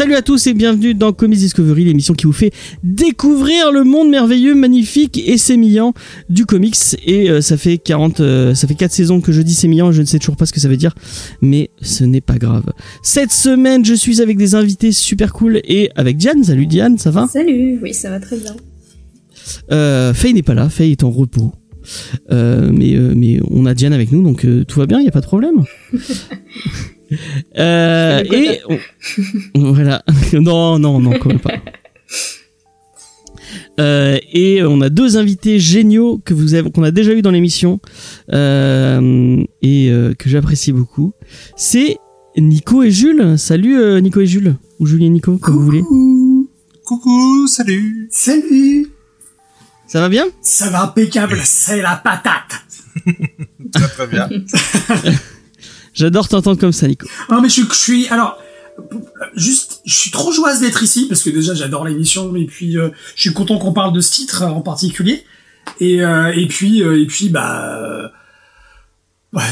Salut à tous et bienvenue dans Comics Discovery, l'émission qui vous fait découvrir le monde merveilleux, magnifique et sémillant du comics. Et euh, ça fait 40, euh, ça fait 4 saisons que je dis sémillant, je ne sais toujours pas ce que ça veut dire, mais ce n'est pas grave. Cette semaine, je suis avec des invités super cool et avec Diane. Salut Diane, ça va? Salut, oui, ça va très bien. euh, Faye n'est pas là, Faye est en repos. Euh, mais, mais on a Diane avec nous, donc tout va bien, il n'y a pas de problème. Euh, et on- voilà, non, non, non, quand même pas. Euh, et on a deux invités géniaux que vous avez, qu'on a déjà eu dans l'émission euh, et euh, que j'apprécie beaucoup. C'est Nico et Jules. Salut euh, Nico et Jules ou Julie et Nico, comme vous voulez. Coucou. Coucou, salut. Salut Ça va bien? Ça va impeccable, c'est la patate Très très bien. J'adore t'entendre comme ça, Nico. Non mais je, je suis... Alors, juste, je suis trop joyeuse d'être ici, parce que déjà j'adore l'émission, et puis euh, je suis content qu'on parle de ce titre euh, en particulier. Et, euh, et puis, euh, et puis bah... euh,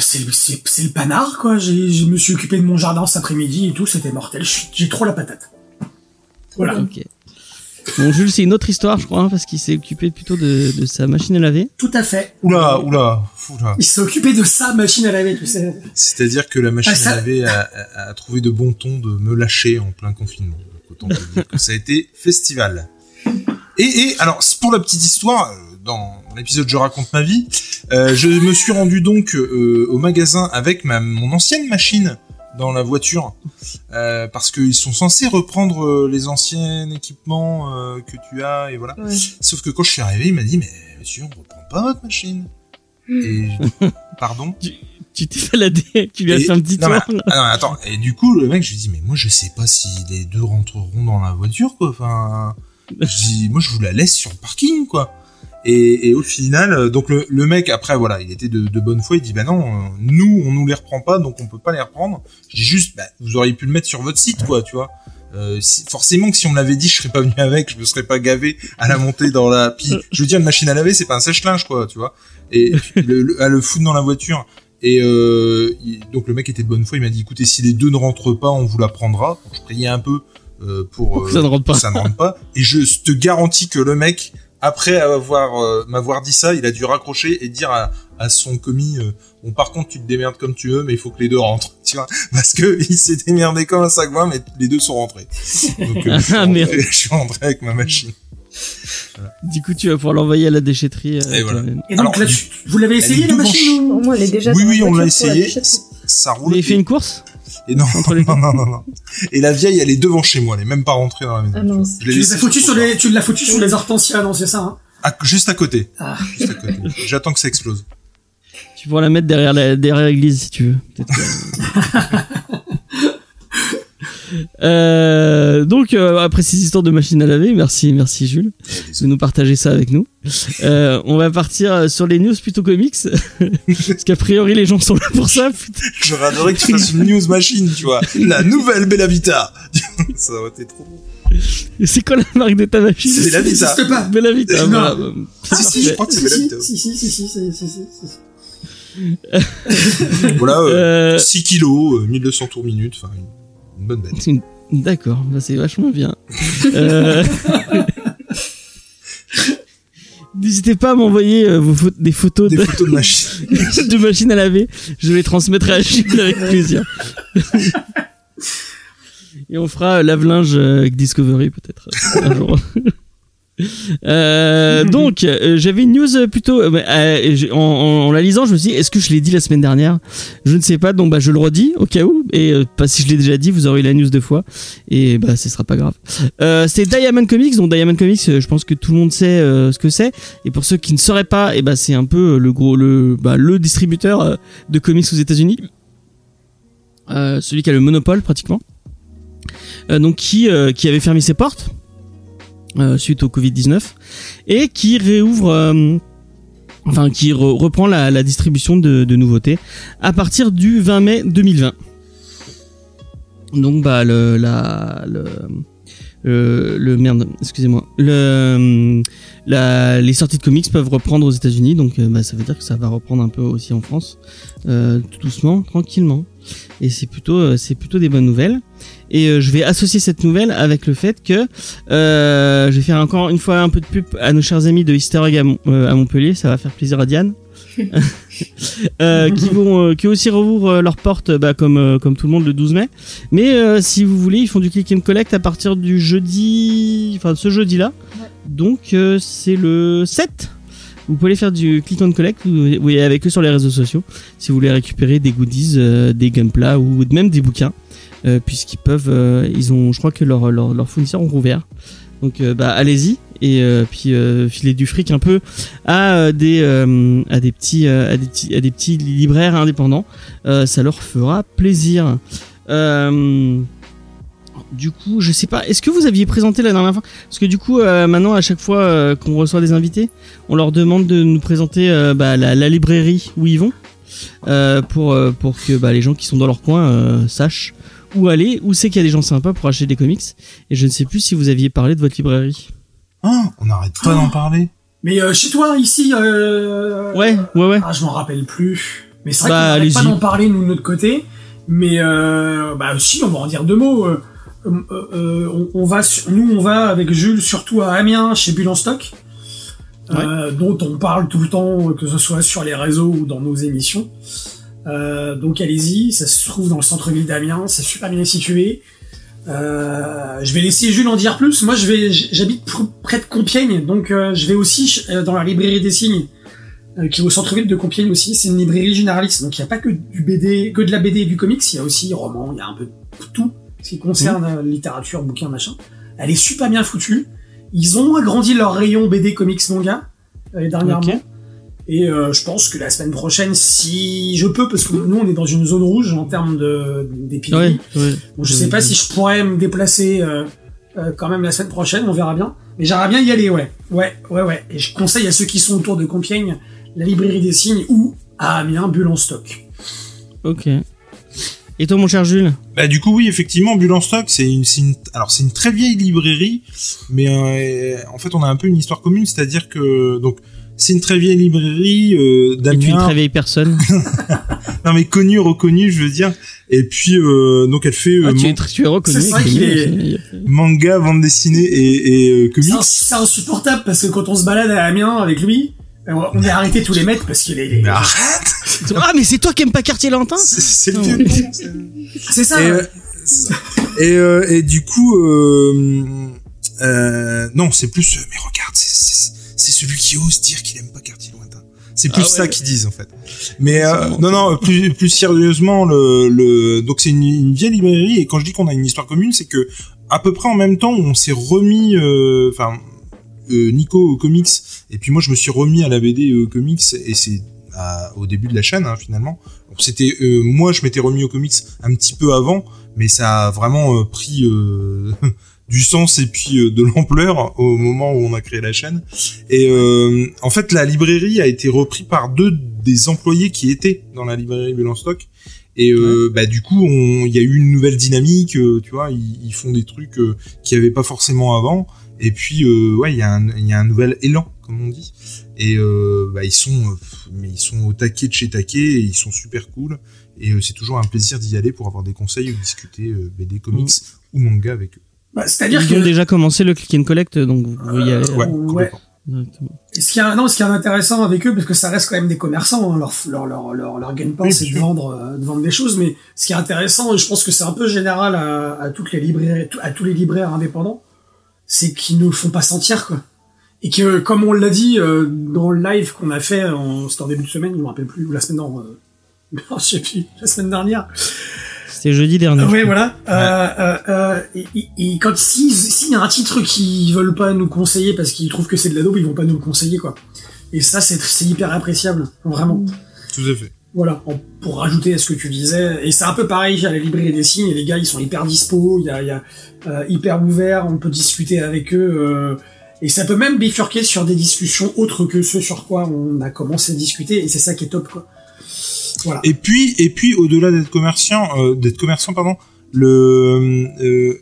c'est le- c'est c'est le panard, quoi. J'ai- Je me suis occupé de mon jardin cet après-midi et tout, c'était mortel. J'ai trop la patate. Voilà, Ok. Bon, Jules, c'est une autre histoire, je crois, hein, parce qu'il s'est occupé plutôt de, de sa machine à laver. tout à fait. Oula, oula, oula. Il s'est occupé de sa machine à laver, tu sais. C'est-à-dire que la machine Ah, ça- à laver a, a- a trouvé de bon ton de me lâcher en plein confinement. Donc, autant vous dire que ça a été festival. Et, et alors, pour la petite histoire, euh, dans l'épisode Je raconte ma vie, euh, je me suis rendu donc euh, au magasin avec ma, mon ancienne machine dans la voiture euh, parce qu'ils sont censés reprendre euh, les anciens équipements euh, que tu as et voilà. Ouais. Sauf que quand je suis arrivé, il m'a dit mais monsieur, on reprend pas votre machine. Et je dis, pardon. Tu t'es baladé, tu lui as Et- fait un petit non, tour. mais- là. ah non, attends. Et du coup, le mec, je lui dis mais moi je sais pas si les deux rentreront dans la voiture quoi. Enfin, je dis moi je vous la laisse sur le parking quoi. Et, et au final, euh, donc le, le mec après voilà, il était de, de bonne foi, il dit bah non, euh, nous on nous les reprend pas, donc on peut pas les reprendre. Je dis juste bah vous auriez pu le mettre sur votre site quoi, tu vois. Euh, si- forcément que si on me l'avait dit, je serais pas venu avec, je me serais pas gavé à la montée dans la. Puis je veux dire, une machine à laver, c'est pas un sèche-linge quoi, tu vois. Et le, le- à le foutre dans la voiture. Et euh, il- donc le mec était de bonne foi, il m'a dit écoutez, si les deux ne rentrent pas, on vous la prendra. Donc, je priais un peu euh, pour Pour que ça ne rentre pas. que ça ne rentre pas. Et je te garantis que le mec, après avoir euh, m'avoir dit ça, il a dû raccrocher et dire à, à son commis euh, bon par contre tu te démerdes comme tu veux, mais il faut que les deux rentrent, tu vois, parce que il s'est démerdé comme un sac mais les deux sont rentrés. Donc euh, je, suis Ah, rentré, je suis rentré avec ma machine. Du coup, tu vas pouvoir l'envoyer à la déchetterie. euh, Et voilà. Et donc Alors, là, tu- vous l'avez essayé la machine? Ou... Au moins, elle est déjà oui oui, on la essayé, ça Vous roule. avez fait une course Et non, entre les non, non, non, non. Et la vieille, elle est devant chez moi, elle est même pas rentrée dans la maison. Ah tu. Je l'as foutu sur le les, tu l'as foutu sur les hortensias, non, c'est ça, hein Ah, juste à côté. Ah. Juste à côté. J'attends que ça explose. Tu pourras la mettre derrière la- derrière l'église si tu veux. Peut-être Euh, donc euh, après ces histoires de machine à laver, merci merci Jules de nous partager ça avec nous. Euh, on va partir sur les news plutôt comics parce qu'a priori les gens sont là pour ça. putain. J'aurais adoré que tu fasses une news machine, tu vois. La nouvelle Bella Vita. ça aurait été trop beau. C'est quoi la marque de ta machine C'est Bella Vita. n'existe pas. Bella Vita. Non. voilà. Ah c'est si, je crois que c'est si, Bella si, Vita. si, si, si, si, si, si, si, si. Voilà, euh, Euh, 6 kilos, euh, 1200 tours minute, enfin, une, bonne bête. une- D'accord, bah, c'est vachement bien. Euh, N'hésitez pas à m'envoyer euh, vos des photos Des de, photos de machine. de machines à laver. Je les transmettrai à Jules avec plaisir. Et on fera euh, lave-linge avec Discovery peut-être un jour. Euh, donc euh, j'avais une news plutôt euh, j'ai- en, la lisant je me suis dit est-ce que je l'ai dit la semaine dernière? Je ne sais pas donc bah je le redis au cas où et pas si je l'ai déjà dit vous aurez la news deux fois et bah ce sera pas grave. C'est Diamond Comics donc Diamond Comics je pense que tout le monde sait ce que c'est et pour ceux qui ne sauraient pas bah c'est un peu le gros le bah, le distributeur de comics aux États-Unis. Celui qui a le monopole pratiquement. Donc qui qui avait fermé ses portes suite au Covid-19 et qui réouvre euh, enfin qui re- reprend la, distribution de, nouveautés à partir du 20 mai 2020 Donc bah le la le le, le merde, excusez-moi. Les sorties de comics peuvent reprendre aux États-Unis, donc euh, bah, ça veut dire que ça va reprendre un peu aussi en France, euh, tout doucement, tranquillement. Et c'est plutôt euh, c'est plutôt des bonnes nouvelles. Et euh, je vais associer cette nouvelle avec le fait que euh, je vais faire encore une fois un peu de pub à nos chers amis de Easter Egg à, Mon- à Montpellier. Ça va faire plaisir à Diane. Euh, qui vont euh, qui aussi rouvrent leurs portes bah, comme comme tout le monde le 12 mai mais si vous voulez ils font du click and collect à partir du jeudi enfin ce jeudi là donc c'est le 7 vous pouvez faire du click and collect avec eux sur les réseaux sociaux si vous voulez récupérer des goodies euh, des gunpla ou même des bouquins euh, puisqu'ils peuvent euh, ils ont je crois que leurs leur, fournisseurs ont rouvert. Donc bah allez-y et puis filer du fric un peu à des à des petits à des petits à des petits libraires indépendants. Ça leur fera plaisir du coup je sais pas est-ce que vous aviez présenté la dernière fois? Parce que du coup euh, maintenant à chaque fois euh, qu'on reçoit des invités on leur demande de nous présenter euh, bah, la, la librairie où ils vont euh, pour euh, pour que bah, les gens qui sont dans leur coin euh, sachent où aller où c'est qu'il y a des gens sympas pour acheter des comics et je ne sais plus si vous aviez parlé de votre librairie Ah, on n'arrête pas d'en parler. Mais euh, chez toi, ici, euh... ouais ouais ouais Ah, je m'en rappelle plus. Mais c'est vrai Bah, qu'on n'arrête pas d'en parler, nous, de notre côté. Mais, euh, bah, si, on va en dire deux mots. Euh, on, on va, nous, on va avec Jules, surtout à Amiens, chez Bulle en Stock. euh, dont on parle tout le temps, que ce soit sur les réseaux ou dans nos émissions. Euh, donc allez-y, ça se trouve dans le centre-ville d'Amiens, c'est super bien situé. Euh, je vais laisser Jules en dire plus. Moi, je vais, j'habite pr- près de Compiègne, donc euh, je vais aussi euh, dans la librairie des signes, euh, qui est au centre-ville de Compiègne aussi. C'est une librairie généraliste, donc il n'y a pas que du BD, que de la BD et du comics. Il y a aussi romans, il y a un peu tout qui concerne euh, littérature, bouquins, machin. Elle est super bien foutue. Ils ont agrandi leur rayon BD, comics, manga euh, dernièrement. Et euh, je pense que la semaine prochaine, si je peux, parce que nous on est dans une zone rouge en termes d'épidémie. ouais. Bon, je sais pas si je pourrais me déplacer euh, euh, quand même la semaine prochaine, on verra bien. Mais j'aimerais bien y aller, ouais. Ouais, ouais, ouais. Et je conseille à ceux qui sont autour de Compiègne la librairie des signes ou à Amiens, Bulle en stock. ok et toi mon cher Jules Bah du coup oui effectivement Bulle en stock c'est une, c'est une alors c'est une très vieille librairie mais euh, en fait on a un peu une histoire commune c'est-à-dire que donc c'est une très vieille librairie euh, et tu es d'Amiens une très vieille personne non mais connue reconnue je veux dire et puis euh, donc elle fait euh, Ah, tu, man- es, tr- tu es reconnu. C'est vrai qu'il est- manga bande dessinée et, et euh, comics C'est c'est insupportable parce que quand on se balade à Amiens avec lui, euh, on est arrêté tous les mètres parce qu'il est. mais arrête Ah, mais c'est toi qui aimes pas Quartier Lentin c'est le vieux c'est- ça. et, euh, c'est ça. et, euh, et du coup, euh, euh, non, c'est plus. euh, Mais regarde, c'est- celui qui ose dire qu'il aime pas Quartier Lointain. C'est plus Ah ouais. ça qu'ils disent en fait. Mais euh, non, non, plus, plus sérieusement, le, le donc c'est une, une vieille librairie et quand je dis qu'on a une histoire commune, c'est que à peu près en même temps, on s'est remis, euh, enfin, euh, Nico aux comics et puis moi je me suis remis à la BD aux comics et c'est à- au début de la chaîne hein, finalement. C'était euh, moi je m'étais remis aux comics un petit peu avant, mais ça a vraiment euh, pris euh, du sens et puis euh, de l'ampleur au moment où on a créé la chaîne. Et euh, en fait la librairie a été reprise par deux des employés qui étaient dans la librairie Stock. Et euh, bah du coup, il y a eu une nouvelle dynamique, euh, tu vois, ils, ils font des trucs euh, qu'il n'y avait pas forcément avant. Et puis, euh, ouais, il y, a un- il y a un nouvel élan, comme on dit. Et euh, bah, ils sont, euh, pff, mais ils sont au taquet de chez taquet et ils sont super cool. Et euh, c'est toujours un plaisir d'y aller pour avoir des conseils ou discuter euh, BD, comics ou manga avec eux. Bah, C'est-à-dire Ils ont déjà commencé le click and collect, donc vous pouvez y aller. Ouais, ouais. Directement. ce qui est, non, ce qui est intéressant avec eux, parce que ça reste quand même des commerçants, hein, leur, leur, leur, leur, leur gagne-pain, Oui, c'est de vendre, euh, de vendre des choses, mais ce qui est intéressant, et je pense que c'est un peu général à, à toutes les librairies, à tous les libraires indépendants, c'est qu'ils ne le font pas sentir, quoi. Et que, comme on l'a dit euh, dans le live qu'on a fait, en, c'était en début de semaine, je me rappelle plus, ou la semaine, non, euh, je sais plus, la semaine dernière, C'était jeudi dernier. oui, voilà. Euh, euh, euh, et, et- et quand s'il s'il y a un titre qu'ils veulent pas nous conseiller parce qu'ils trouvent que c'est de la daube, ils vont pas nous le conseiller, quoi. Et ça, c'est c'est hyper appréciable, vraiment. Tout à fait. Voilà, pour rajouter à ce que tu disais. Et c'est un peu pareil à la librairie des signes, les gars, ils sont hyper dispo, il y a, euh, hyper ouvert, on peut discuter avec eux. euh, et ça peut même bifurquer sur des discussions autres que ce sur quoi on a commencé à discuter, et c'est ça qui est top, quoi. Voilà. Et puis, et puis, au-delà d'être commerçant, euh, d'être commerçant, pardon, le,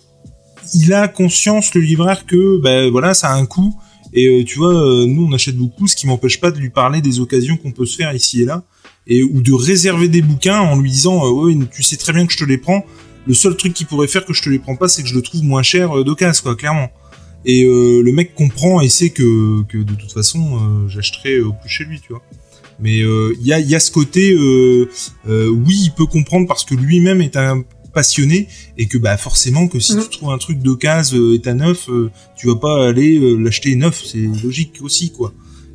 il a conscience le libraire que ben voilà ça a un coût et tu vois nous on achète beaucoup, ce qui m'empêche pas de lui parler des occasions qu'on peut se faire ici et là et ou de réserver des bouquins en lui disant euh, ouais tu sais très bien que je te les prends. Le seul truc qui pourrait faire que je te les prends pas, c'est que je le trouve moins cher euh, d'occasion quoi, clairement. Et euh, le mec comprend et sait que, que de toute façon euh, j'achèterai au plus chez lui, tu vois. Mais euh, il y, a, y a ce côté, euh, euh, oui, il peut comprendre parce que lui-même est un passionné et que bah forcément que si Mhm. tu trouves un truc d'occasion euh, et à neuf, euh, tu vas pas aller euh, l'acheter neuf, c'est logique aussi quoi.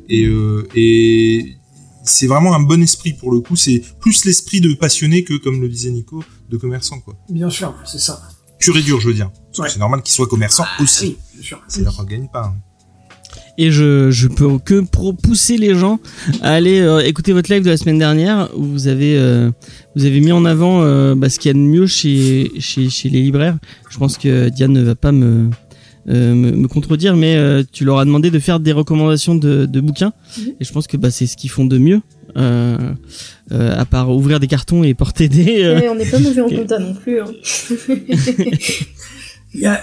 Et, euh, et c'est vraiment un bon esprit pour le coup, c'est plus l'esprit de passionné que comme le disait Nico, de commerçant quoi. Bien sûr, c'est ça. Pur et dur je veux dire. Parce que Ouais. C'est normal qu'il soit commerçant aussi. Oui, bien sûr. Ça leur gagne pas. hein. Et je, je peux que pro- pousser les gens à aller euh, écouter votre live de la semaine dernière où vous avez, euh, vous avez mis en avant euh, bah, ce qu'il y a de mieux chez, chez, chez les libraires. Je pense que Diane ne va pas me, euh, me, me contredire, mais euh, tu leur as demandé de faire des recommandations de, de bouquins. Mhm. Et je pense que bah, c'est ce qu'ils font de mieux, euh, euh, à part ouvrir des cartons et porter des... euh, Ouais, on n'est pas mauvais en compta non plus. Hein. Il y a-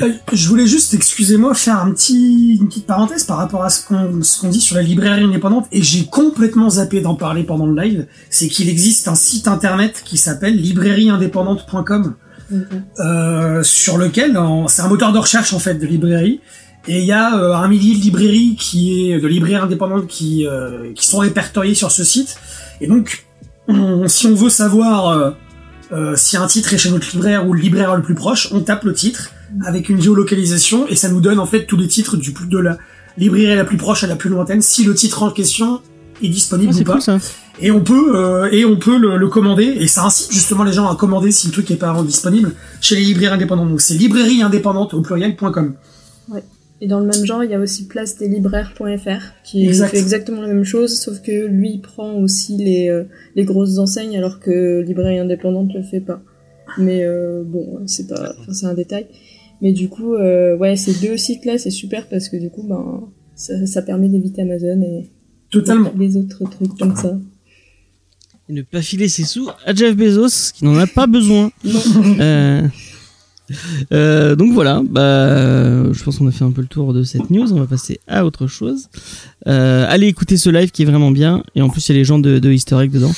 euh, je voulais juste, excusez-moi, faire un petit, une petite parenthèse par rapport à ce qu'on ce qu'on dit sur la librairie indépendante, et j'ai complètement zappé d'en parler pendant le live, c'est qu'il existe un site internet qui s'appelle librairieindépendante.com, euh, sur lequel, c'est un moteur de recherche en fait de librairie, et il y a euh, un millier de librairies qui est de librairies indépendantes qui euh, qui sont répertoriées sur ce site, et donc on- si on veut savoir euh, si un titre est chez notre libraire ou le libraire le plus proche, on tape le titre avec une géolocalisation et ça nous donne en fait tous les titres de la librairie la plus proche à la plus lointaine. Si le titre en question est disponible Ah, ou pas. cool ça. Et on peut euh, et on peut le, le commander et ça incite justement les gens à commander si le truc est pas disponible chez les librairies indépendantes. Donc c'est librairieindépendante au pluriel.com. Et dans le même genre, il y a aussi placedeslibraires.fr qui Exact. fait exactement la même chose, sauf que lui il prend aussi les, euh, les grosses enseignes alors que Librairie Indépendante le fait pas. Mais euh, bon, c'est pas, enfin, c'est un détail. Mais du coup, euh, ouais, ces deux sites-là, c'est super parce que du coup, ben, ça, ça permet d'éviter Amazon et Totalement. les autres trucs comme ça. Et ne pas filer ses sous à Jeff Bezos qui n'en a pas besoin. Euh, euh, donc voilà, bah, je pense qu'on a fait un peu le tour de cette news. On va passer à autre chose. Euh, allez écouter ce live qui est vraiment bien. Et en plus, il y a les gens de, de Easter Egg dedans.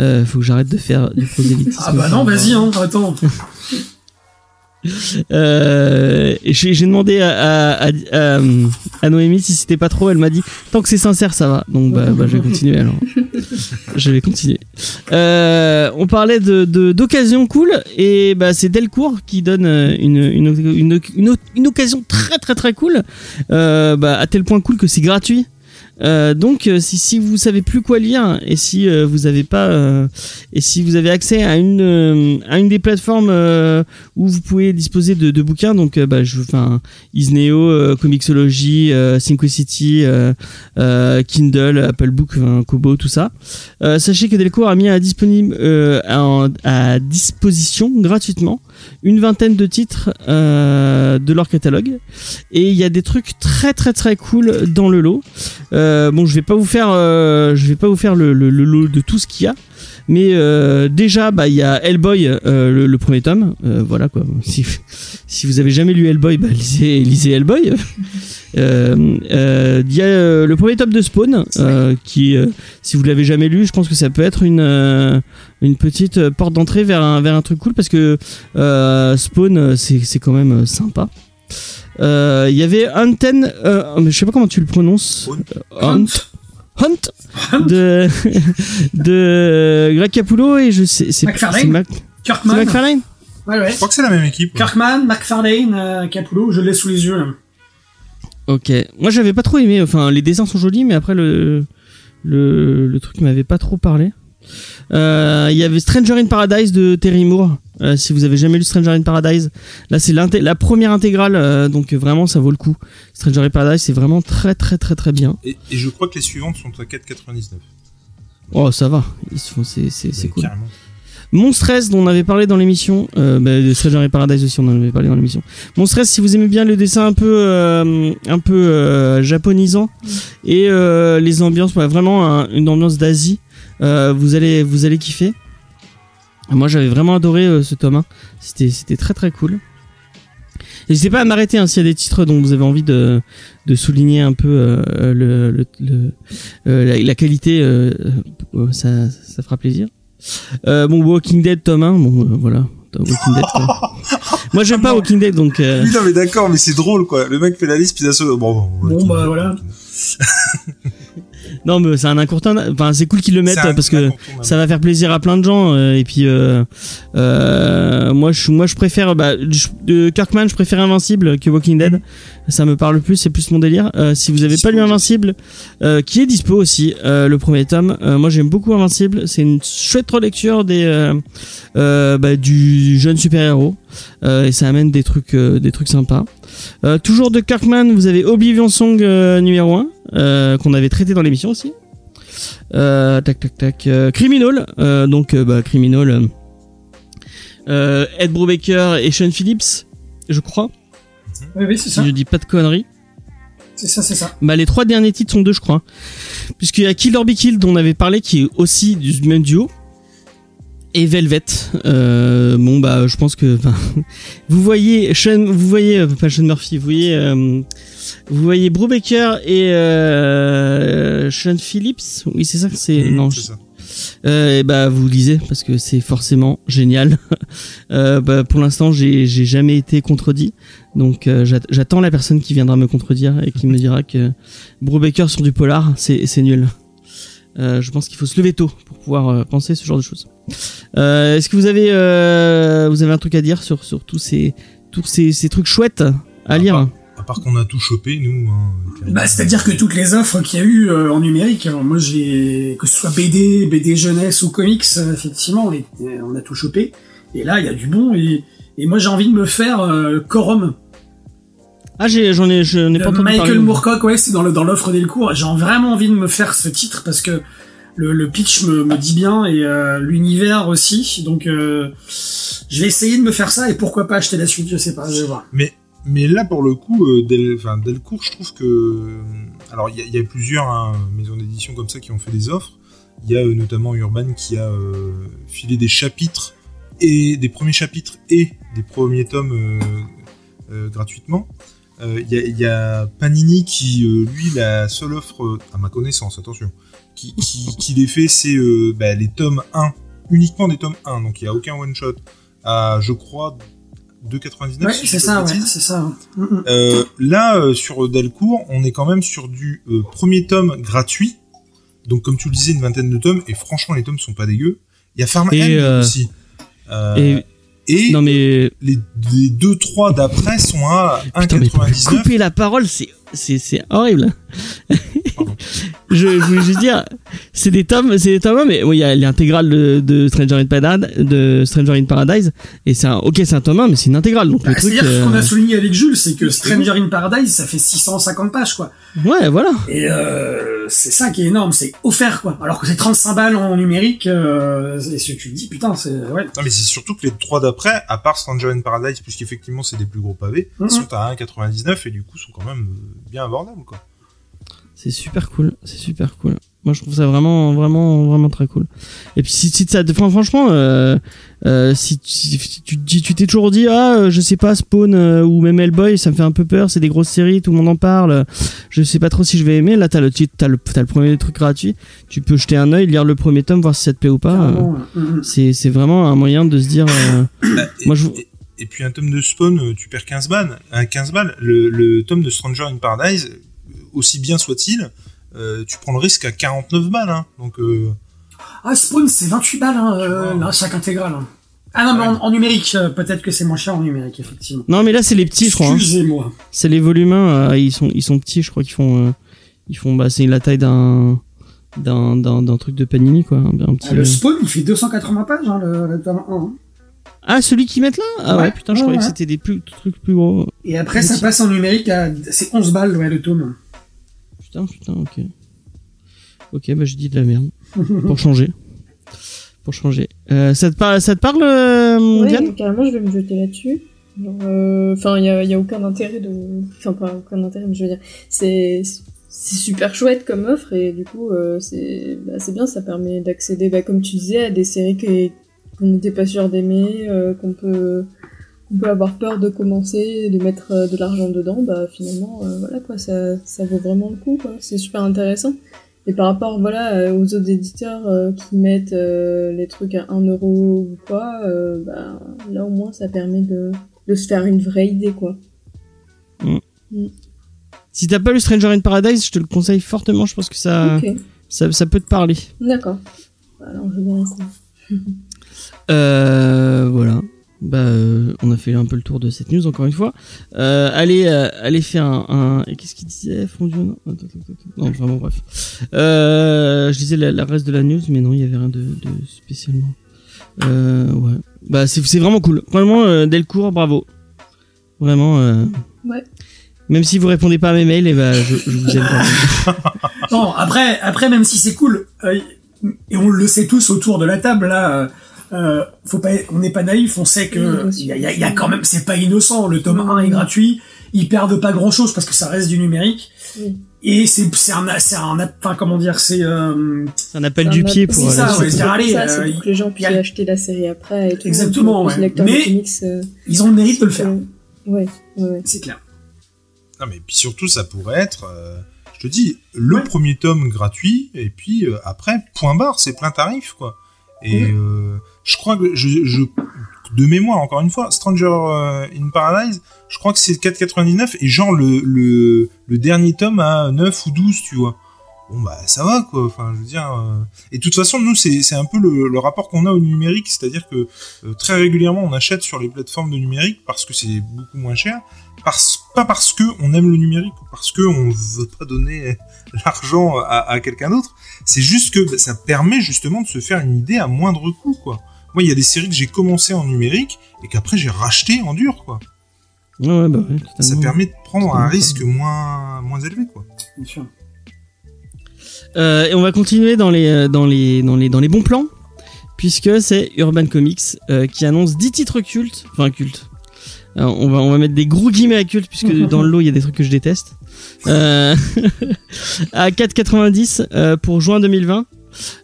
Euh, faut que j'arrête de faire du prosélytisme. Ah bah non, vas-y hein, attends. Euh, j'ai demandé à, à, à, à Noémie si c'était pas trop. Elle m'a dit tant que c'est sincère, ça va. Donc bah, bah, je vais continuer alors. je vais continuer. Euh, on parlait de d'occasion cool et bah c'est Delcourt qui donne euh, une une, une, une, une occasion très très très cool. Euh, bah, à tel point cool que c'est gratuit. Euh, donc euh, si, si vous savez plus quoi lire et si euh, vous avez pas euh, et si vous avez accès à une euh, à une des plateformes où vous pouvez disposer de, de bouquins donc bah je enfin Isneo Comixology euh, Kindle Apple Book Kobo tout ça. Sachez que Delcourt a mis à disponible à, à disposition gratuitement une vingtaine de titres de leur catalogue. Et il y a des trucs très très très cool dans le lot euh, bon je vais pas vous faire euh, je vais pas vous faire le, le, lot de tout ce qu'il y a mais euh, déjà, bah il y a Hellboy, le, premier tome. Voilà quoi. Si, si vous avez jamais lu Hellboy, bah lisez, Hellboy. Il y a le premier tome de Spawn, qui, si vous l'avez jamais lu, je pense que ça peut être une une petite porte d'entrée vers un vers un truc cool parce que Spawn, c'est c'est quand même sympa. Euh, Il y avait Hunten, euh, je sais pas comment tu le prononces. Euh, Hunt. Hunt de de Greg Capullo et je sais c'est McFarlane. c'est Mac-. McFarlane Ouais ouais. Je crois que c'est la même équipe. Kirkman, McFarlane, euh, Capullo, je l'ai sous les yeux là. Ok. Moi j'avais pas trop aimé. Enfin les dessins sont jolis mais après le le, le truc m'avait pas trop parlé. Euh, Il y avait Stranger in Paradise de Terry Moore. Euh, si vous avez jamais lu Stranger in Paradise, là c'est la première intégrale, euh, donc vraiment ça vaut le coup. Stranger in Paradise c'est vraiment très très très très bien. Et, et je crois que les suivantes sont à 4,99. Oh ça va, Ils se font- c'est c'est cool. carrément. Monstress dont on avait parlé dans l'émission, euh, bah, de Stranger in Paradise aussi on en avait parlé dans l'émission. Monstress si vous aimez bien le dessin un peu euh, un peu euh, japonisant et euh, les ambiances, vraiment un- une ambiance d'Asie, euh, vous allez vous allez kiffer. Moi, j'avais vraiment adoré euh, ce tome 1. C'était, c'était très très cool. N'hésitez pas à m'arrêter hein, s'il y a des titres dont vous avez envie de, de souligner un peu euh, le, le, le- euh, la, la qualité, ça, ça fera plaisir. Euh, bon, Walking Dead tome 1, bon, euh, voilà. Walking Dead, quoi. Moi, j'aime pas Walking Dead, donc... euh, Oui, non, mais d'accord, mais c'est drôle, quoi. Le mec fait la liste, puis il a ce... Bon, bon, Bon, bah, voilà. Non, mais c'est un incontournable. Enfin, c'est cool qu'ils le mettent parce que ça va faire plaisir à plein de gens. euh, et puis, euh, euh, moi, je, moi, je préfère. Bah, je- de Kirkman, je préfère Invincible que Walking Dead. Ça me parle plus, c'est plus mon délire. Euh, si vous avez pas lu. Invincible, euh, qui est dispo aussi, euh, le premier tome. euh, moi, j'aime beaucoup Invincible. C'est une chouette relecture des euh, euh, bah, du jeune super héros. et ça amène des trucs, des trucs sympas. Toujours de Kirkman, vous avez Oblivion Song numéro 1 euh, qu'on avait traité dans l'émission aussi. Tac tac tac. Criminal, donc bah, Criminal. Ed Brubaker et Sean Phillips, je crois, Oui, oui, c'est si ça. je dis pas de conneries. C'est ça, c'est ça. Bah les trois derniers titres sont deux, je crois, puisqu'il y a Kill or Be Killed dont on avait parlé, qui est aussi du même duo. Et Velvet, euh, bon bah je pense que, vous voyez Sean, vous voyez euh, pas Sean Murphy, vous voyez, euh, vous voyez Brubaker et euh, Sean Phillips, oui c'est ça que c'est, Mmh, non, c'est ça. Euh, et bah vous lisez parce que c'est forcément génial. euh, bah, pour l'instant j'ai jamais été contredit, donc euh, j'at- j'attends la personne qui viendra me contredire et qui me dira que Brubaker sur du polar c'est nul. Je pense qu'il faut se lever tôt pour pouvoir penser ce genre de choses. Est-ce que vous avez vous avez un truc à dire sur sur tous ces tous ces, ces trucs chouettes à Ah, lire part qu'on a tout chopé, nous. Hein. Bah, c'est-à-dire que toutes les offres qu'il y a eu euh, en numérique, alors moi j'ai que ce soit BD, BD jeunesse ou comics, euh, effectivement, on, est- euh, on a tout chopé. Et là, il y a du bon. Et, et moi, j'ai envie de me faire euh, Corum. Ah j'ai j'en ai je n'ai pas entendu Michael parler. Moorcock, ouais, c'est dans le dans l'offre Delcourt. J'ai vraiment envie de me faire ce titre parce que le, le pitch me, me dit bien et euh, l'univers aussi. Donc, euh, je vais essayer de me faire ça et pourquoi pas acheter la suite, je sais pas, je vais voir. Mais, mais là, pour le coup, euh, Del, Delcourt, je trouve que. Alors, il y, a- plusieurs hein, maisons d'édition comme ça qui ont fait des offres. Il y a euh, notamment Urban qui a euh, filé des chapitres, et des premiers chapitres et des premiers tomes euh, euh, gratuitement. Euh, Il y, a, Panini qui, euh, lui, la seule offre, euh, à ma connaissance, attention, qui, qui, les fait, c'est euh, bah, les tomes 1, uniquement des tomes 1, donc il n'y a aucun one-shot, je crois, 2,99 Ouais, si c'est ça, ouais, c'est ça. Mm, mm. Euh, là, euh, sur Delcourt, on est quand même sur du euh, premier tome gratuit. Donc, comme tu le disais, une vingtaine de tomes. Et franchement, les tomes sont pas dégueux. Il y a Farm euh, aussi. Euh, Et et non mais les, les deux, trois d'après sont à Putain, mais pour lui 1,99. couper la parole, c'est c'est c'est horrible. Je, je voulais juste dire, c'est des tomes, c'est des tomes, mais oui, il y a l'intégrale de, de Stranger in Paradise, de Stranger in Paradise, et c'est un, ok, c'est un tome 1, mais c'est une intégrale, donc le Bah, truc. C'est-à-dire euh, qu'on a souligné avec Jules, c'est que Stranger in Paradise, ça fait 650 pages, quoi. Ouais, voilà. Et euh, c'est ça qui est énorme, c'est offert, quoi. Alors que c'est 35 balles en numérique, euh, et ce que tu te dis, putain, c'est... Ouais. Non, mais c'est surtout que les trois d'après, à part Stranger in Paradise, puisqu'effectivement c'est des plus gros pavés, Mhm. sont à 1,99 et du coup sont quand même euh, bien abordables, quoi. C'est super cool, c'est super cool. Moi, je trouve ça vraiment, vraiment, vraiment très cool. Et puis, si, si ça, enfin, franchement, euh, euh, si, tu- si tu tu tu t'es toujours dit, ah, euh, je sais pas, Spawn euh, ou même Hellboy, ça me fait un peu peur, c'est des grosses séries, tout le monde en parle, je sais pas trop si je vais aimer. Là, t'as le titre, t'as le, t'as le premier truc gratuit, tu peux jeter un œil, lire le premier tome, voir si ça te plaît ou pas. c'est, c'est vraiment un moyen de se dire, euh, Bah, Moi, je- et- et puis un tome de Spawn, euh, tu perds 15 balles. Un 15 balles, le, le tome de Stranger in Paradise, euh, aussi bien soit-il, euh, tu prends le risque à 49 balles. Hein. Donc, euh, Ah, Spawn, c'est 28 balles, hein, euh, vois. là, chaque intégrale. hein. Ah non, mais en, en numérique, euh, peut-être que c'est moins cher en numérique, effectivement. non, mais là, c'est les petits, je crois. hein. Excusez-moi. C'est les volumes 1, euh, ils sont ils sont petits, je crois qu'ils font euh, ils font bah c'est la taille d'un d'un d'un d'un truc de Panini quoi, un, petit. Ah, le. Spawn, il fait 280 pages, hein, le, le tome 1. Ah, celui qu'ils mettent là? Ah ouais, Ouais, putain, je ouais, croyais que c'était des plus trucs plus gros. Et après, ça passe en numérique à... C'est 11 balles, ouais, le tome. Putain, putain, OK. OK, bah je dis de la merde pour changer. Pour changer. Euh, ça te parle ça te parle euh, Ouais, Diane? carrément, je vais me jeter là-dessus. Euh, Enfin, il y a, y a aucun intérêt de. Enfin, pas aucun intérêt, mais je veux dire, c'est c'est super chouette comme offre et du coup, euh, c'est bah, c'est bien, ça permet d'accéder, bah, comme tu disais, à des séries qui qu'on n'était pas sûr d'aimer, euh, qu'on peut peut avoir peur de commencer, de mettre euh, de l'argent dedans, bah finalement euh, voilà quoi, ça ça vaut vraiment le coup. C'est super intéressant. Et par rapport voilà aux autres éditeurs euh, qui mettent les trucs à 1 euro ou quoi, bah là au moins ça permet de de se faire une vraie idée quoi. Si t'as pas lu Stranger in Paradise, je te le conseille fortement. Je pense que ça, ça, ça peut te parler. d'accord. Alors je verrai ça. Euh, voilà. Bah, euh, on a fait un peu le tour de cette news encore une fois. Euh, allez, euh, allez faire un. un... et Qu'est-ce qu'il disait, Fondu Non, attends, attends, attends. non, bon, bref. Euh, je disais la, la reste de la news, mais non, il y avait rien de, de spécialement. Euh, ouais. Bah, c'est c'est vraiment cool. Vraiment, euh, Delcourt, bravo. Vraiment. Euh... Ouais. Même si vous répondez pas à mes mails, et bah, je, je vous aime quand même. Non, après, après, même si c'est cool, euh, et on le sait tous autour de la table là, euh, faut pas, on n'est pas naïf, on sait que il y a, il y a- il y a quand même, c'est pas innocent. Le tome 1 est gratuit, ils perdent pas grand chose parce que ça reste du numérique. Oui. Et c'est, un, c'est un, enfin comment dire, c'est, euh, un appel du un pied pour. c'est ça, ouais, allez, euh, c'est pour que les gens puissent a- acheter la série après et tout. Exactement, ouais. Mais- comics, euh, ils ont le mérite de le faire. ouais, ouais, ouais. C'est clair. Non, mais puis surtout, ça pourrait être, euh, je te dis, le Ouais. premier tome gratuit, et puis euh, après, point barre, c'est plein tarif, quoi. Et euh, je crois que, je, je, de mémoire, encore une fois, Stranger euh, in Paradise, je crois que c'est 4,99, et genre le, le, le dernier tome à 9 ou 12, tu vois. Bon, bah, ça va, quoi. Enfin, je veux dire. euh, Et de toute façon, nous, c'est c'est un peu le, le rapport qu'on a au numérique, c'est-à-dire que euh, très régulièrement, on achète sur les plateformes de numérique parce que c'est beaucoup moins cher parce, pas parce que on aime le numérique ou parce que on veut pas donner l'argent à, à quelqu'un d'autre. C'est juste que bah, ça permet justement de se faire une idée à moindre coût, quoi. Moi, il y a des séries que j'ai commencé en numérique et qu'après j'ai racheté en dur, quoi. Ouais, bah ouais, Ça permet de prendre un risque moins, moins élevé, quoi. Bien sûr. Euh, et on va continuer dans les, euh, dans les, dans les, dans les bons plans, puisque c'est Urban Comics euh, qui annonce 10 titres cultes, enfin cultes. Alors, on va, on va mettre des gros guillemets à culte, puisque dans le lot il y a des trucs que je déteste. Euh, à 4,90 euh, pour juin 2020.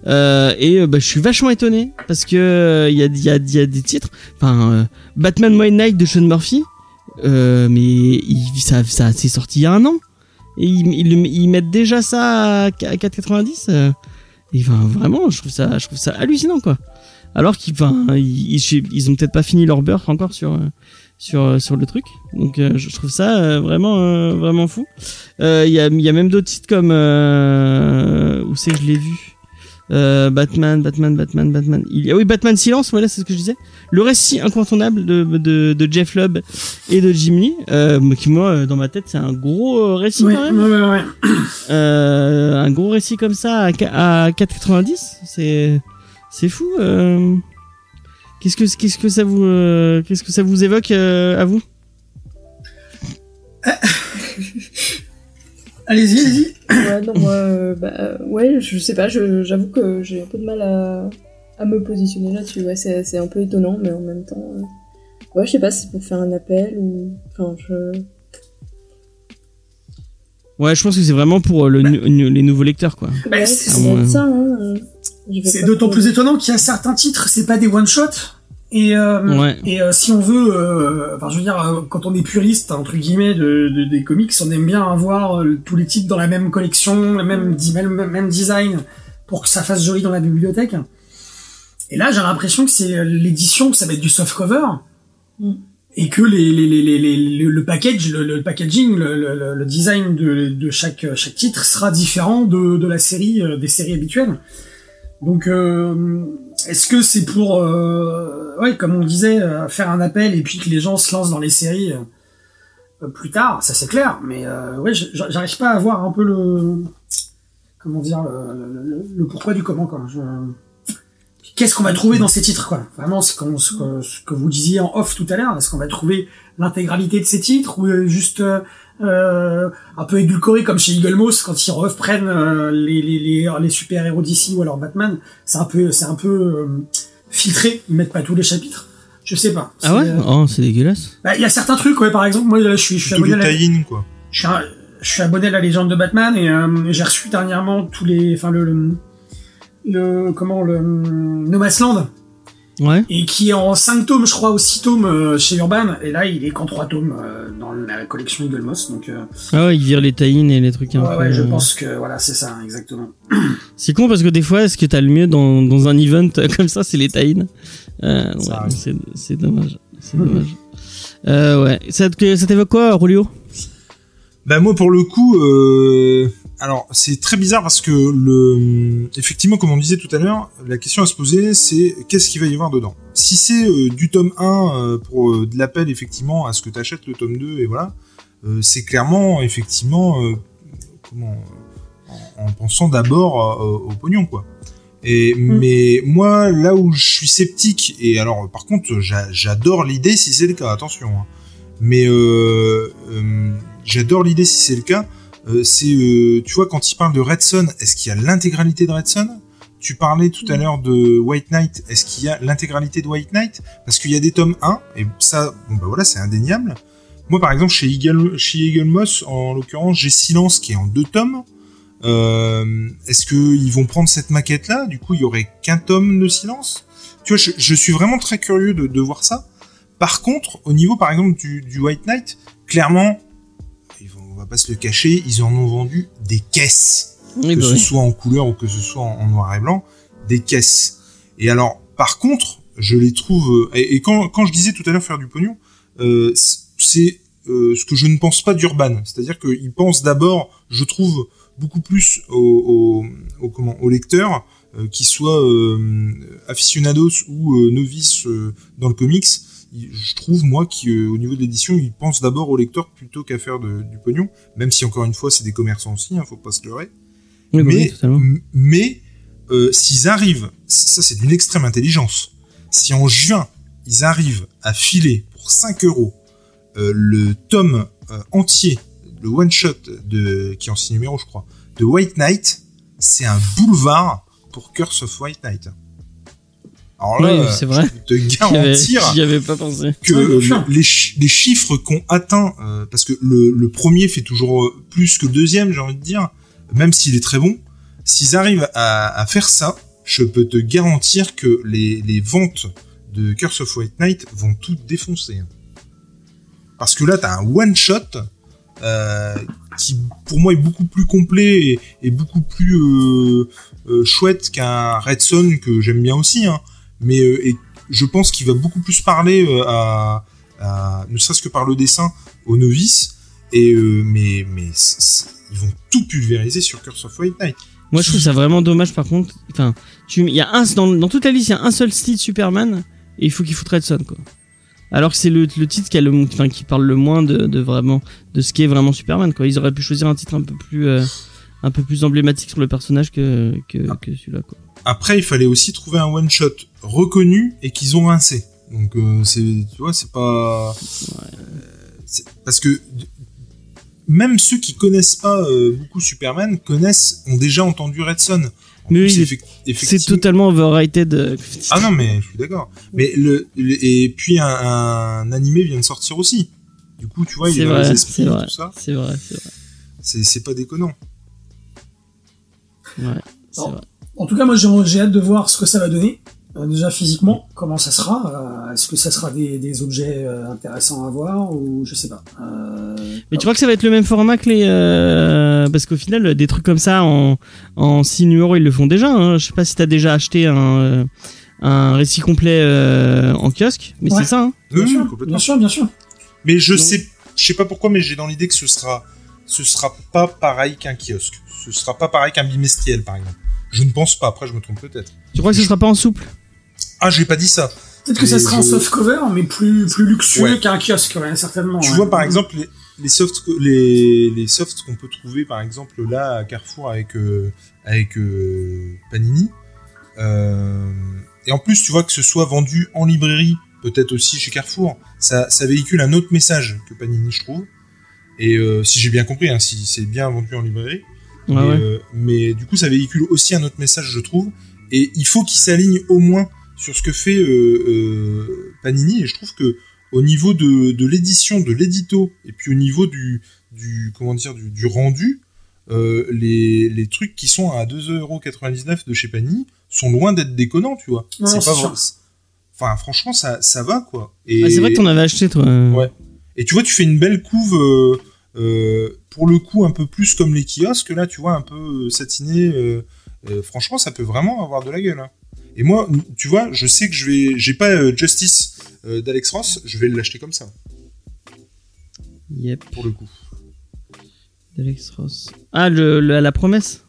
Euh, et euh, bah, je suis vachement étonné parce que euh, il y, a, y, a, y a des titres. Enfin, euh, Batman Moon Knight de Sean Murphy, euh, mais il, ça, ça c'est sorti il y a un an. Et ils, ils, ils mettent déjà ça à 4,90. euh, et enfin, vraiment, je trouve ça, je trouve ça hallucinant, quoi. Alors qu'ils, enfin, ils, ils, ont peut-être pas fini leur beurre encore sur, euh, sur, euh, sur le truc. Donc, euh, je trouve ça euh, vraiment, euh, vraiment fou. Euh, Il y, a, y a même d'autres titres comme, euh, où c'est que je l'ai vu. Euh, Batman, Batman, Batman, Batman. Il y a, oui, Batman Silence, voilà, c'est ce que je disais. Le récit incontournable de, de, de Jeff Lubb et de Jim Lee, euh, qui moi, euh, dans ma tête, c'est un gros euh, récit Ouais, quand même. ouais, ouais. Euh, un gros récit comme ça à, à 4,90, c'est c'est fou. euh. Qu'est-ce que qu'est-ce que ça vous euh, qu'est-ce que ça vous évoque euh, à vous? Allez-y, allez-y. Ouais, non, moi, euh, bah, euh, ouais, je sais pas, je- j'avoue que j'ai un peu de mal à, à me positionner là-dessus. Ouais, c'est c'est un peu étonnant, mais en même temps, euh, ouais, je sais pas si c'est pour faire un appel ou, enfin, je, Ouais, je pense que c'est vraiment pour le, nu- les nouveaux lecteurs quoi. Bah, ouais, c'est- hein. d'autant plus étonnant qu'il y a certains titres, c'est pas des one shot. Et, euh, Ouais. et euh, si on veut, euh, enfin je veux dire, euh, quand on est puriste entre guillemets de, de- des comics, on aime bien avoir euh, tous les titres dans la même collection, le même, di- même, même design, pour que ça fasse joli dans la bibliothèque. Et là, j'ai l'impression que c'est euh, l'édition, que ça va être du soft cover, Mm. et que les, les, les, les, les- le, package, le, le packaging, le, le, le design de, de chaque chaque titre sera différent de, de la série, des séries habituelles. Donc, euh, est-ce que c'est pour, euh, comme on disait, euh, faire un appel et puis que les gens se lancent dans les séries euh, plus tard Ça c'est clair, mais ouais, j'arrive pas à voir un peu le, comment dire, le, pourquoi du comment quoi. Qu'est-ce qu'on va trouver dans ces titres quoi Vraiment, ce, qu'on- ce que, ce que vous disiez en off tout à l'heure, est-ce qu'on va trouver l'intégralité de ces titres ou juste euh, un peu édulcoré comme chez Eagle Moss quand ils reprennent euh, les, les, les, les super héros d'ici ou alors Batman, c'est un peu c'est un peu euh, filtré, ils mettent pas tous les chapitres. Je sais pas. Ah ouais C'est, euh, Oh, c'est dégueulasse. bah, il y a certains trucs, ouais, par exemple, moi je suis, je suis abonné à la, tie quoi. je suis, un- je suis abonné à la légende de Batman et euh, j'ai reçu dernièrement tous les, enfin le, le, le- comment le Nomasland Ouais. et qui est en 5 tomes, je crois, ou 6 tomes euh, chez Urban, et là il est qu'en 3 tomes euh, dans la collection Eagle Moss, donc euh, Ah ouais, ils virent les tie et les trucs un ouais, peu. ouais, je pense que voilà, c'est ça, exactement. C'est con parce que des fois, ce que t'as le mieux dans, dans un event comme ça, c'est les euh, ouais, arrive. c'est, c'est dommage. C'est dommage. Euh, ouais. Ça, te- ça t'évoque quoi, Rolio? Bah moi pour le coup, euh, alors c'est très bizarre parce que le, effectivement comme on disait tout à l'heure, la question à se poser c'est qu'est-ce qu'il va y avoir dedans? Si c'est euh, du tome 1 euh, pour euh, de l'appel effectivement à ce que t'achètes le tome 2 et voilà, c'est clairement effectivement comment en, en pensant d'abord au pognon quoi. Et mais moi là où je suis sceptique et alors par contre j'a- j'adore l'idée si c'est le cas attention. hein. Mais j'adore l'idée si c'est le cas. Euh, c'est, euh, tu vois, quand il parle de Red Son, est-ce qu'il y a l'intégralité de Red Son Tu parlais tout à l'heure de White Knight, est-ce qu'il y a l'intégralité de White Knight? Parce qu'il y a des tomes 1, et ça, bon bah voilà, c'est indéniable. Moi, par exemple, chez Eagle, chez Eagle Moss, en l'occurrence, j'ai Silence qui est en deux tomes. Euh, est-ce qu'ils vont prendre cette maquette-là? Du coup, il y aurait qu'un tome de Silence? Tu vois, je, je suis vraiment très curieux de, de voir ça. Par contre, au niveau, par exemple, du, du White Knight, clairement, pas se le cacher, ils en ont vendu des caisses Oui, que bah ce oui. soit en couleur ou que ce soit en, en noir et blanc, des caisses. Et alors, par contre, je les trouve. euh, Et, et quand, quand je disais tout à l'heure faire du pognon, euh, c'est euh, ce que je ne pense pas d'Urban. C'est-à-dire qu'ils pensent d'abord, je trouve, beaucoup plus aux, aux, aux, comment, aux lecteurs, euh, qu'ils soient euh, aficionados ou novices euh, dans le comics. Je trouve, moi, qu'au niveau de l'édition, ils pensent d'abord aux lecteurs plutôt qu'à faire de- du pognon. Même si, encore une fois, c'est des commerçants aussi, hein, faut pas se leurrer Oui, bah oui, mais mais euh, s'ils arrivent, ça c'est d'une extrême intelligence. Si en juin ils arrivent à filer pour 5 euros euh, le tome euh, entier, le one shot de qui est en 6 numéros je crois, de White Knight, c'est un boulevard pour Curse of White Knight. Alors là, Oui, c'est vrai. je peux te J'y avais, garantir j'y avais pas pensé. que euh, les, chi- les chiffres qu'on atteint, euh, parce que le, le premier fait toujours euh, plus que le deuxième, j'ai envie de dire, même s'il est très bon, s'ils arrivent à, à faire ça, je peux te garantir que les, les ventes de Curse of White Knight vont tout défoncer. Parce que là, t'as un one shot euh, qui, pour moi, est beaucoup plus complet et, et beaucoup plus euh, euh, chouette qu'un Red Son que j'aime bien aussi. Hein. Mais euh, et je pense qu'il va beaucoup plus parler euh, à, à- ne serait-ce que par le dessin, aux novices. Et euh, mais mais ils vont tout pulvériser sur Curse of White Knight. Moi, je trouve ça vraiment dommage, par contre. Enfin, tu, il y a un, dans, dans toute la liste, il y a un seul style Superman, et il faut qu'il foute Redson, quoi. Alors que c'est le, le titre qui, a le, enfin, qui parle le moins de, de vraiment, de ce qui est vraiment Superman, quoi. Ils auraient pu choisir un titre un peu plus, euh, un peu plus emblématique sur le personnage que, que, que celui-là, quoi. Après, il fallait aussi trouver un one shot reconnu et qu'ils ont rincé. Donc euh, c'est tu vois, c'est pas euh, c'est- parce que même ceux qui connaissent pas euh, beaucoup Superman connaissent ont déjà entendu Red Son. En Mais plus, oui, effec- C'est effectivement- totalement overrated. euh, Ah non, mais je suis d'accord. Mais le, le- et puis un, un animé vient de sortir aussi. Du coup, tu vois, il C'est est dans vrai, les c'est esprits et vrai. tout ça. C'est vrai, c'est vrai. C'est c'est pas déconnant. Ouais, c'est vrai. En tout cas, moi, j'ai j'ai hâte de voir ce que ça va donner. Euh, déjà physiquement, comment ça sera euh, Est-ce que ça sera des, des objets euh, intéressants à voir ou je sais pas. Euh, Mais tu crois que ça va être le même format que les euh, parce qu'au final des trucs comme ça en en 6 numéros ils le font déjà hein. je sais pas si t'as déjà acheté un euh, un récit complet euh, en kiosque mais Ouais. c'est ça hein. bien, Oui, sûr, complètement. bien sûr, bien sûr. Mais je Donc- sais, je sais pas pourquoi, mais j'ai dans l'idée que ce sera, ce sera pas pareil qu'un kiosque. Ce sera pas pareil qu'un bimestriel, par exemple. Je ne pense pas. Après, je me trompe peut-être. tu crois que ce sera pas en souple? Ah, j'ai pas dit ça. Peut-être que ça sera en soft cover, mais plus plus luxueux Ouais. qu'un kiosque, ouais, certainement. Tu ouais. vois, par exemple, les, les softs, les, les softs qu'on peut trouver, par exemple, là à Carrefour avec euh, avec euh, Panini. Euh, et en plus, tu vois que ce soit vendu en librairie, peut-être aussi chez Carrefour, ça, ça véhicule un autre message que Panini, je trouve. Et euh, si j'ai bien compris, hein, si c'est bien vendu en librairie. Ouais, mais, ouais. euh, mais du coup, ça véhicule aussi un autre message, je trouve. Et il faut qu'il s'aligne au moins sur ce que fait euh, euh, Panini. Et je trouve que au niveau de, de l'édition, de l'édito, et puis au niveau du, du comment dire, du, du rendu, euh, les, les trucs qui sont à 2,99€ de chez Panini sont loin d'être déconnants, tu vois. C'est pas vrai. Enfin, franchement, ça, ça va, quoi. Et... Ah, c'est vrai que t'en avais acheté, toi. Ouais. Et tu vois, tu fais une belle couve, euh, pour le coup, un peu plus comme les kiosques, là, tu vois, un peu euh, satiné. euh, euh, franchement, ça peut vraiment avoir de la gueule. hein. Et moi, tu vois, je sais que je vais. J'ai pas euh, Justice euh, d'Alex Ross, je vais l'acheter comme ça, Yep. pour le coup. D'Alex Ross. Ah, le, le- la promesse?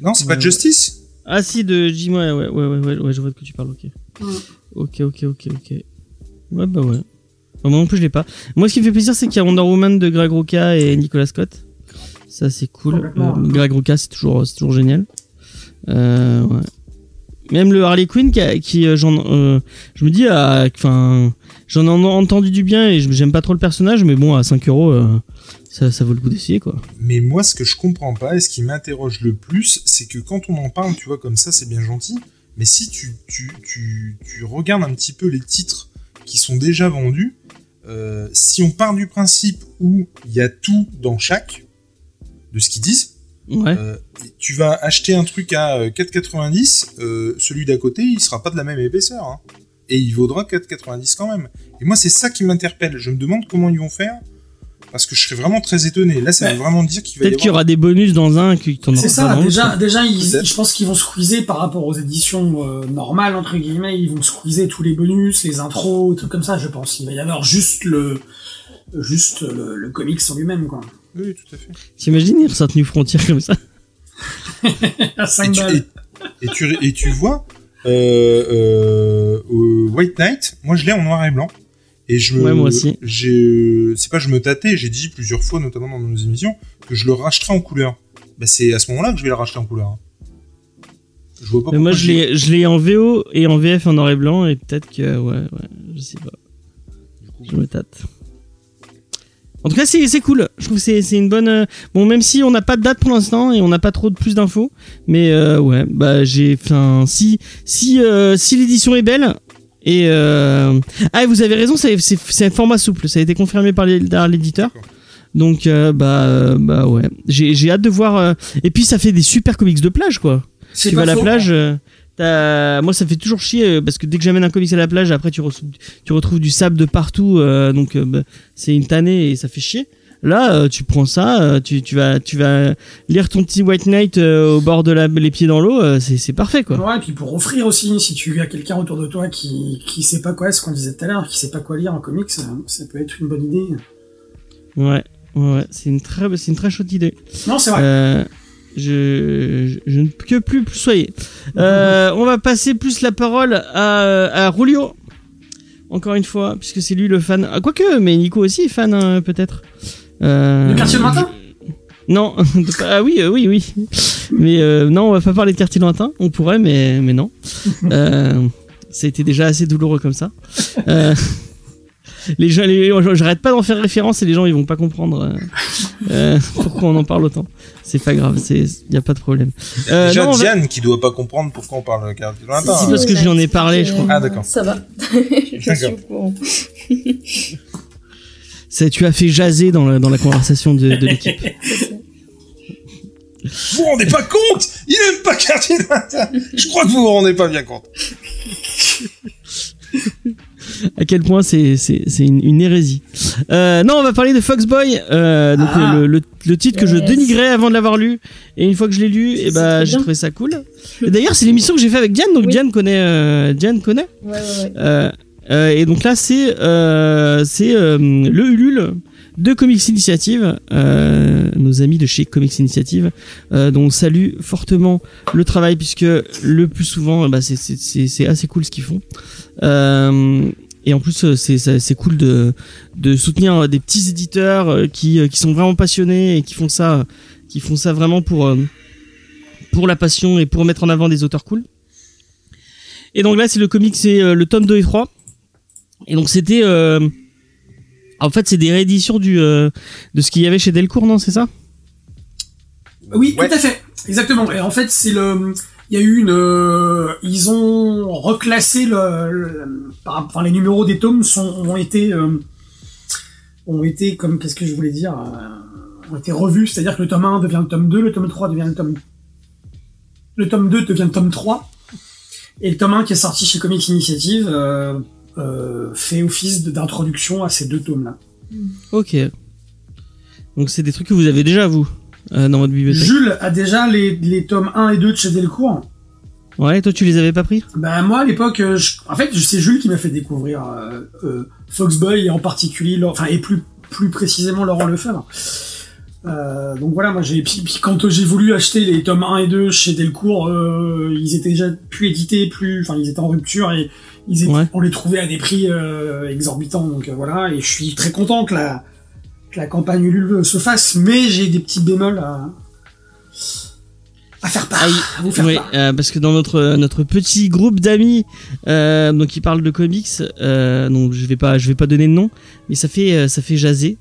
Non, c'est Ouais, pas Justice? Ah, si, de Jim, ouais, ouais, ouais, ouais, ouais, ouais, je vois de quoi tu parles, ok. Ok, ok, ok, ok. Ouais, bah ouais. Moi non plus, je l'ai pas. Moi, ce qui me fait plaisir, c'est qu'il y a Wonder Woman de Greg Rucka et Nicolas Scott. Ça, c'est cool. Euh. Greg Rucka, c'est toujours, c'est toujours génial. Euh, ouais. Même le Harley Quinn, qui, euh, j'en, euh, je me dis, ah, enfin, j'en ai entendu du bien et j'aime pas trop le personnage, mais bon, à 5 euros, ça, ça vaut le coup d'essayer, quoi. Mais moi, ce que je comprends pas et ce qui m'interroge le plus, c'est que quand on en parle, tu vois, comme ça, c'est bien gentil. Mais si tu, tu, tu, tu regardes un petit peu les titres qui sont déjà vendus, euh, si on part du principe où il y a tout dans chaque, de ce qu'ils disent, Ouais. euh, tu vas acheter un truc à euh, 4,90, euh, celui d'à côté, il sera pas de la même épaisseur. hein. Et il vaudra 4,90 quand même. Et moi, c'est ça qui m'interpelle. Je me demande comment ils vont faire. Parce que je serais vraiment très étonné. Là, ça veut vraiment dire qu'il va y Peut-être qu'il y avoir... aura des bonus dans un que t'en auras C'est ça, déjà, déjà ils- je pense qu'ils vont squeezer par rapport aux éditions euh, normales, entre guillemets, ils vont squeezer tous les bonus, les intros, trucs comme ça, je pense. Il va y avoir juste le, juste le, le comics en lui-même, quoi. Oui, tout à fait. T'imagines, ils ressortent New Frontier comme ça À Et 5 tu, balles. et, et tu, et tu vois, euh, euh, au White Knight, moi je l'ai en noir et blanc. Et je me, Ouais, moi aussi. j'ai- C'est pas je me tâtais, j'ai dit plusieurs fois, notamment dans nos émissions, que je le racheterais en couleur. Bah, c'est à ce moment-là que je vais le racheter en couleur. hein. Je vois pas Mais moi, je l'ai, en VO et en VF en noir et blanc, et peut-être que, ouais, ouais, je sais pas. Je me tâte. En tout cas, c'est, cool. Je trouve que c'est, c'est une bonne. euh, Bon, même si on n'a pas de date pour l'instant et on n'a pas trop de plus d'infos, mais euh, ouais, bah j'ai. Enfin, si, si, euh, si l'édition est belle. Et euh... ah, vous avez raison, c'est, c'est, c'est un format souple. Ça a été confirmé par, l'éditeur. Donc euh, bah euh, bah ouais, j'ai, j'ai hâte de voir. euh, Et puis ça fait des super comics de plage quoi C'est tu vas à la plage, euh, t'as- moi ça fait toujours chier parce que dès que j'amène un comics à la plage, après tu, re- tu retrouves du sable de partout, euh, donc euh, bah, c'est une tannée et ça fait chier. Là, euh, tu prends ça, euh, tu, tu vas tu vas lire ton petit White Knight euh, au bord de la, les pieds dans l'eau, c'est parfait quoi. Ouais, et puis pour offrir aussi, si tu as quelqu'un autour de toi qui, qui sait pas quoi, ce qu'on disait tout à l'heure, qui sait pas quoi lire en comics, ça, ça peut être une bonne idée. Ouais, ouais, c'est une très c'est une très chouette idée. Non, c'est vrai. Euh, je, je, je ne peux plus, plus soyez. Euh, on va passer plus la parole à, à Rulio. Encore une fois, puisque c'est lui le fan. Ah, quoique, mais Nico aussi est fan, hein, peut-être. Euh, Le quartier lointain Non. ah oui, euh, oui, oui. Mais euh, non, on va pas parler de quartier lointain. On pourrait, mais, mais non. euh, C'était déjà assez douloureux comme ça. Euh, les gens, les- j'arrête pas d'en faire référence et les gens ils vont pas comprendre pourquoi on en parle autant. C'est pas grave, c'est y a pas de problème. Euh, Déjà, non, on va- Diane qui doit pas comprendre pourquoi on parle de quartier lointain. Si, hein. parce que je lui en ai parlé, je crois. Ah, d'accord. Ça va. je suis D'accord. au courant. C'est- tu as fait jaser dans la, dans la conversation de, de l'équipe. Vous vous rendez pas compte? Il aime pas quartier lointain Je crois que vous vous rendez pas bien compte. à quel point c'est une, une hérésie. Euh, non, on va parler de Foxboy, euh, donc Ah. le, le, le titre que je dénigrais avant de l'avoir lu, et une fois que je l'ai lu, et bah j'ai trouvé ça cool. Et D'ailleurs, c'est l'émission que j'ai fait avec Diane, donc Oui. Diane connaît, euh, Diane connaît. Ouais, ouais, ouais. Euh, et donc là, c'est euh, c'est euh, le Ulule de Comics Initiative, euh, nos amis de chez Comics Initiative, euh, dont on salue fortement le travail puisque le plus souvent, bah, c'est- assez cool ce qu'ils font. Euh, et en plus, c'est cool de de soutenir des petits éditeurs qui qui sont vraiment passionnés et qui font ça qui font ça vraiment pour pour la passion et pour mettre en avant des auteurs cool. Et donc là, c'est le comic, c'est le tome 2 et 3. Et donc c'était... euh, En fait, c'est des rééditions du, euh, de ce qu'il y avait chez Delcourt, non C'est ça? Oui, Ouais. tout à fait. Exactement. Et en fait, c'est le, il y a eu une, euh, ils ont reclassé le, enfin les numéros des tomes sont ont été, euh, ont été comme qu'est-ce que je voulais dire, ont été revus. C'est-à-dire que le tome 1 devient le tome 2, le tome 3 devient le tome, le tome 2 devient le tome 3. Et le tome 1 qui est sorti chez Comics Initiative euh, fait office d'introduction à ces deux tomes-là. Ok. Donc c'est des trucs que vous avez déjà vous euh, dans votre bibliothèque? Jules a déjà les, les tomes 1 et 2 de chez Delcourt. Ouais, toi tu les avais pas pris? Bah moi à l'époque, euh, je- en fait c'est Jules qui m'a fait découvrir euh, euh, Foxboy et en particulier, enfin et plus plus précisément Laurent Lefebvre. Euh, donc voilà, moi j'ai puis, puis quand j'ai voulu acheter les tomes 1 et 2 chez Delcourt, euh, ils étaient déjà plus édités, plus, enfin ils étaient en rupture et ils étaient, Ouais. on les trouvait à des prix euh, exorbitants. Donc euh, voilà, et je suis très content que la que la campagne Ulule se fasse, mais j'ai des petits bémols à à faire part, Ah, à vous faire Oui, part. euh, parce que dans notre notre petit groupe d'amis, donc qui parlent de comics, donc je vais pas je vais pas donner de nom, mais ça fait ça fait jaser.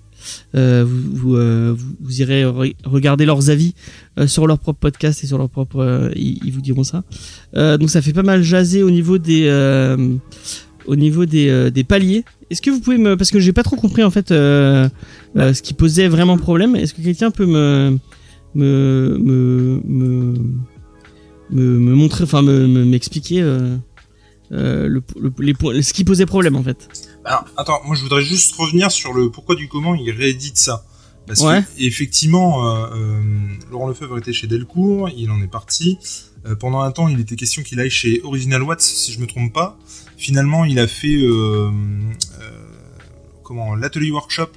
Euh, vous vous, euh, vous irez re- regarder leurs avis euh, sur leur propre podcast et sur leur propre euh, ils, ils vous diront ça. Donc ça fait pas mal jaser au niveau des au niveau des euh, des paliers. Est-ce que vous pouvez me parce que j'ai pas trop compris en fait euh, ce qui posait vraiment problème. Est-ce que quelqu'un peut me me me me me, me montrer, enfin me me- m'expliquer euh, euh, le, le- les ce qui posait problème en fait. Alors, attends, moi je voudrais juste revenir sur le pourquoi du comment il réédite ça. Parce Ouais. que, effectivement, euh, euh, Laurent Lefebvre était chez Delcourt, il en est parti. Euh, pendant un temps, il était question qu'il aille chez Original Watts, si je me trompe pas. Finalement, il a fait euh, euh, comment l'atelier workshop,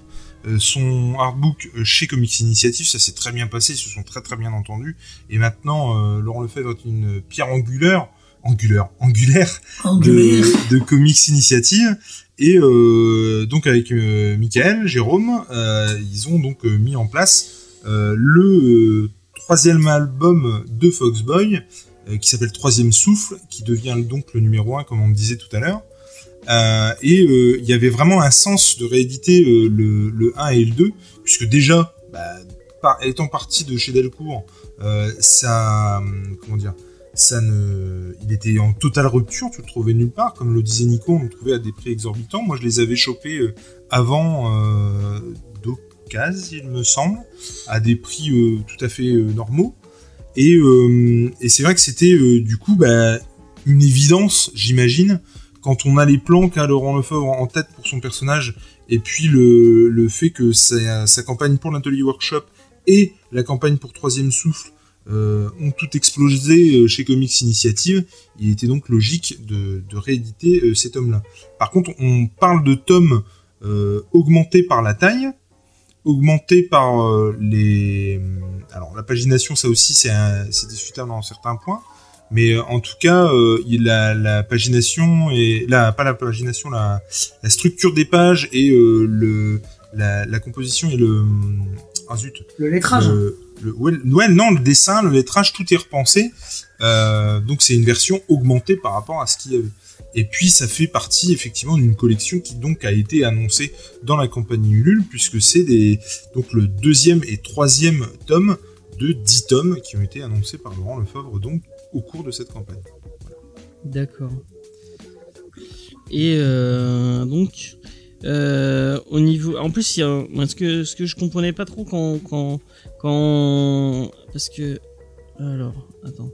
euh, son artbook chez Comics Initiative. Ça s'est très bien passé, ils se sont très très bien entendus. Et maintenant, euh, Laurent Lefebvre est une pierre angulaire, angulaire, angulaire de, de Comics Initiative. Et euh, donc avec euh, Michael, Jérôme, euh, ils ont donc mis en place le troisième album de Foxboy, qui s'appelle Troisième Souffle, qui devient donc le numéro un, comme on le disait tout à l'heure. Euh, et euh, il y avait vraiment un sens de rééditer euh, le, le 1 et le 2, puisque déjà, bah, par, étant parti de chez Delcourt, ça, hum, comment dire, ça ne, il était en totale rupture, tu le trouvais nulle part, comme le disait Nico, on le trouvait à des prix exorbitants. Moi, je les avais chopés euh, avant euh, d'occasion, il me semble, à des prix euh, tout à fait euh, normaux. Et, c'est vrai que c'était du coup bah, une évidence, j'imagine, quand on a les plans qu'a Laurent Lefebvre en tête pour son personnage, et puis le, le fait que sa, sa campagne pour l'atelier workshop et la campagne pour Troisième Souffle euh, ont tout explosé euh, chez Comics Initiative, il était donc logique de, de rééditer euh, ces tomes-là. Par contre, on parle de tomes euh, augmentés par la taille, augmentés par euh, les... Alors la pagination, ça aussi, c'est un- c'est discutable dans certains points, mais en tout cas, la, la pagination et la pas la pagination, la, la structure des pages et le la, la composition et le ah zut Le lettrage. le, le- ouais, non, le dessin, le lettrage, tout est repensé. Euh, donc c'est une version augmentée par rapport à ce qu'il y avait. Et puis ça fait partie effectivement d'une collection qui donc a été annoncée dans la compagnie Ulule, puisque c'est des donc le deuxième et troisième tome de 10 tomes qui ont été annoncés par Laurent Lefebvre donc au cours de cette campagne. D'accord. Et euh, donc, euh, au niveau, en plus, il y a, ce que ce que je comprenais pas trop quand quand quand parce que alors attends,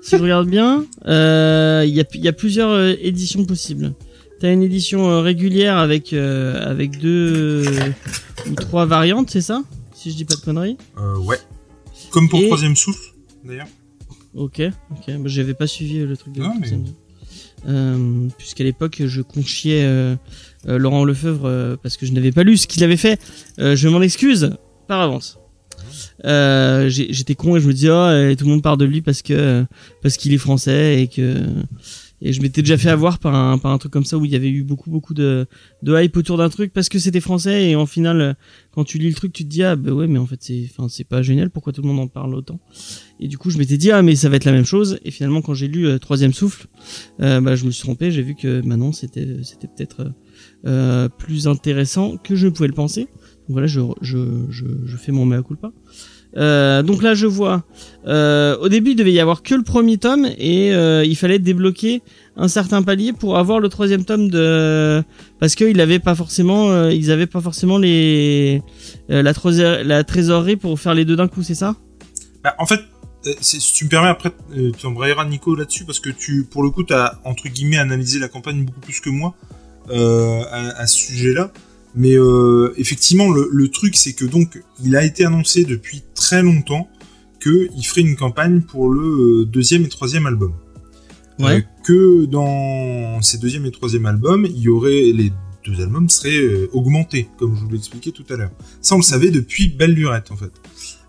si je regarde bien, euh, il y a il y a plusieurs euh, éditions possibles. T'as une édition euh, régulière avec avec deux ou trois variantes, c'est ça? Si je dis pas de conneries. Ouais. Comme pour Et- troisième souffle d'ailleurs. Ok, ok. Bah, J'avais pas suivi le truc de Non, mais-. Euh, puisqu'à l'époque je conchiais euh, euh, Laurent Lefebvre parce que je n'avais pas lu ce qu'il avait fait. Je m'en excuse par avance. Euh, J'étais con et je me disais oh, tout le monde parle de lui parce que parce qu'il est français et que et je m'étais déjà fait avoir par un par truc comme ça où il y avait eu beaucoup beaucoup de hype autour d'un truc parce que c'était français et en final quand tu lis le truc tu te dis ah bah ouais mais en fait c'est enfin pas génial. Pourquoi tout le monde en parle autant? Et du coup je m'étais dit ah mais ça va être la même chose. Et finalement quand j'ai lu euh, troisième souffle euh, bah je me suis trompé. J'ai vu que maintenant c'était c'était peut-être plus intéressant que je ne pouvais le penser voilà je je je, je fais mon mea culpa euh, donc là je vois euh, au début il devait y avoir que le premier tome et euh, il fallait débloquer un certain palier pour avoir le troisième tome de parce qu'ils avaient pas forcément euh, ils avaient pas forcément les euh, la, la trésorerie pour faire les deux d'un coup c'est ça? Bah, en fait, euh, si tu me permets après, tu embrayeras Nico là-dessus parce que tu, pour le coup, t'as entre guillemets analysé la campagne beaucoup plus que moi à, à ce sujet-là. Mais euh, effectivement, le, le truc, c'est que donc, il a été annoncé depuis très longtemps qu'il ferait une campagne pour le euh, deuxième et troisième album. Ouais. Euh, que dans ces deuxième et troisième albums, il y aurait les deux albums seraient euh, augmentés, comme je vous l'expliquais tout à l'heure. Ça, on le savait depuis Belle Lurette, en fait.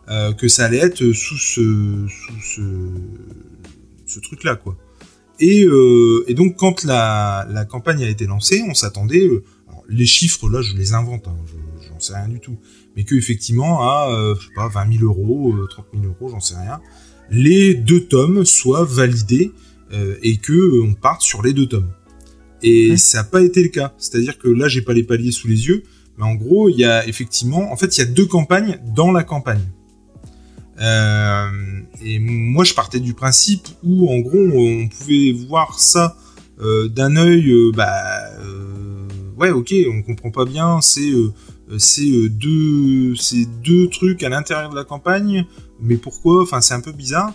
Euh, que ça allait être sous ce, sous ce, ce truc-là, quoi. Et, et donc, quand la, la campagne a été lancée, on s'attendait. Euh, les chiffres, là, je les invente, hein, je- j'en sais rien du tout. Mais que effectivement, à, euh, je sais pas, 20 000 euros, euh, 30 000 euros, j'en sais rien, les deux tomes soient validés euh, et que euh, on parte sur les deux tomes. Et Ouais. ça n'a pas été le cas. C'est-à-dire que là, j'ai pas les paliers sous les yeux, mais en gros, il y a effectivement, en fait, il y a deux campagnes dans la campagne. Euh, et moi, je partais du principe où, en gros, on pouvait voir ça euh, d'un œil, euh, bah, euh, ouais, ok, on comprend pas bien, c'est euh, c'est euh, deux, c'est deux trucs à l'intérieur de la campagne, mais pourquoi? Enfin, c'est un peu bizarre.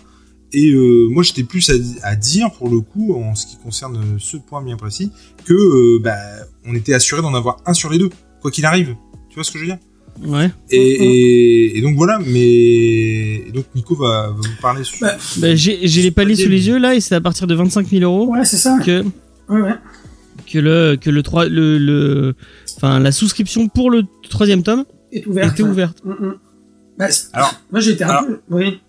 Et euh, moi, j'étais plus à, à dire, pour le coup, en ce qui concerne ce point bien précis, que euh, bah, on était assuré d'en avoir un sur les deux, quoi qu'il arrive. Tu vois ce que je veux dire? Ouais. et, et, et donc voilà, mais et donc Nico va, va vous parler sur. Bah, Bah, j'ai j'ai les paliers sous les yeux là et c'est à partir de 25 000 euros Ouais, c'est ça. que Ouais, ouais. Que le que le 3 le le enfin la souscription pour le troisième tome Est ouverte. était ouverte. Mm, mm. Bah, Alors- moi j'ai été un alors- peu. Oui.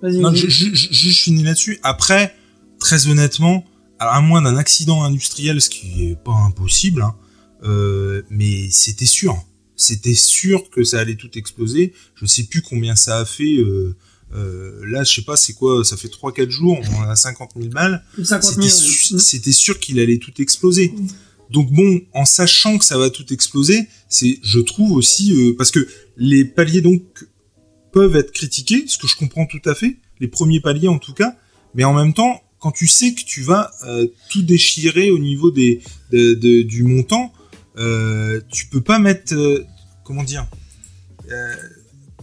Vas-y. Je, je, je- je finis là-dessus. Après, très honnêtement, alors à moins d'un accident industriel, ce qui est pas impossible, hein, euh, mais c'était sûr. C'était sûr que ça allait tout exploser. Je sais plus combien ça a fait. Euh, euh, là, je sais pas, c'est quoi Ça fait 3-4 jours, on a 50 000 balles. Plus de 50 C'était 000. su- ouais. c'était sûr qu'il allait tout exploser. Donc bon, en sachant que ça va tout exploser, c'est, je trouve aussi, euh, parce que les paliers donc peuvent être critiqués, ce que je comprends tout à fait, les premiers paliers en tout cas, mais en même temps, quand tu sais que tu vas euh, tout déchirer au niveau des de- de- du montant, euh, tu peux pas mettre, euh, comment dire, euh,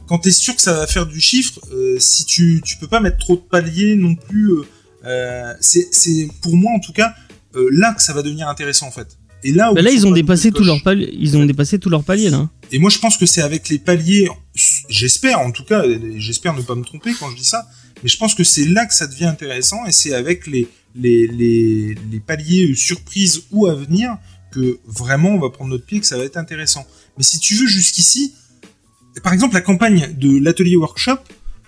quand t'es sûr que ça va faire du chiffre, euh, si tu tu peux pas mettre trop de paliers non plus. euh, euh, c'est pour moi en tout cas euh, là que ça va devenir intéressant en fait. Et là, Bah là ils ont dépassé tous leurs paliers ils ont dépassé tous leurs paliers là. et moi, je pense que c'est avec les paliers, j'espère en tout cas, j'espère ne pas me tromper quand je dis ça, mais je pense que c'est là que ça devient intéressant et c'est avec les, les, les, les paliers surprises ou à venir que vraiment on va prendre notre pied que ça va être intéressant. Mais si tu veux jusqu'ici, par exemple, la campagne de l'atelier workshop,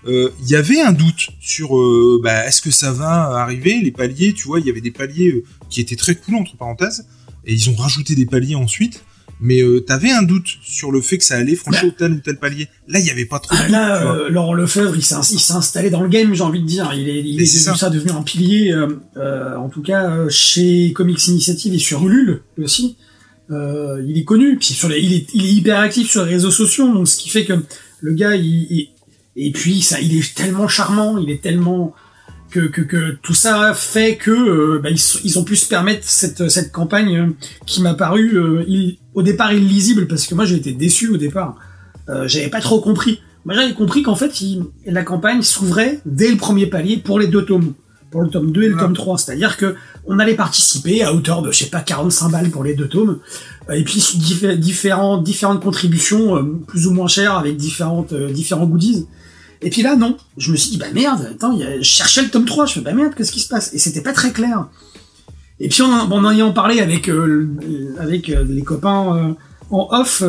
euh, il y avait un doute sur euh, bah, est-ce que ça va arriver, les paliers, tu vois, il y avait des paliers euh, qui étaient très cool entre parenthèses, et ils ont rajouté des paliers ensuite mais euh, t'avais un doute sur le fait que ça allait franchir tel ou tel palier. Là, il y avait pas trop de Ah, doute, Là, euh, Laurent Lefebvre, il s'est installé dans le game, j'ai envie de dire. Il est, il est devenu ça. ça. devenu un pilier, euh, euh, en tout cas euh, chez Comics Initiative et sur Ulule aussi. Euh, il est connu, sur les, il est, il est hyper actif sur les réseaux sociaux, donc ce qui fait que le gars, il, il- et puis ça, il est tellement charmant, il est tellement que, que, que tout ça fait que euh, bah, ils, ils ont pu se permettre cette, cette campagne euh, qui m'a paru euh, il- au départ illisible parce que moi j'ai été déçu au départ. J'avais pas trop compris. Moi j'avais compris qu'en fait il- la campagne s'ouvrait dès le premier palier pour les deux tomes, pour le tome 2 et le Ah. tome 3. C'est-à-dire que on allait participer à hauteur de je sais pas 45 balles pour les deux tomes Euh, et puis diffé- différents, différentes contributions euh, plus ou moins chères avec différentes, euh, différents goodies. Et puis là, non. Je me suis dit, bah merde, attends, je cherchais le tome 3, je fais, bah merde, qu'est-ce qui se passe? Et c'était pas très clair. Et puis en, en ayant parlé avec, euh, avec euh, les copains euh, en off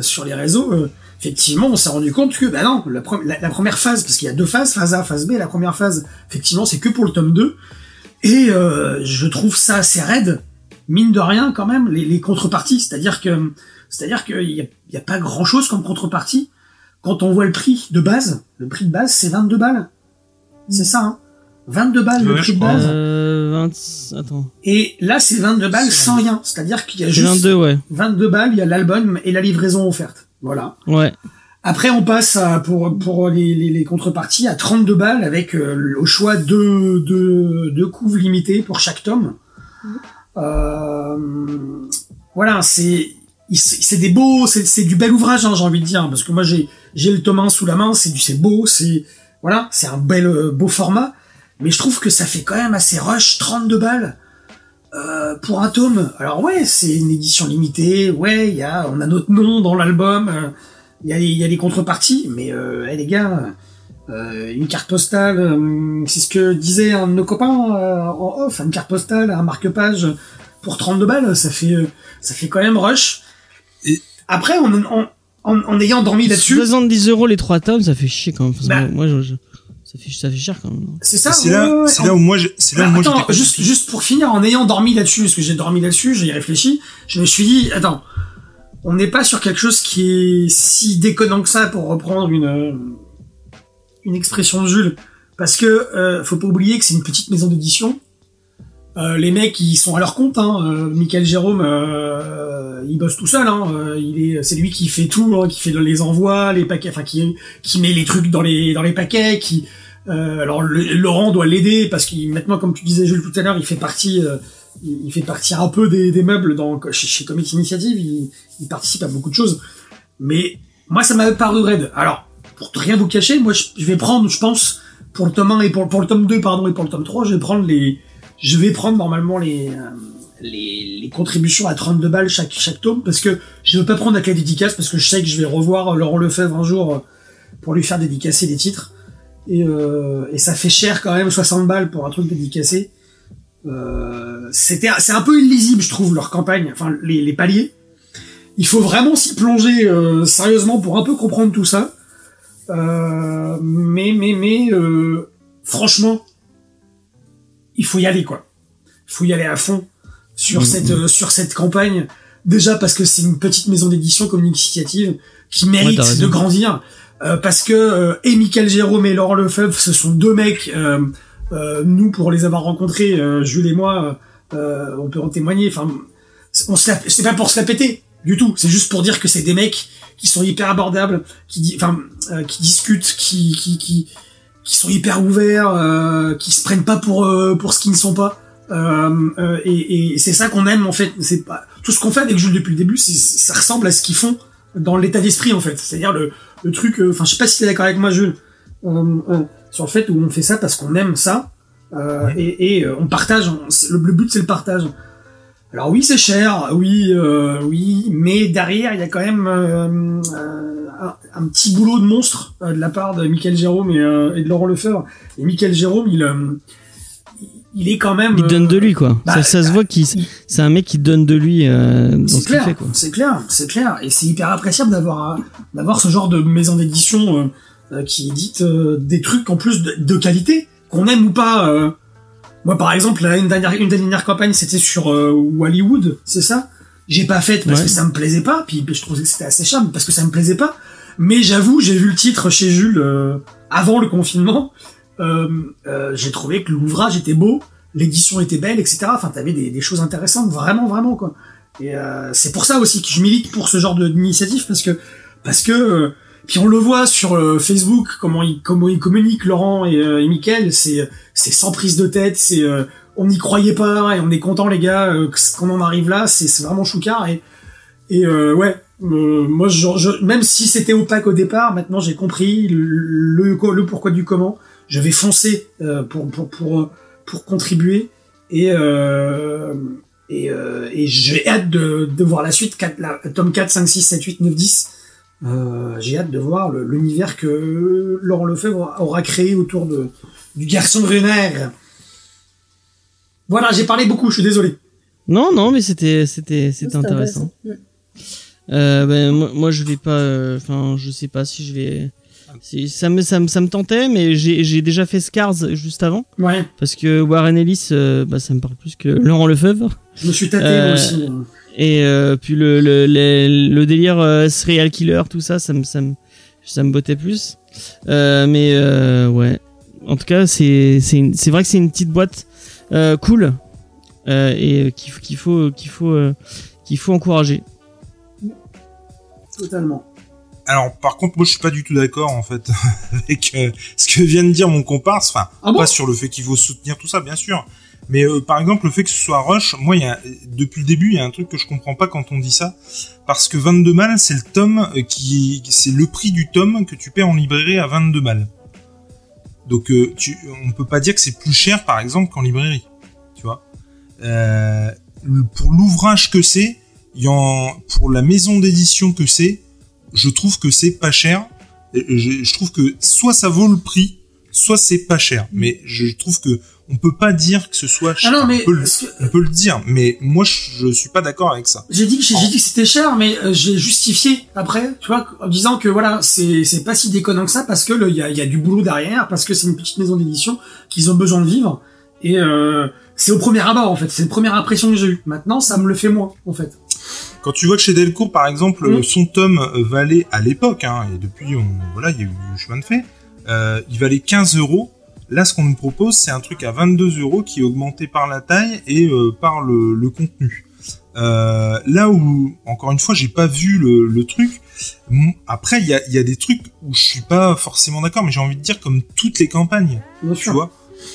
sur les réseaux, effectivement, on s'est rendu compte que, bah non, la, pre- la- la première phase, parce qu'il y a deux phases, phase A, phase B, la première phase, effectivement, c'est que pour le tome 2. Et euh, je trouve ça assez raide, mine de rien quand même, les, les contreparties, c'est-à-dire que c'est-à-dire qu'il y a, il y a pas grand-chose comme contrepartie. Quand on voit le prix de base, le prix de base, c'est 22 balles. C'est ça, hein 22 balles le prix de base. Euh, 20... Attends. Et là, c'est 22 balles sans rien. C'est-à-dire qu'il y a juste 22 ouais. 22 balles, il y a l'album et la livraison offerte. Voilà. Ouais. Après, on passe à, pour, pour les, les, les contreparties à 32 balles avec euh, au choix deux, deux, deux couves limitées pour chaque tome. Euh, voilà, c'est c'est des beaux, c'est c'est du bel ouvrage, hein, j'ai envie de dire, parce que moi j'ai j'ai le tome 1 sous la main, c'est du c'est beau, c'est Voilà, c'est un bel euh, beau format, mais je trouve que ça fait quand même assez rush, 32 balles euh, pour un tome. Alors ouais, c'est une édition limitée, ouais, il y a, on a notre nom dans l'album, euh, il y, a, y a des contreparties, mais euh, les gars, euh, une carte postale, euh, c'est ce que disait un de nos copains euh, en off, une carte postale, un marque-page pour 32 balles, ça fait, euh, ça fait quand même rush. Et- Après, en, en, en, en ayant dormi là-dessus, 70 euros les trois tomes, ça fait chier quand même. Bah. moi, je, je- ça fait ça fait cher quand même. c'est ça. C'est ouais, là, ouais, c'est en- là où moi, je- c'est là où Bah, moi attends, juste, juste pour finir, en ayant dormi là-dessus, parce que j'ai dormi là-dessus, j'ai réfléchi, je me suis dit, attends, on n'est pas sur quelque chose qui est si déconnant que ça pour reprendre une, euh, une expression de Jules. Parce que, euh, faut pas oublier que c'est une petite maison d'édition. Euh, les mecs, ils sont à leur compte, hein. Euh, Michael Jérôme, euh, il bosse tout seul, hein. Euh, il est, c'est lui qui fait tout, hein, qui fait les envois, les paquets, enfin, qui, qui met les trucs dans les, dans les paquets, qui, euh, alors le- Laurent doit l'aider parce qu'il maintenant, comme tu disais Jules tout à l'heure, il fait partie, euh, il, fait partie un peu des, des meubles dans chez, chez Comics Initiative. Il, il participe à beaucoup de choses. Mais moi, ça m'a paru raide. Alors, pour rien vous cacher, moi, je, je vais prendre, je pense, pour le tome 1 et pour, pour le tome 2, pardon, et pour le tome 3, je vais prendre les, je vais prendre normalement les, euh, les, les contributions à 32 balles chaque, chaque tome parce que je veux pas prendre la clé dédicace parce que je sais que je vais revoir Laurent Lefebvre un jour euh, pour lui faire dédicacer des titres. Et, euh, et ça fait cher quand même 60 balles pour un truc dédicacé. Euh, c'était c'est un peu illisible je trouve leur campagne enfin les, les paliers il faut vraiment s'y plonger euh, sérieusement pour un peu comprendre tout ça Euh, mais mais mais franchement il faut y aller quoi. Il faut y aller à fond sur Mhm. cette euh, sur cette campagne. Déjà parce que c'est une petite maison d'édition comme initiative qui mérite de grandir euh, parce que euh, et Michael Jérôme et Laurent Lefebvre ce sont deux mecs euh, euh, nous pour les avoir rencontrés euh, Jules et moi euh, on peut en témoigner. Enfin on se c'est pas pour se la péter du tout. C'est juste pour dire que c'est des mecs qui sont hyper abordables qui enfin euh, qui discutent qui qui qui qui sont hyper ouverts euh, qui se prennent pas pour euh, pour ce qu'ils ne sont pas. Euh, euh, et, et c'est ça qu'on aime en fait. C'est pas tout ce qu'on fait avec Jules depuis le début ça ressemble à ce qu'ils font dans l'état d'esprit en fait. C'est-à-dire le le truc euh, enfin je sais pas si t'es d'accord avec moi Jules sur le fait où on fait ça parce qu'on aime ça euh, et, et euh, on partage on- le, le but c'est le partage. Alors oui c'est cher oui euh, oui mais derrière il y a quand même un, un petit boulot de monstre euh, de la part de Michael Jérôme et, euh, et de Laurent Lefebvre et Michael Jérôme il euh, il est quand même Il donne de lui quoi. bah, ça, ça se bah, voit qu'il il- c'est un mec qui donne de lui euh, dans ce qu'il clair, fait quoi. c'est clair, c'est clair, et c'est hyper appréciable d'avoir d'avoir ce genre de maison d'édition euh, qui édite euh, des trucs en plus de, de qualité, qu'on aime ou pas. Moi, par exemple, une dernière une dernière campagne, c'était sur Hollywood, c'est ça? J'ai pas faite parce Ouais. que ça me plaisait pas, puis je trouvais que c'était assez charme parce que ça me plaisait pas. Mais j'avoue, j'ai vu le titre chez Jules euh, avant le confinement. Euh, euh, j'ai trouvé que l'ouvrage était beau, l'édition était belle, etc. Enfin, t'avais des, des choses intéressantes, vraiment, vraiment quoi. Et euh, c'est pour ça aussi que je milite pour ce genre d'initiative parce que parce que euh, puis on le voit sur euh, Facebook comment ils comment ils communiquent Laurent et, euh, et Mickaël, c'est c'est sans prise de tête, c'est euh, on n'y croyait pas et on est content les gars euh, qu'on en arrive là, c'est vraiment choucard et euh, ouais euh, moi je, même si c'était opaque au départ, maintenant j'ai compris le, pourquoi du comment. Je vais foncer pour contribuer et j'ai hâte de, voir la suite, 4, la, tome 4, 5, 6, 7, 8, 9, 10. Euh, j'ai hâte de voir l'univers que Laurent Lefebvre aura créé autour de, du garçon Renard. Voilà, j'ai parlé beaucoup, je suis désolé. Non non mais c'était c'était c'était intéressant. Euh, ben, moi, moi, je vais pas. euh, Enfin, je sais pas si je vais. si- ça me ça me ça me tentait, mais j'ai j'ai déjà fait Scars juste avant Ouais, parce que Warren Ellis, euh, bah, ça me parle plus que Laurent Lefebvre. je me suis tâté Euh, moi aussi. Et euh, puis le le, le, le délire euh, serial killer, tout ça, ça me ça me ça me bottait plus. Euh, mais euh, ouais. En tout cas, c'est c'est une- c'est vrai que c'est une petite boîte euh, cool euh, et qu'il faut qu'il faut qu'il faut euh, qu'il faut encourager. Totalement. Alors, par contre, moi, je suis pas du tout d'accord, en fait, avec euh, ce que vient de dire mon comparse. Enfin, Ah bon? pas sur le fait qu'il faut soutenir tout ça, bien sûr. Mais euh, par exemple, le fait que ce soit Rush, moi, il y a, depuis le début, il y a un truc que je comprends pas quand on dit ça. Parce que 22 balles, c'est le tome euh, qui, c'est le prix du tome que tu paies en librairie à 22 balles. Donc euh, tu, on peut pas dire que c'est plus cher par exemple qu'en librairie, tu vois. Euh, pour l'ouvrage que c'est, pour la maison d'édition que c'est, je trouve que c'est pas cher. Je trouve que soit ça vaut le prix, soit c'est pas cher. Mais je trouve que on peut pas dire que ce soit Ah cher. non, mais on, peut le, ce que- on peut le dire, mais moi je, je suis pas d'accord avec ça. J'ai dit que j'ai j'ai dit que c'était cher, mais euh, j'ai justifié après, tu vois, en disant que voilà, c'est c'est pas si déconnant que ça parce que le- il y a, il y a du boulot derrière, parce que c'est une petite maison d'édition qu'ils ont besoin de vivre et euh, c'est au premier abord en fait, c'est la première impression que j'ai eue. Maintenant, ça me le fait moins en fait. Quand tu vois que chez Delcourt, par exemple, Mm. son tome euh, valait à l'époque, hein, et depuis, on, voilà, il y a eu du chemin de fait, euh, il valait 15 euros. Là, ce qu'on nous propose, c'est un truc à 22 euros qui est augmenté par la taille et euh, par le, le contenu. Euh, là où, encore une fois, j'ai pas vu le, le truc. Après, il y a, il y a des trucs où je suis pas forcément d'accord, mais j'ai envie de dire comme toutes les campagnes Bien tu sûr. vois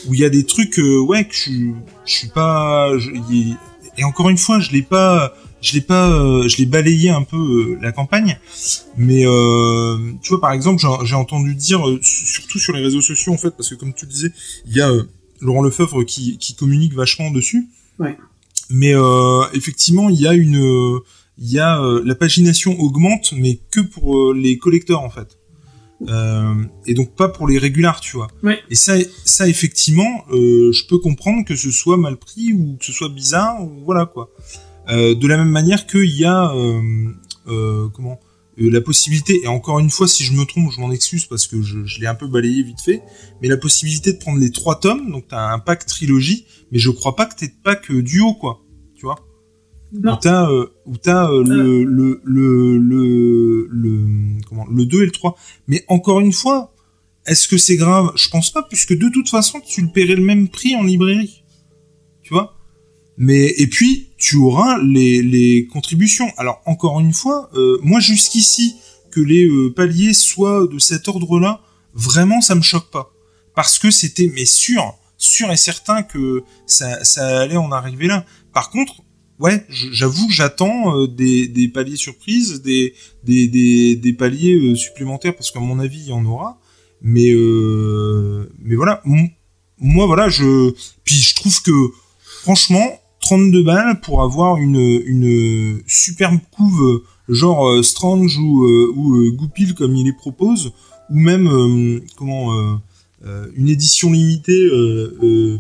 où il y a des trucs euh, ouais que je suis je suis pas je- y est- et encore une fois je l'ai pas je l'ai pas euh, je l'ai balayé un peu euh, la campagne mais euh, tu vois par exemple j'ai- entendu dire euh, su- surtout sur les réseaux sociaux en fait parce que comme tu le disais il y a euh, Laurent Lefebvre qui qui communique vachement dessus Ouais. mais euh, effectivement il y a une il y a euh, la pagination augmente mais que pour les collecteurs en fait euh, et donc pas pour les régulars, tu vois. Ouais. Et ça, ça effectivement, euh, je peux comprendre que ce soit mal pris ou que ce soit bizarre, ou voilà quoi. Euh, de la même manière qu'il y a euh, euh, comment euh, la possibilité, et encore une fois, si je me trompe, je m'en excuse parce que je, je l'ai un peu balayé vite fait, mais la possibilité de prendre les trois tomes, donc t'as un pack trilogie, mais je crois pas que t'aies de pack duo quoi, tu vois. Non. où t'as euh, où t'as euh, le, le le le le comment le 2 et le 3 mais encore une fois est-ce que c'est grave? Je pense pas puisque de toute façon tu le paierais le même prix en librairie. Tu vois? Mais et puis tu auras les les contributions alors encore une fois euh, moi jusqu'ici que les euh, paliers soient de cet ordre-là vraiment ça me choque pas parce que c'était mais sûr sûr et certain que ça ça allait en arriver là par contre ouais, j'avoue que j'attends euh, des, des paliers surprises, des, des, des, des paliers euh, supplémentaires, parce qu'à mon avis, il y en aura. Mais, euh, mais voilà, moi, voilà, je. Puis je trouve que, franchement, 32 balles pour avoir une, une superbe couve, euh, genre euh, Strange ou, euh, ou Goupil, comme il les propose, ou même, comment. une édition limitée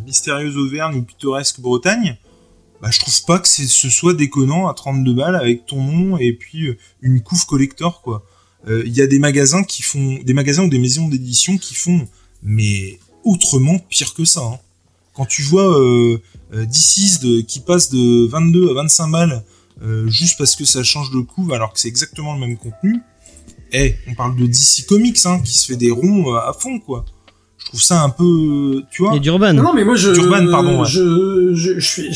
Mystérieuse Auvergne ou Pittoresque Bretagne, bah, je trouve pas que ce soit déconnant à 32 balles avec ton nom et puis une couve collector quoi. Il y a des magasins qui font des magasins ou des maisons d'édition qui font mais autrement pire que ça. hein. Quand tu vois euh, DC's de, qui passe de 22 à 25 balles euh, juste parce que ça change de couve alors que c'est exactement le même contenu. Eh, on parle de DC Comics hein, qui se fait des ronds euh, à fond quoi. Je trouve ça un peu, tu vois. A d'Urban. Non, non, mais moi je D'Urban, pardon, ouais. je je je suis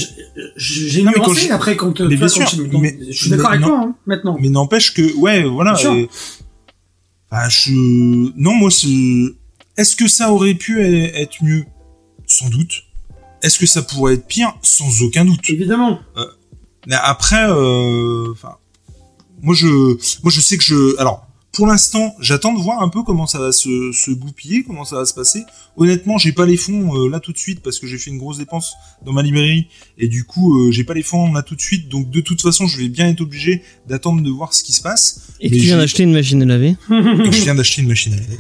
j'ai mais quand je- après quand Mais bien quand sûr, je- donc, mais- je suis d'accord avec toi hein, maintenant. Mais n'empêche que, ouais, voilà. Bien sûr. et- Bah, je... Non, moi, c'est... Est-ce que ça aurait pu e- être mieux? Sans doute. Est-ce que ça pourrait être pire Sans aucun doute. Évidemment. Mais après, euh, enfin, moi je, moi je sais que je, alors pour l'instant, j'attends de voir un peu comment ça va se, se goupiller, comment ça va se passer. Honnêtement, j'ai pas les fonds euh, là tout de suite parce que j'ai fait une grosse dépense dans ma librairie et du coup, euh, j'ai pas les fonds là tout de suite. Donc de toute façon, je vais bien être obligé d'attendre de voir ce qui se passe. Et Mais tu viens d'acheter une machine à laver. et je viens d'acheter une machine à laver.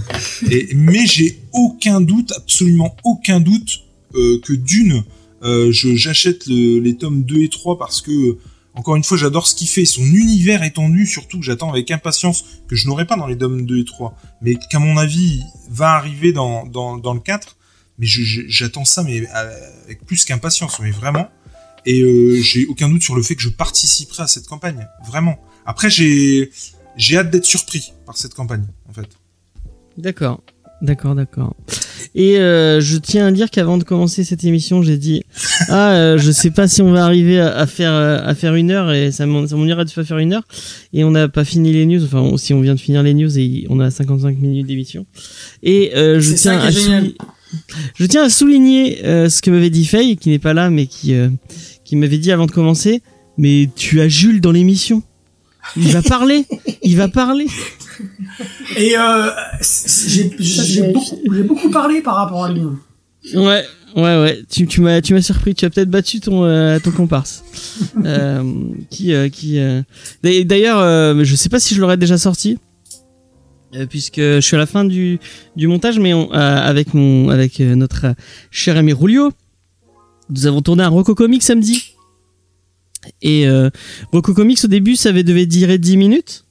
Et, mais j'ai aucun doute, absolument aucun doute, euh, que d'une, euh, j'achète le- les tomes 2 et 3 parce que, encore une fois, j'adore ce qu'il fait, son univers étendu, surtout que j'attends avec impatience, que je n'aurai pas dans les tomes 2 et 3, mais qu'à mon avis, va arriver dans, dans, dans le 4. Mais j'attends ça, mais euh, avec plus qu'impatience, mais vraiment. Et euh, j'ai aucun doute sur le fait que je participerai à cette campagne, vraiment. Après, j'ai hâte d'être surpris par cette campagne, en fait. D'accord. D'accord, d'accord. Et euh, je tiens à dire qu'avant de commencer cette émission, j'ai dit ah euh, je sais pas si on va arriver à, à faire euh, à faire une heure et ça m'en- ça m'ennuierait de faire une heure et on n'a pas fini les news. Enfin on- si on vient de finir les news et on a 55 minutes d'émission. Et euh, je tiens à génial. je tiens à souligner euh, ce que m'avait dit Faye qui n'est pas là mais qui euh, qui m'avait dit avant de commencer. Mais tu as Jules dans l'émission. Il va parler. Il va parler. Et euh, j'ai beaucoup, j'ai beaucoup parlé par rapport à lui. Ouais, ouais, ouais. Tu, tu m'as, tu m'as surpris. Tu as peut-être battu ton, euh, ton comparse. euh, qui, euh, qui. euh, d'a- D'ailleurs, euh, je sais pas si je l'aurais déjà sorti. euh, puisque je suis à la fin du, du montage, mais on- euh, avec mon, avec euh, notre euh, cher ami Rulio, nous avons tourné un Rocco Comics samedi. Et euh, Rocco Comics au début, ça avait- devait durer 10 minutes.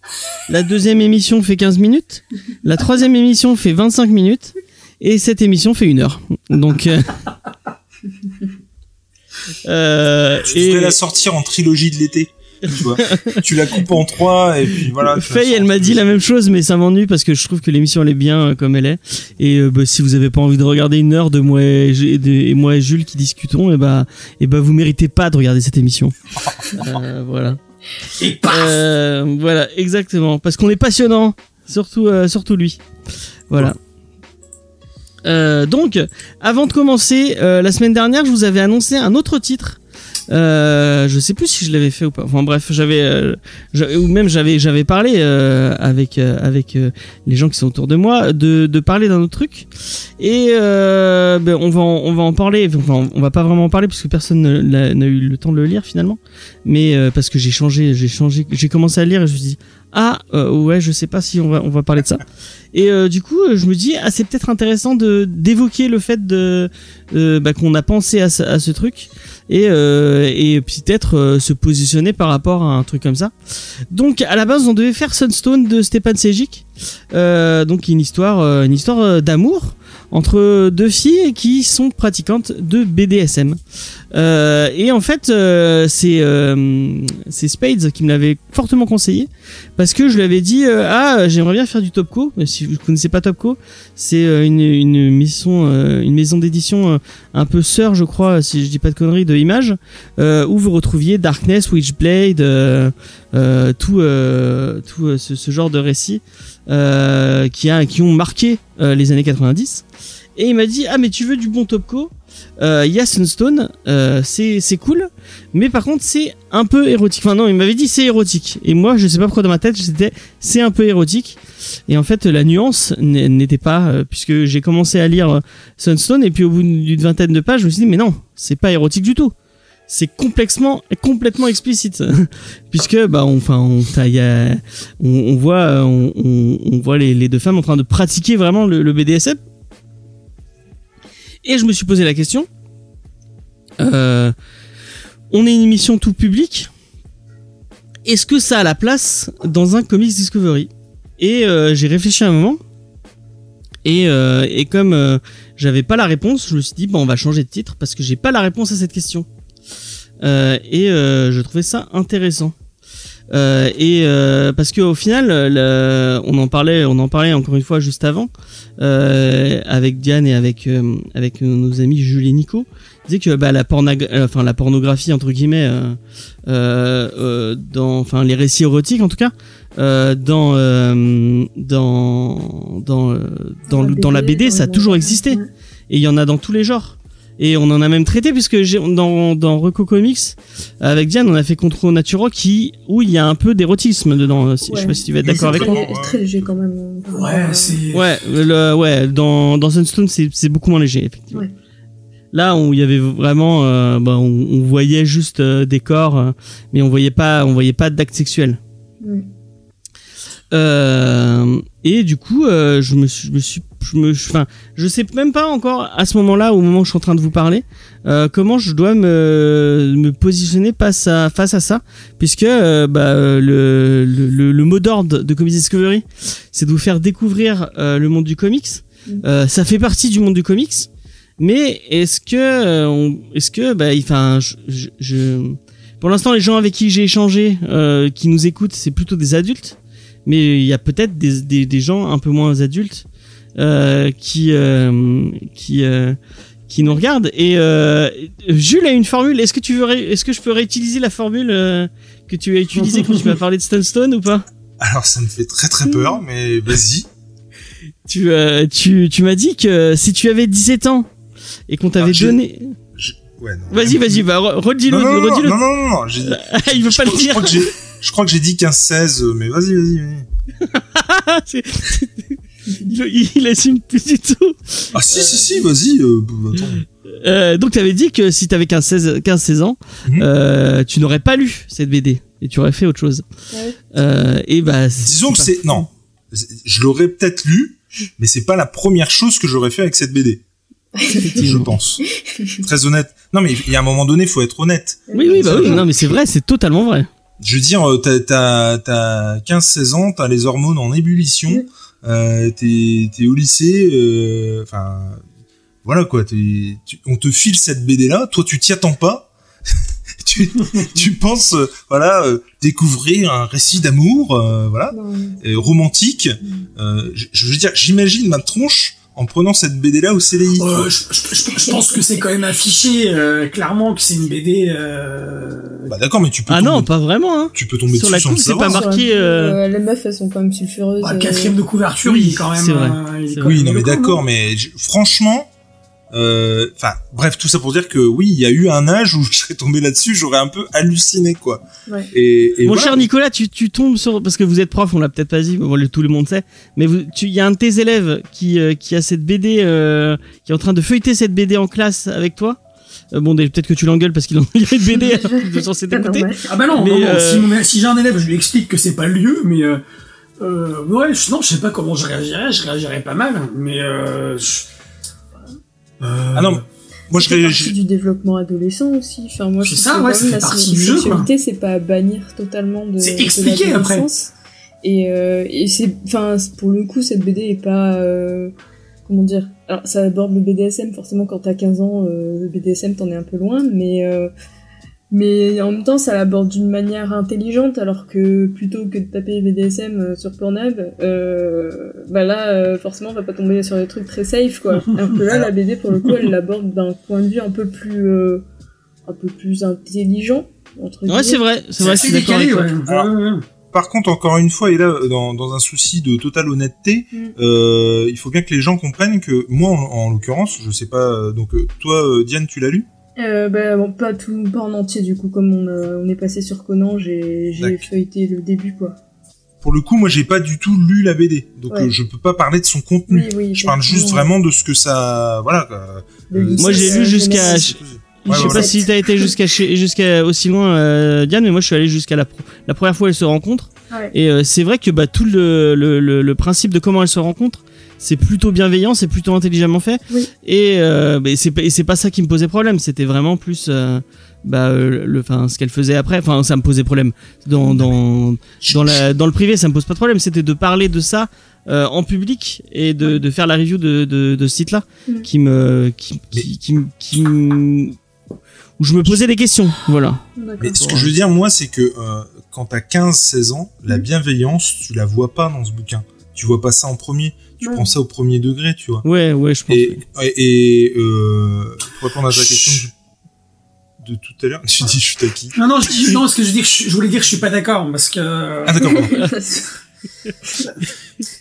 La deuxième émission fait 15 minutes. La troisième émission fait 25 minutes. Et cette émission fait une heure. Donc. Euh, euh, Je et voudrais la sortir en trilogie de l'été. Tu vois, tu la coupes en trois et puis voilà. Faye, elle m'a dit la même chose, mais ça m'ennuie parce que je trouve que l'émission elle est bien euh, comme elle est. Et euh, bah, si vous avez pas envie de regarder une heure de moi et, et de- et moi et Jules qui discutons, et bah, et bah vous méritez pas de regarder cette émission. Euh, voilà. Et paf Euh, voilà, exactement. Parce qu'on est passionnant, surtout, euh, surtout lui. Voilà. Euh, donc, avant de commencer, euh, la semaine dernière, je vous avais annoncé un autre titre. Euh, je sais plus si je l'avais fait ou pas. Enfin bref, j'avais euh, ou même j'avais j'avais parlé euh, avec euh, avec euh, les gens qui sont autour de moi de, de parler d'un autre truc. Et ben, on va en, on va en parler. Enfin, on va pas vraiment en parler parce que personne n'a eu le temps de le lire finalement mais parce que j'ai changé, j'ai changé, j'ai commencé à lire et je me suis dit ah ouais je sais pas si on va on va parler de ça et du coup je me dis ah c'est peut-être intéressant de d'évoquer le fait de bah, qu'on a pensé à, ce- à ce truc et euh, et peut-être euh, se positionner par rapport à un truc comme ça. Donc à la base on devait faire Sunstone de Stepan Sejic euh, donc une histoire une histoire d'amour entre deux filles qui sont pratiquantes de BDSM euh, et en fait, euh, c'est euh, c'est Spades qui me l'avait fortement conseillé parce que je lui avais dit euh, ah j'aimerais bien faire du Topco. Mais Si vous connaissez pas Topco, c'est euh, une, une maison euh, une maison d'édition un peu sœur, je crois, si je dis pas de conneries, de Image, où vous retrouviez Darkness, Witchblade, tout tout ce, ce genre de récits qui a qui ont marqué les années 90. Et il m'a dit ah mais tu veux du bon Topco? Euh, il y a Sunstone, euh, c'est c'est cool, mais par contre c'est un peu érotique. Enfin non, il m'avait dit c'est érotique, et moi je sais pas pourquoi dans ma tête c'était c'est un peu érotique. Et en fait la nuance n'était pas, euh, puisque j'ai commencé à lire euh, Sunstone et puis au bout d'une vingtaine de pages je me suis dit mais non, c'est pas érotique du tout. C'est complètement complètement explicite puisque bah enfin on, a- on, voit on, voit les, les deux femmes en train de pratiquer vraiment le, le BDSM et je me suis posé la question. Euh, on est une émission tout public. Est-ce que ça a la place dans un Comics Discovery? Et euh, j'ai réfléchi un moment. Et, euh, et comme euh, j'avais pas la réponse, je me suis dit bon on va changer de titre parce que j'ai pas la réponse à cette question. Euh, et euh, je trouvais ça intéressant. Euh, et euh, parce qu'au final, le- on en parlait, on en parlait encore une fois juste avant euh, avec Diane et avec euh, avec nos amis Jules et Nico, ils disaient que bah, la euh, enfin la pornographie entre guillemets, euh, dans enfin les récits érotiques en tout cas, euh, dans euh, dans dans dans, dans la BD, ça a toujours existé. et il y en a dans tous les genres. Et on en a même traité puisque j'ai dans dans Reco Comics avec Diane on a fait Control Naturo qui où il y a un peu d'érotisme dedans. Si- Je sais pas si tu vas être d'accord avec moi. C'est très léger quand même. Ouais, c'est. Ouais, le, ouais, dans, dans Sunstone, c'est, c'est beaucoup moins léger, effectivement. Ouais. Là, où il y avait vraiment, euh, bah, on, on voyait juste euh, des corps, euh, mais on voyait pas, on voyait pas d'acte sexuel. Mm. Euh, et du coup, euh, je me suis, je me suis, je me, enfin, je sais même pas encore à ce moment-là, au moment où je suis en train de vous parler, euh, comment je dois me, me positionner face à, face à ça, puisque euh, bah, euh, le, le, le, mot d'ordre de Comics Discovery, c'est de vous faire découvrir euh, le monde du comics. Mm. Euh, ça fait partie du monde du comics, mais est-ce que, euh, est-ce que, bah, enfin, je, je, je- pour l'instant, les gens avec qui j'ai échangé, euh, qui nous écoutent, c'est plutôt des adultes, mais il y a peut-être des, des, des gens un peu moins adultes qui, euh, qui, euh, qui nous regardent. Et euh, Jules a une formule. Est-ce que tu veux, est-ce que je peux réutiliser la formule euh, que tu as utilisée quand tu m'as parlé de Stunstone ou pas? Alors ça me fait très très peur, mais vas-y. Tu, euh, tu, tu m'as dit que si tu avais 17 ans et qu'on t'avait donné. Ouais, non. Vas-y, vas-y, va, re- redis-le, Non, non, non, non, non, dit- Il veut pas le dire. Je crois que j'ai dit 15-16, euh, mais vas-y, vas-y, vas-y. Il, il assume plus du tout. Ah si, si, si, vas-y. euh, bah, attends. Euh, donc tu avais dit que si tu avais 15-16 ans, Mhm. euh, tu n'aurais pas lu cette BD et tu aurais fait autre chose. Ouais. Euh, et bah Disons que c'est... Non, je l'aurais peut-être lu, mais c'est pas la première chose que j'aurais fait avec cette BD, je pense. Très honnête. Non, mais il y a un moment donné, faut être honnête. Oui, oui, bah oui, non, mais c'est vrai, c'est totalement vrai. Je veux dire, t'as, t'as, t'as 15-16 ans, t'as les hormones en ébullition, Oui. Euh, t'es, t'es au lycée, euh, enfin, voilà quoi, tu- on te file cette BD là, toi tu t'y attends pas, tu, tu penses, euh, voilà, euh, découvrir un récit d'amour, euh, voilà, romantique, euh, je, je veux dire, j'imagine ma tronche en prenant cette BD là au CDI. Euh, je, je- je- je pense que c'est quand même affiché euh, clairement que c'est une BD. Euh... Bah d'accord, mais tu peux Ah tomber, non, pas vraiment. Hein. tu peux tomber Sur dessus la couve, c'est pas marqué, euh, les meufs, elles sont quand même sulfureuses. bah, le euh, quatrième de couverture, oui, il est quand même. vrai. euh, est quand Oui, même non mais d'accord, mais franchement, enfin, bref, tout ça pour dire que oui, il y a eu un âge où je serais tombé là-dessus, j'aurais un peu halluciné, quoi. Ouais. Et, et Mon voilà. cher Nicolas, tu, tu tombes sur parce que vous êtes prof, on l'a peut-être pas dit, mais bon, le- tout le monde sait. Mais il y a un de tes élèves qui euh, qui a cette BD, euh, qui est en train de feuilleter cette BD en classe avec toi. Euh, bon, peut-être que tu l'engueules parce qu'il en a une BD de censé Ah, t'écouter. Ah bah non, Mais, non, non, euh, si, j'ai un élève, je lui explique que c'est pas le lieu, mais euh, euh, ouais, je, non, je sais pas comment je réagirais, je réagirais pas mal, mais euh, je- euh, Ah non, moi je C'est partie réagis. du développement adolescent aussi. Enfin, moi, je C'est ça, ouais, la partie du jeu, quoi. sexualité, c'est pas à bannir totalement de. C'est de expliqué, après. Et, euh, et c'est, enfin, c'est- pour le coup, cette BD est pas, euh, comment dire. Alors, ça aborde le BDSM, forcément, quand t'as 15 ans, euh, le BDSM, t'en es un peu loin, mais, euh, mais en même temps, ça l'aborde d'une manière intelligente, alors que plutôt que de taper BDSM euh, sur Pornhub, euh, bah là, euh, forcément, on va pas tomber sur des trucs très safe, quoi. Alors que là, la BD, pour le coup, elle l'aborde d'un point de vue un peu plus, euh, un peu plus intelligent, entre Ouais, c'est vrai, c'est c'est vrai, décalé, ouais. Alors, ouais. Par contre, encore une fois, et là, dans, dans un souci de totale honnêteté, Mm. euh, il faut bien que les gens comprennent que moi, en, en l'occurrence, je sais pas. Donc, toi, euh, Diane, tu l'as lu? Euh, bah, bon, pas tout, pas en entier, du coup, comme on, a- on est passé sur Conan, j'ai, feuilleté le début, quoi. Pour le coup, moi, j'ai pas du tout lu la BD, donc Ouais. euh, je peux pas parler de son contenu. Oui, oui. Je parle juste vraiment de ce que ça, voilà. Euh, Moi, j'ai lu euh, jusqu'à-. Je sais Ouais, pas voilà. si t'as été jusqu'à chez- jusqu'à aussi loin, euh, Diane, mais moi je suis allé jusqu'à la, pro- la première fois où elles se rencontrent. Ouais. Et euh, c'est vrai que bah, tout le, le, le, le principe de comment elles se rencontrent, c'est plutôt bienveillant, c'est plutôt intelligemment fait. Oui. Et, euh, c'est pas- et c'est pas ça qui me posait problème, c'était vraiment plus euh, bah, euh, le, enfin, ce qu'elle faisait après. Enfin, ça me posait problème. Dans, dans, dans, la, dans le privé, ça me pose pas de problème. C'était de parler de ça euh, en public et de, de faire la review de, de, de ce site-là Mm. qui me. Qui, qui, qui, qui me- où je me posais des questions. Voilà. Mais ce que je veux dire, moi, c'est que euh, quand t'as 15-16 ans, la bienveillance, tu la vois pas dans ce bouquin. Tu vois pas ça en premier. Tu Ouais. prends ça au premier degré, tu vois. Ouais, ouais, je pense. Et, et, et, euh, pour répondre à ta question de tout à l'heure, tu dis je suis taquis. Non, non, je, dis- non, ce que je, dis, je, je voulais dire que je suis pas d'accord, parce que. Ah d'accord. pardon.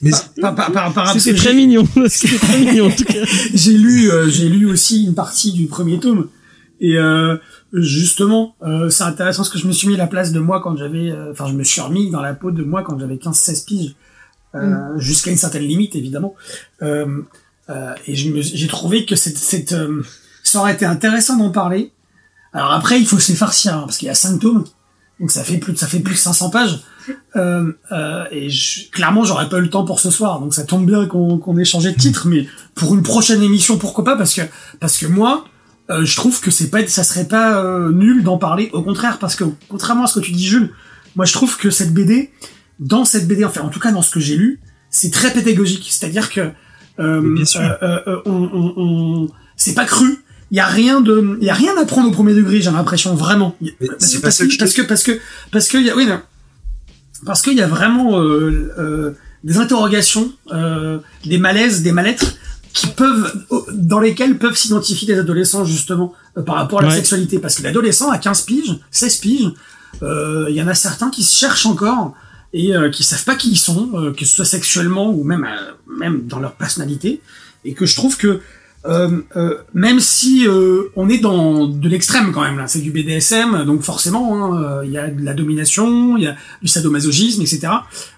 Mais par, par, C'était que très mignon. C'était très mignon en tout cas. j'ai lu euh, j'ai lu aussi une partie du premier tome et euh, justement euh, c'est intéressant parce que je me suis mis à la place de moi quand j'avais euh, enfin je me suis remis dans la peau de moi quand j'avais 15 16 piges euh, jusqu'à une certaine limite évidemment. Euh, euh, et j'ai trouvé que cette, cette euh, ça aurait été intéressant d'en parler. Alors après il faut se les farcir hein, parce qu'il y a 5 tomes donc ça fait plus de ça fait plus de 500 pages. Euh, euh, et je- clairement j'aurais pas eu le temps pour ce soir donc ça tombe bien qu'on qu'on ait changé de titre mais pour une prochaine émission pourquoi pas parce que parce que moi euh, je trouve que c'est pas ça serait pas euh, nul d'en parler au contraire parce que contrairement à ce que tu dis Jules moi je trouve que cette BD dans cette BD enfin en tout cas dans ce que j'ai lu c'est très pédagogique c'est-à-dire que euh, euh, euh, euh, on, on, on- c'est pas cru il y a rien de il y a rien à prendre au premier degré j'ai l'impression vraiment parce, que parce que parce que parce que il y a oui non. parce qu'il y a vraiment euh, euh, des interrogations euh, des malaises des mal-être qui peuvent dans lesquels peuvent s'identifier des adolescents justement euh, par rapport à la Ouais. sexualité parce que l'adolescent à 15 piges 16 piges euh, il y en a certains qui se cherchent encore et euh, qui savent pas qui ils sont euh, que ce soit sexuellement ou même euh, même dans leur personnalité et que je trouve que euh, euh, même si on est dans de l'extrême quand même là, c'est du BDSM, donc forcément hein, il y a de la domination, il y a du sadomasochisme, etc.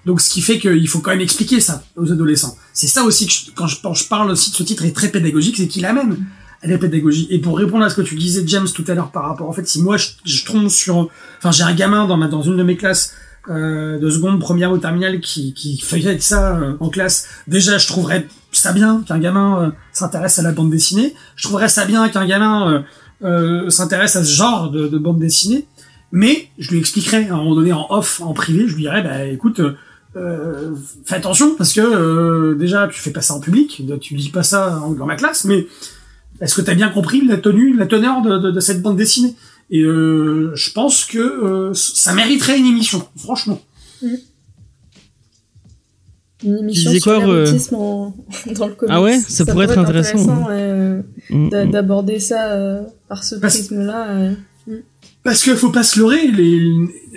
Donc ce qui fait qu'il faut quand même expliquer ça aux adolescents. C'est ça aussi que je- quand, je, parle aussi de ce titre est très pédagogique, c'est qu'il amène à la pédagogie. Et pour répondre à ce que tu disais James tout à l'heure par rapport, en fait, si moi je, je tombe sur, enfin j'ai un gamin dans ma dans une de mes classes de seconde, première ou terminale qui qui feuillette ça euh, en classe, déjà je trouverais ça bien qu'un gamin euh, s'intéresse à la bande dessinée. Je trouverais ça bien qu'un gamin euh, euh, s'intéresse à ce genre de, de bande dessinée. Mais je lui expliquerai. À un moment donné en off, en privé, je lui dirais, bah écoute, euh, euh, fais attention parce que euh, déjà tu fais pas ça en public, tu lis pas ça dans ma classe, mais est-ce que tu as bien compris la tenue, la teneur de, de, de cette bande dessinée? Et euh, je pense que euh, ça mériterait une émission, franchement. Une émission sur quoi, euh, l'érotisme en- dans le comics. Ah ouais, ça pourrait être intéressant, euh, Mm, d'a- mm. d'aborder ça euh, par ce Parce- prisme-là. euh. Parce que faut pas se leurrer, les,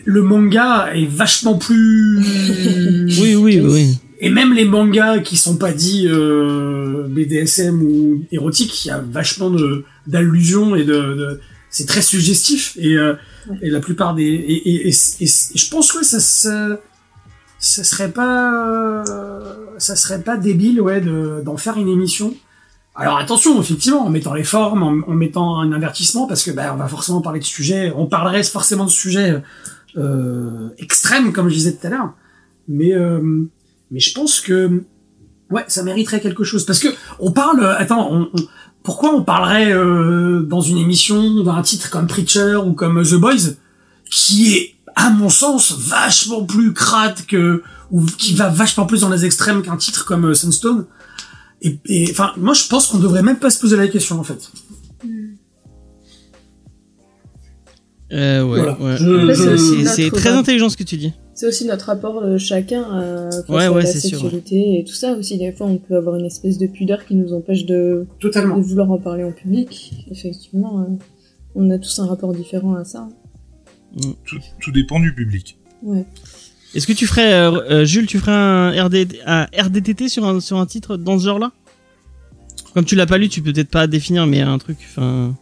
le manga est vachement plus. Oui, oui, oui. Et même les mangas qui sont pas dits euh, BDSM ou érotiques, il y a vachement d'allusions et de, de- c'est très suggestif et euh, et la plupart des et, et, et, je pense que ça ça ça serait pas euh, ça serait pas débile ouais de d'en faire une émission. Alors attention, effectivement, en mettant les formes, en, en mettant un avertissement, parce que bah, on va forcément parler de sujets, on parlerait forcément de sujets euh, extrêmes, comme je disais tout à l'heure. Mais euh, mais je pense que ouais, ça mériterait quelque chose parce que on parle. Attends, on, on- pourquoi on parlerait euh, dans une émission d'un titre comme Preacher ou comme The Boys, qui est à mon sens vachement plus crade que ou qui va vachement plus dans les extrêmes qu'un titre comme euh, Sunstone. Et et, enfin, moi je pense qu'on devrait même pas se poser la question en fait. Euh, ouais, Voilà. ouais. Je- Après, je- c'est très intelligent ce que tu dis. C'est aussi notre rapport de chacun à, face Ouais, à ouais, la sûr, sexualité et tout ça aussi. Des fois, on peut avoir une espèce de pudeur qui nous empêche de, Totalement. de vouloir en parler en public. Effectivement, euh, on a tous un rapport différent à ça. Tout, tout dépend du public. Ouais. Est-ce que tu ferais, euh, euh, Jules, tu ferais un, RD, un RDTT sur un, sur un titre dans ce genre-là? Comme tu l'as pas lu, tu peux peut-être pas définir, mais un truc, enfin,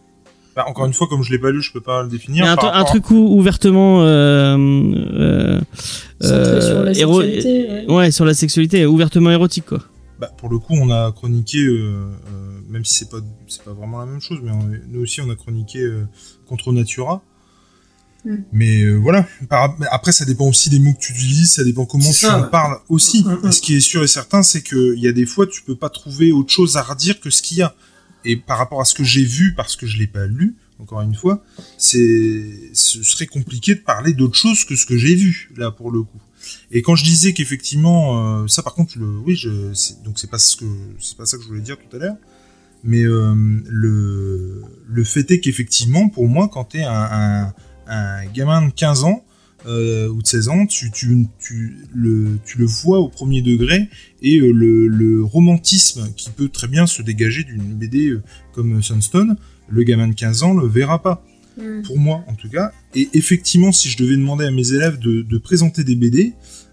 Bah, encore une fois, comme je l'ai pas lu, je peux pas le définir. un, à- truc ou- ouvertement, euh, euh, Centré sur la éro- sexualité. ouais. ouais, sur la sexualité, ouvertement érotique, quoi. Bah, pour le coup, on a chroniqué, euh, euh, même si c'est pas c'est pas vraiment la même chose, mais on- nous aussi on a chroniqué euh, contre Natura. Mm. Mais euh, voilà. Par- mais après, ça dépend aussi des mots que tu utilises, ça dépend comment tu ça, en ouais. parles aussi. Mm, mm, Et ce qui est sûr et certain, c'est que il y a des fois, tu peux pas trouver autre chose à redire que ce qu'il y a. Et par rapport à ce que j'ai vu, parce que je l'ai pas lu, encore une fois, c'est ce serait compliqué de parler d'autre chose que ce que j'ai vu là pour le coup. Et quand je disais qu'effectivement, euh, ça par contre, oui, donc c'est pas ce que c'est pas ça que je voulais dire tout à l'heure, mais euh, le le fait est qu'effectivement, pour moi, quand t'es un, un gamin de 15 ans euh, ou de 16 ans, tu, tu, tu, le, tu le vois au premier degré et euh, le, le romantisme qui peut très bien se dégager d'une BD euh, comme Sunstone, le gamin de 15 ans le verra pas Mm. pour moi en tout cas. Et effectivement, si je devais demander à mes élèves de, de présenter des BD,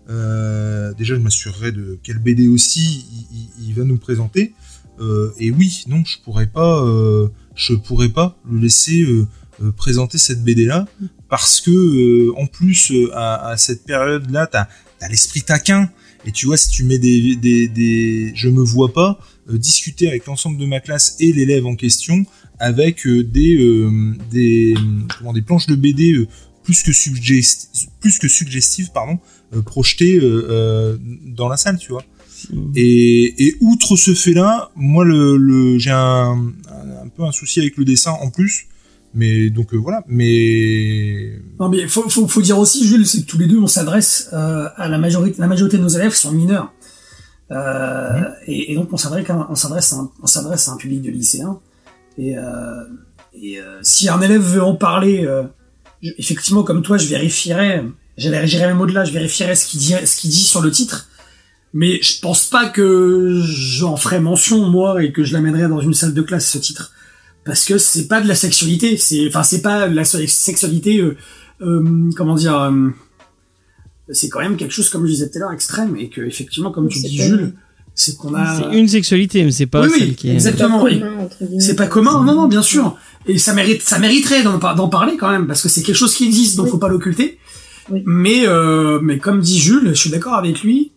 euh, déjà je m'assurerais de quelle BD aussi il, il- il va nous présenter. Euh, et oui, non, je pourrais pas, euh, je pourrais pas le laisser euh, euh, présenter cette BD là parce que euh, en plus euh, à, à cette période là, t'as as, l'esprit taquin. Et tu vois, si tu mets des, des, des je me vois pas euh, discuter avec l'ensemble de ma classe et l'élève en question avec euh, des, euh, des, comment, des planches de BD euh, plus que, suggesti- plus que suggestives pardon, euh, projetées euh, euh, dans la salle, tu vois. Et, et outre ce fait-là, moi, le, le, j'ai un, un, un peu un souci avec le dessin en plus. Mais donc euh, voilà, mais Non mais faut, dire aussi, Jules, c'est que tous les deux on s'adresse euh, à la majorité, la majorité de nos élèves sont mineurs, euh, et, donc on s'adresse, à on s'adresse, à un- public de lycéens. Et, si un élève veut en parler, effectivement comme toi, je vérifierais, j'allais j'irais même au-delà, je vérifierais ce qu'il dit, ce qu'il dit sur le titre. Mais je pense pas que j'en ferais mention moi et que je l'amènerais dans une salle de classe ce titre parce que c'est pas de la sexualité, c'est enfin c'est pas de la se- sexualité euh, euh, comment dire euh, c'est quand même quelque chose comme je disais tout à l'heure extrême et que effectivement comme tu dis Jules, c'est qu'on a. C'est une sexualité, mais c'est pas Oui, oui, celle qui est. exactement. C'est pas Et commun, entre guillemets. C'est pas commun, non, non, bien sûr. Et ça mérite, ça mériterait d'en par- d'en parler quand même, parce que c'est quelque chose qui existe, donc Oui. faut pas l'occulter. Oui. Mais, euh, mais comme dit Jules, je suis d'accord avec lui.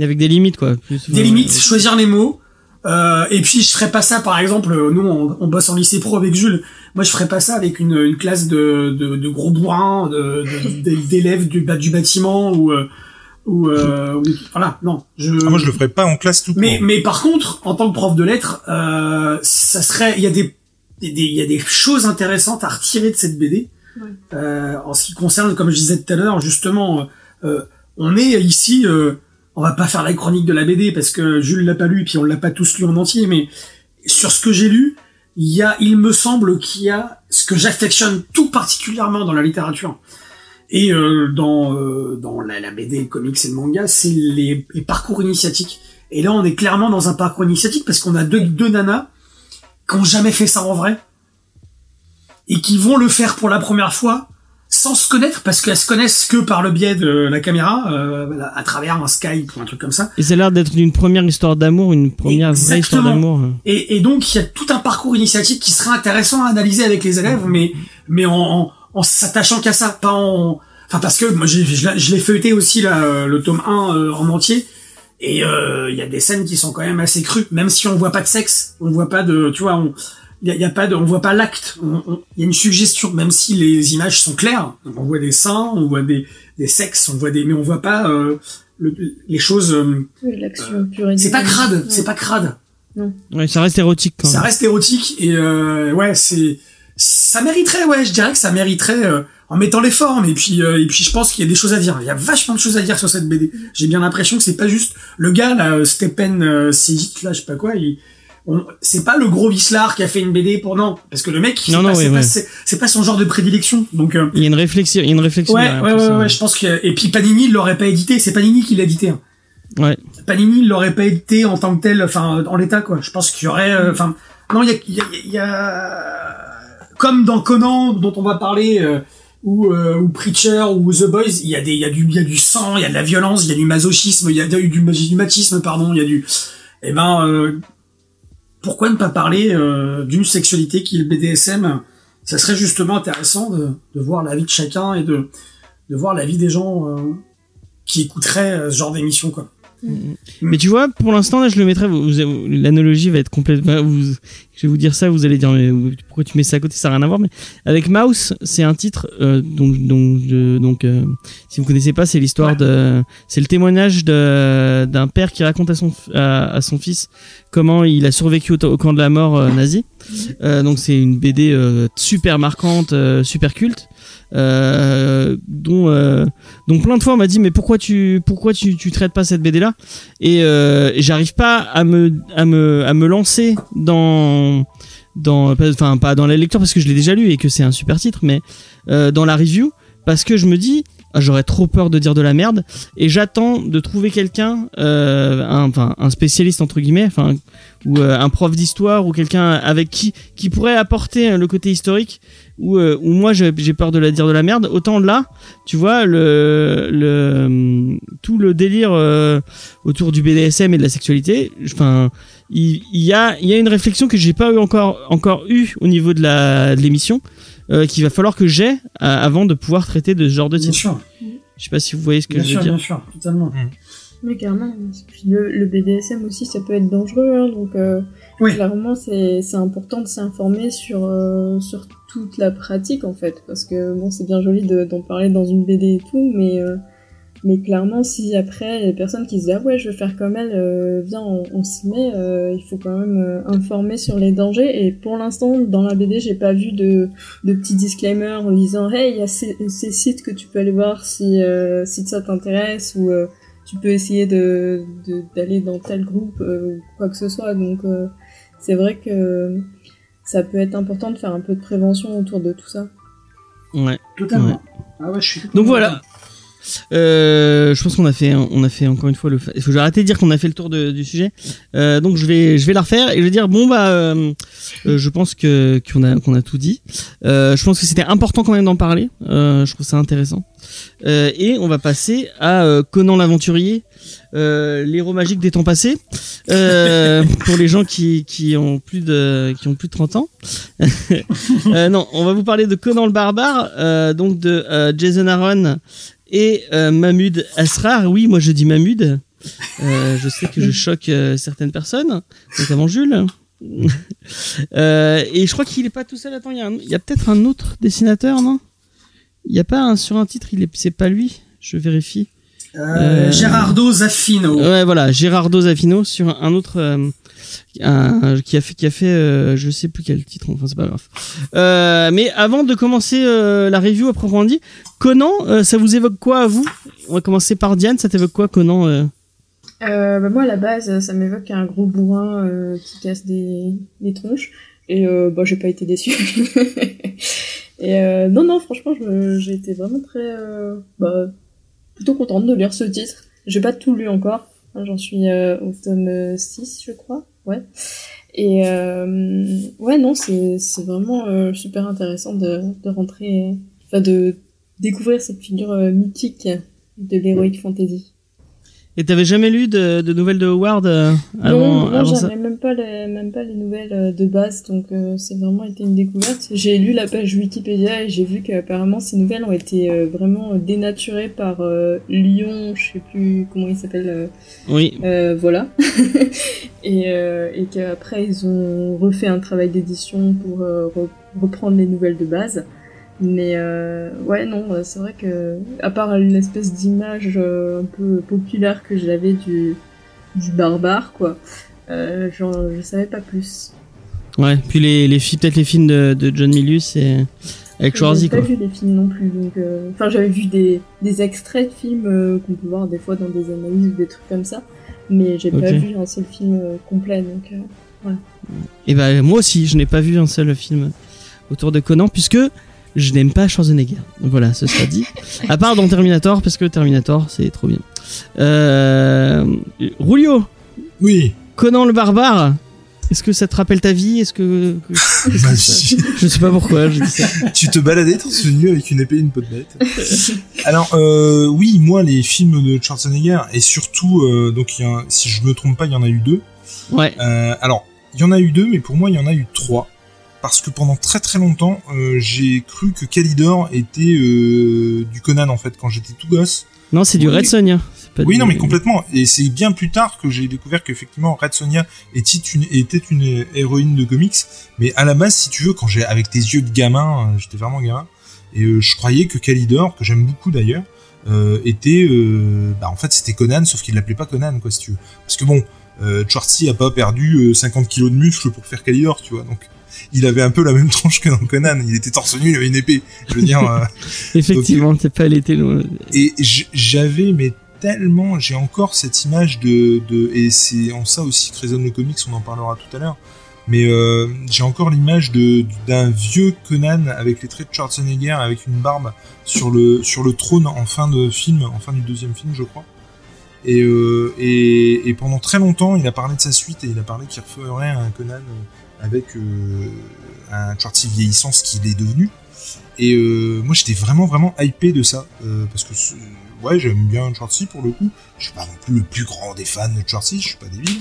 Avec des limites, quoi. Plus- Des limites, choisir les mots. Euh, et puis je ferais pas ça, par exemple, euh, nous on, on bosse en lycée pro avec Jules. Moi je ferais pas ça avec une, une classe de, de, de gros bourrins, de- de- d'élèves du, du bâtiment ou euh, ou, euh, ou- voilà. Non, je. Ah, moi, je le ferais pas en classe tout court. Mais, mais par contre, en tant que prof de lettres, euh, ça serait, il y a des, il y a des choses intéressantes à retirer de cette BD. Ouais. Euh, en ce qui concerne, comme je disais tout à l'heure, justement, euh, on est ici, euh, on va pas faire la chronique de la BD parce que Jules l'a pas lu puis on l'a pas tous lu en entier, mais sur ce que j'ai lu, il y a, il me semble qu'il y a ce que j'affectionne tout particulièrement dans la littérature et euh, dans euh, dans la, BD, le comics et le manga, c'est les, les parcours initiatiques. Et là, on est clairement dans un parcours initiatique parce qu'on a deux, deux nanas qui ont jamais fait ça en vrai et qui vont le faire pour la première fois sans se connaître parce qu'elles se connaissent que par le biais de la caméra, euh, à travers un Skype ou un truc comme ça. Et ça a l'air d'être une première histoire d'amour, une première vraie histoire d'amour. Et, et donc, il y a tout un parcours initiatique qui serait intéressant à analyser avec les élèves, mais, mais en, en, en s'attachant qu'à ça, pas en... Enfin, parce que moi, j'ai- je l'ai- je l'ai feuilleté aussi, là, euh, le tome 1 euh, en entier, et euh, il y a des scènes qui sont quand même assez crues, même si on voit pas de sexe, on voit pas de... Tu vois, on... Il y a, pas de, on voit pas l'acte. Il y a une suggestion, même si les images sont claires. Donc, on voit des seins, on voit des, des sexes, on voit des, mais on voit pas euh, le- les choses. euh, Oui, et c'est pas crade, Ouais. c'est pas crade. Ouais, ça reste érotique quand Ça même. reste érotique et euh, ouais, c'est ça mériterait, ouais, je dirais que ça mériterait euh, en mettant les formes et puis euh, et puis je pense qu'il y a des choses à dire. Il y a vachement de choses à dire sur cette BD. J'ai bien l'impression que c'est pas juste le gars là, euh, euh, Sejic, là, je sais pas quoi, il c'est pas le gros Vislar qui a fait une BD pour non, parce que le mec, c'est Non, pas, non, c'est ouais, pas- son genre de prédilection. Donc euh, Il y a une réflexion, il y a une réflexion. ouais, ouais, ouais, ouais, je pense que et puis Panini l'aurait pas édité, c'est Panini qui l'a édité. hein. Ouais. Panini l'aurait pas édité en tant que tel, enfin en l'état quoi. Je pense qu'il y aurait, euh, enfin non il y a, y, a, il y a- comme dans Conan dont on va parler euh, ou euh, ou Preacher ou The Boys, il y a des il y a du il y a du sang, il y a de la violence, il y a du masochisme, il y a du, du, du machisme pardon, il y a du eh ben euh, pourquoi ne pas parler euh, d'une sexualité qui est le BDSM Ça serait justement intéressant de, voir la vie de chacun et de de voir la vie des gens euh, qui écouteraient euh, ce genre d'émission quoi. Mais tu vois, pour l'instant, là, je le mettrais. L'analogie va être complète. je vais vous dire ça, vous allez dire, mais pourquoi tu mets ça à côté Ça n'a rien à voir. Mais avec Mouse, c'est un titre. Euh, donc, donc, je- donc euh, si vous connaissez pas, c'est l'histoire de. C'est le témoignage d'un père qui raconte à son, à, son fils comment il a survécu au, au camp de la mort euh, nazi. Euh, donc, c'est une BD euh, super marquante, euh, super culte. Euh, dont euh, donc plein de fois on m'a dit mais pourquoi tu pourquoi tu, tu traites pas cette BD là et euh, j'arrive pas à me à me à me lancer dans dans enfin pas dans la lecture parce que je l'ai déjà lu et que c'est un super titre mais euh, dans la review parce que je me dis ah, j'aurais trop peur de dire de la merde et j'attends de trouver quelqu'un euh, un, enfin un spécialiste entre guillemets enfin ou euh, un prof d'histoire ou quelqu'un avec qui qui pourrait apporter le côté historique où, euh, où moi j'ai peur de la dire de la merde autant là tu vois le le hum, tout le délire euh, autour du BDSM et de la sexualité enfin il, il y a il y a une réflexion que j'ai pas eu encore encore eu au niveau de la de l'émission euh, qu'il va falloir que j'ai euh, avant de pouvoir traiter de ce genre de Bien titre sûr, je sais pas si vous voyez ce que bien je sûr, veux dire bien sûr, totalement. Mais carrément. Le, le BDSM aussi, ça peut être dangereux. hein, donc, euh, Oui. clairement, c'est c'est important de s'informer sur, euh, sur toute la pratique, en fait. Parce que, bon, c'est bien joli de- d'en parler dans une BD et tout, mais, euh, mais clairement, si après, il y a des personnes qui se disent, ah ouais, je veux faire comme elle, euh, viens, on, s'y met, euh, il faut quand même euh, informer sur les dangers. Et pour l'instant, dans la BD, j'ai pas vu de, de petits disclaimers en disant, hey, il y a ces, ces sites que tu peux aller voir si, si ça t'intéresse, ou... tu peux essayer de d'aller dans tel groupe ou quoi que ce soit. Donc c'est vrai que ça peut être important de faire un peu de prévention autour de tout ça. ouais Totalement. Ouais. Ah ouais, je suis Donc voilà. Euh, je pense qu'on a fait, on a fait encore une fois le. Il faut que j'arrête de dire qu'on a fait le tour de, du sujet. Euh, donc je vais, je vais la refaire et je vais dire bon bah, euh, je pense que qu'on a qu'on a tout dit. Je pense que c'était important quand même d'en parler. Je trouve ça intéressant. Et on va passer à Conan l'aventurier, l'héros magique des temps passés. Pour les gens qui, qui ont plus de qui ont plus de 30 ans. Non, on va vous parler de Conan le barbare, donc de Jason Aaron et euh, Mahmoud Asrar. Oui, moi je dis Mahmoud. Euh, je sais que je choque euh, certaines personnes, notamment Jules. Euh, et je crois qu'il est pas tout seul. Attends, il y a, peut-être un autre dessinateur, non? Il y a pas un sur un titre. Il est, c'est pas lui? Je vérifie. Euh, Euh, Gerardo Zaffino. Ouais, voilà, Gérardo Zaffino sur un autre euh, qui a fait qui a fait euh, je sais plus quel titre, enfin c'est pas grave. Euh, mais avant de commencer euh, la review à proprement Conan, ça vous évoque quoi à vous? On va commencer par Diane, ça t'évoque quoi Conan bah moi, à la base, ça m'évoque un gros bourrin qui casse des, tronches. Et bah, j'ai pas été déçue. et non, non, franchement, j'ai été vraiment très... Bah, plutôt contente de lire ce titre. J'ai pas tout lu encore. J'en suis au tome 6, je crois. Ouais. Et euh, ouais, non, c'est vraiment euh, super intéressant de, de rentrer... Enfin, de découvrir cette figure euh, mythique de l'heroic fantasy. Et t'avais jamais lu de, de nouvelles de Howard euh, avant, non, non avant j'avais même pas les, même pas les nouvelles euh, de base, donc euh, c'est vraiment été une découverte. J'ai lu la page Wikipédia et j'ai vu qu'apparemment ces nouvelles ont été euh, vraiment dénaturées par Lyon, je sais plus comment il s'appelle, Oui. voilà. et et qu'après ils ont refait un travail d'édition pour re- reprendre les nouvelles de base. Mais euh, ouais, non, euh, c'est vrai que, à part une espèce d'image euh, un peu populaire que j'avais du, du barbare, quoi, euh, je savais pas plus. Ouais. Puis les les filles, peut-être les films de, de John Milius et avec Schwarzy J'avais quoi. pas vu les films non plus, donc, euh, enfin, j'avais vu des, des extraits de films qu'on peut voir des fois dans des analyses ou des trucs comme ça, mais j'ai pas Ok. vu un seul film complet, donc. Et ben moi aussi, je n'ai pas vu un seul film autour de Conan puisque je n'aime pas Schwarzenegger. Voilà, ce sera dit. À part dans Terminator, parce que Terminator, c'est trop bien. Euh... Rulio, Oui. Conan le barbare. Est-ce que ça te rappelle ta vie? Est-ce que, que- qu'est-ce que ça- je sais pas pourquoi. Je dis ça. tu te baladais torse nu avec une épée et une peau de bête. Alors euh, oui, moi les films de Schwarzenegger et surtout euh, donc il y a, si je me trompe pas, il y en a eu deux. Ouais. Euh, alors il y en a eu deux, mais pour moi il y en a eu trois parce que pendant très très longtemps euh, j'ai cru que Calidor était euh, du Conan en fait quand j'étais tout gosse. Non, c'est du. Red pas Oui, du- non, mais complètement. Et c'est bien plus tard que j'ai découvert qu'effectivement Red Sonja était une, était une héroïne de comics. Mais à la base, si tu veux, quand j'ai, avec tes yeux de gamin, euh, j'étais vraiment gamin, et euh, je croyais que Calidor, que j'aime beaucoup d'ailleurs, était, bah en fait c'était Conan, sauf qu'il l'appelait pas Conan, quoi, si tu veux. Parce que bon, euh, Schwarzy a pas perdu euh, 50 kilos de muscles pour faire Calidor, tu vois, donc il avait un peu la même tranche que dans Conan. Il était torse nu, il avait une épée. Je veux dire. euh, Effectivement, t'es pas l'été loin. et j'avais mais tellement j'ai encore cette image de, de et c'est en ça aussi que résonne le comics on en parlera tout à l'heure mais euh, j'ai encore l'image d'un vieux Conan avec les traits de Schwarzenegger avec une barbe sur le sur le trône en fin de film en fin du deuxième film je crois et, euh, et, et pendant très longtemps il a parlé de sa suite et il a parlé qu'il referait un Conan avec euh, un Schwarzy vieillissant ce qu'il est devenu et euh, moi j'étais vraiment vraiment hypé de ça euh, parce que ouais j'aime bien Schwarzy pour le coup. Je suis pas non plus le plus grand des fans de Schwarzy, je suis pas débile.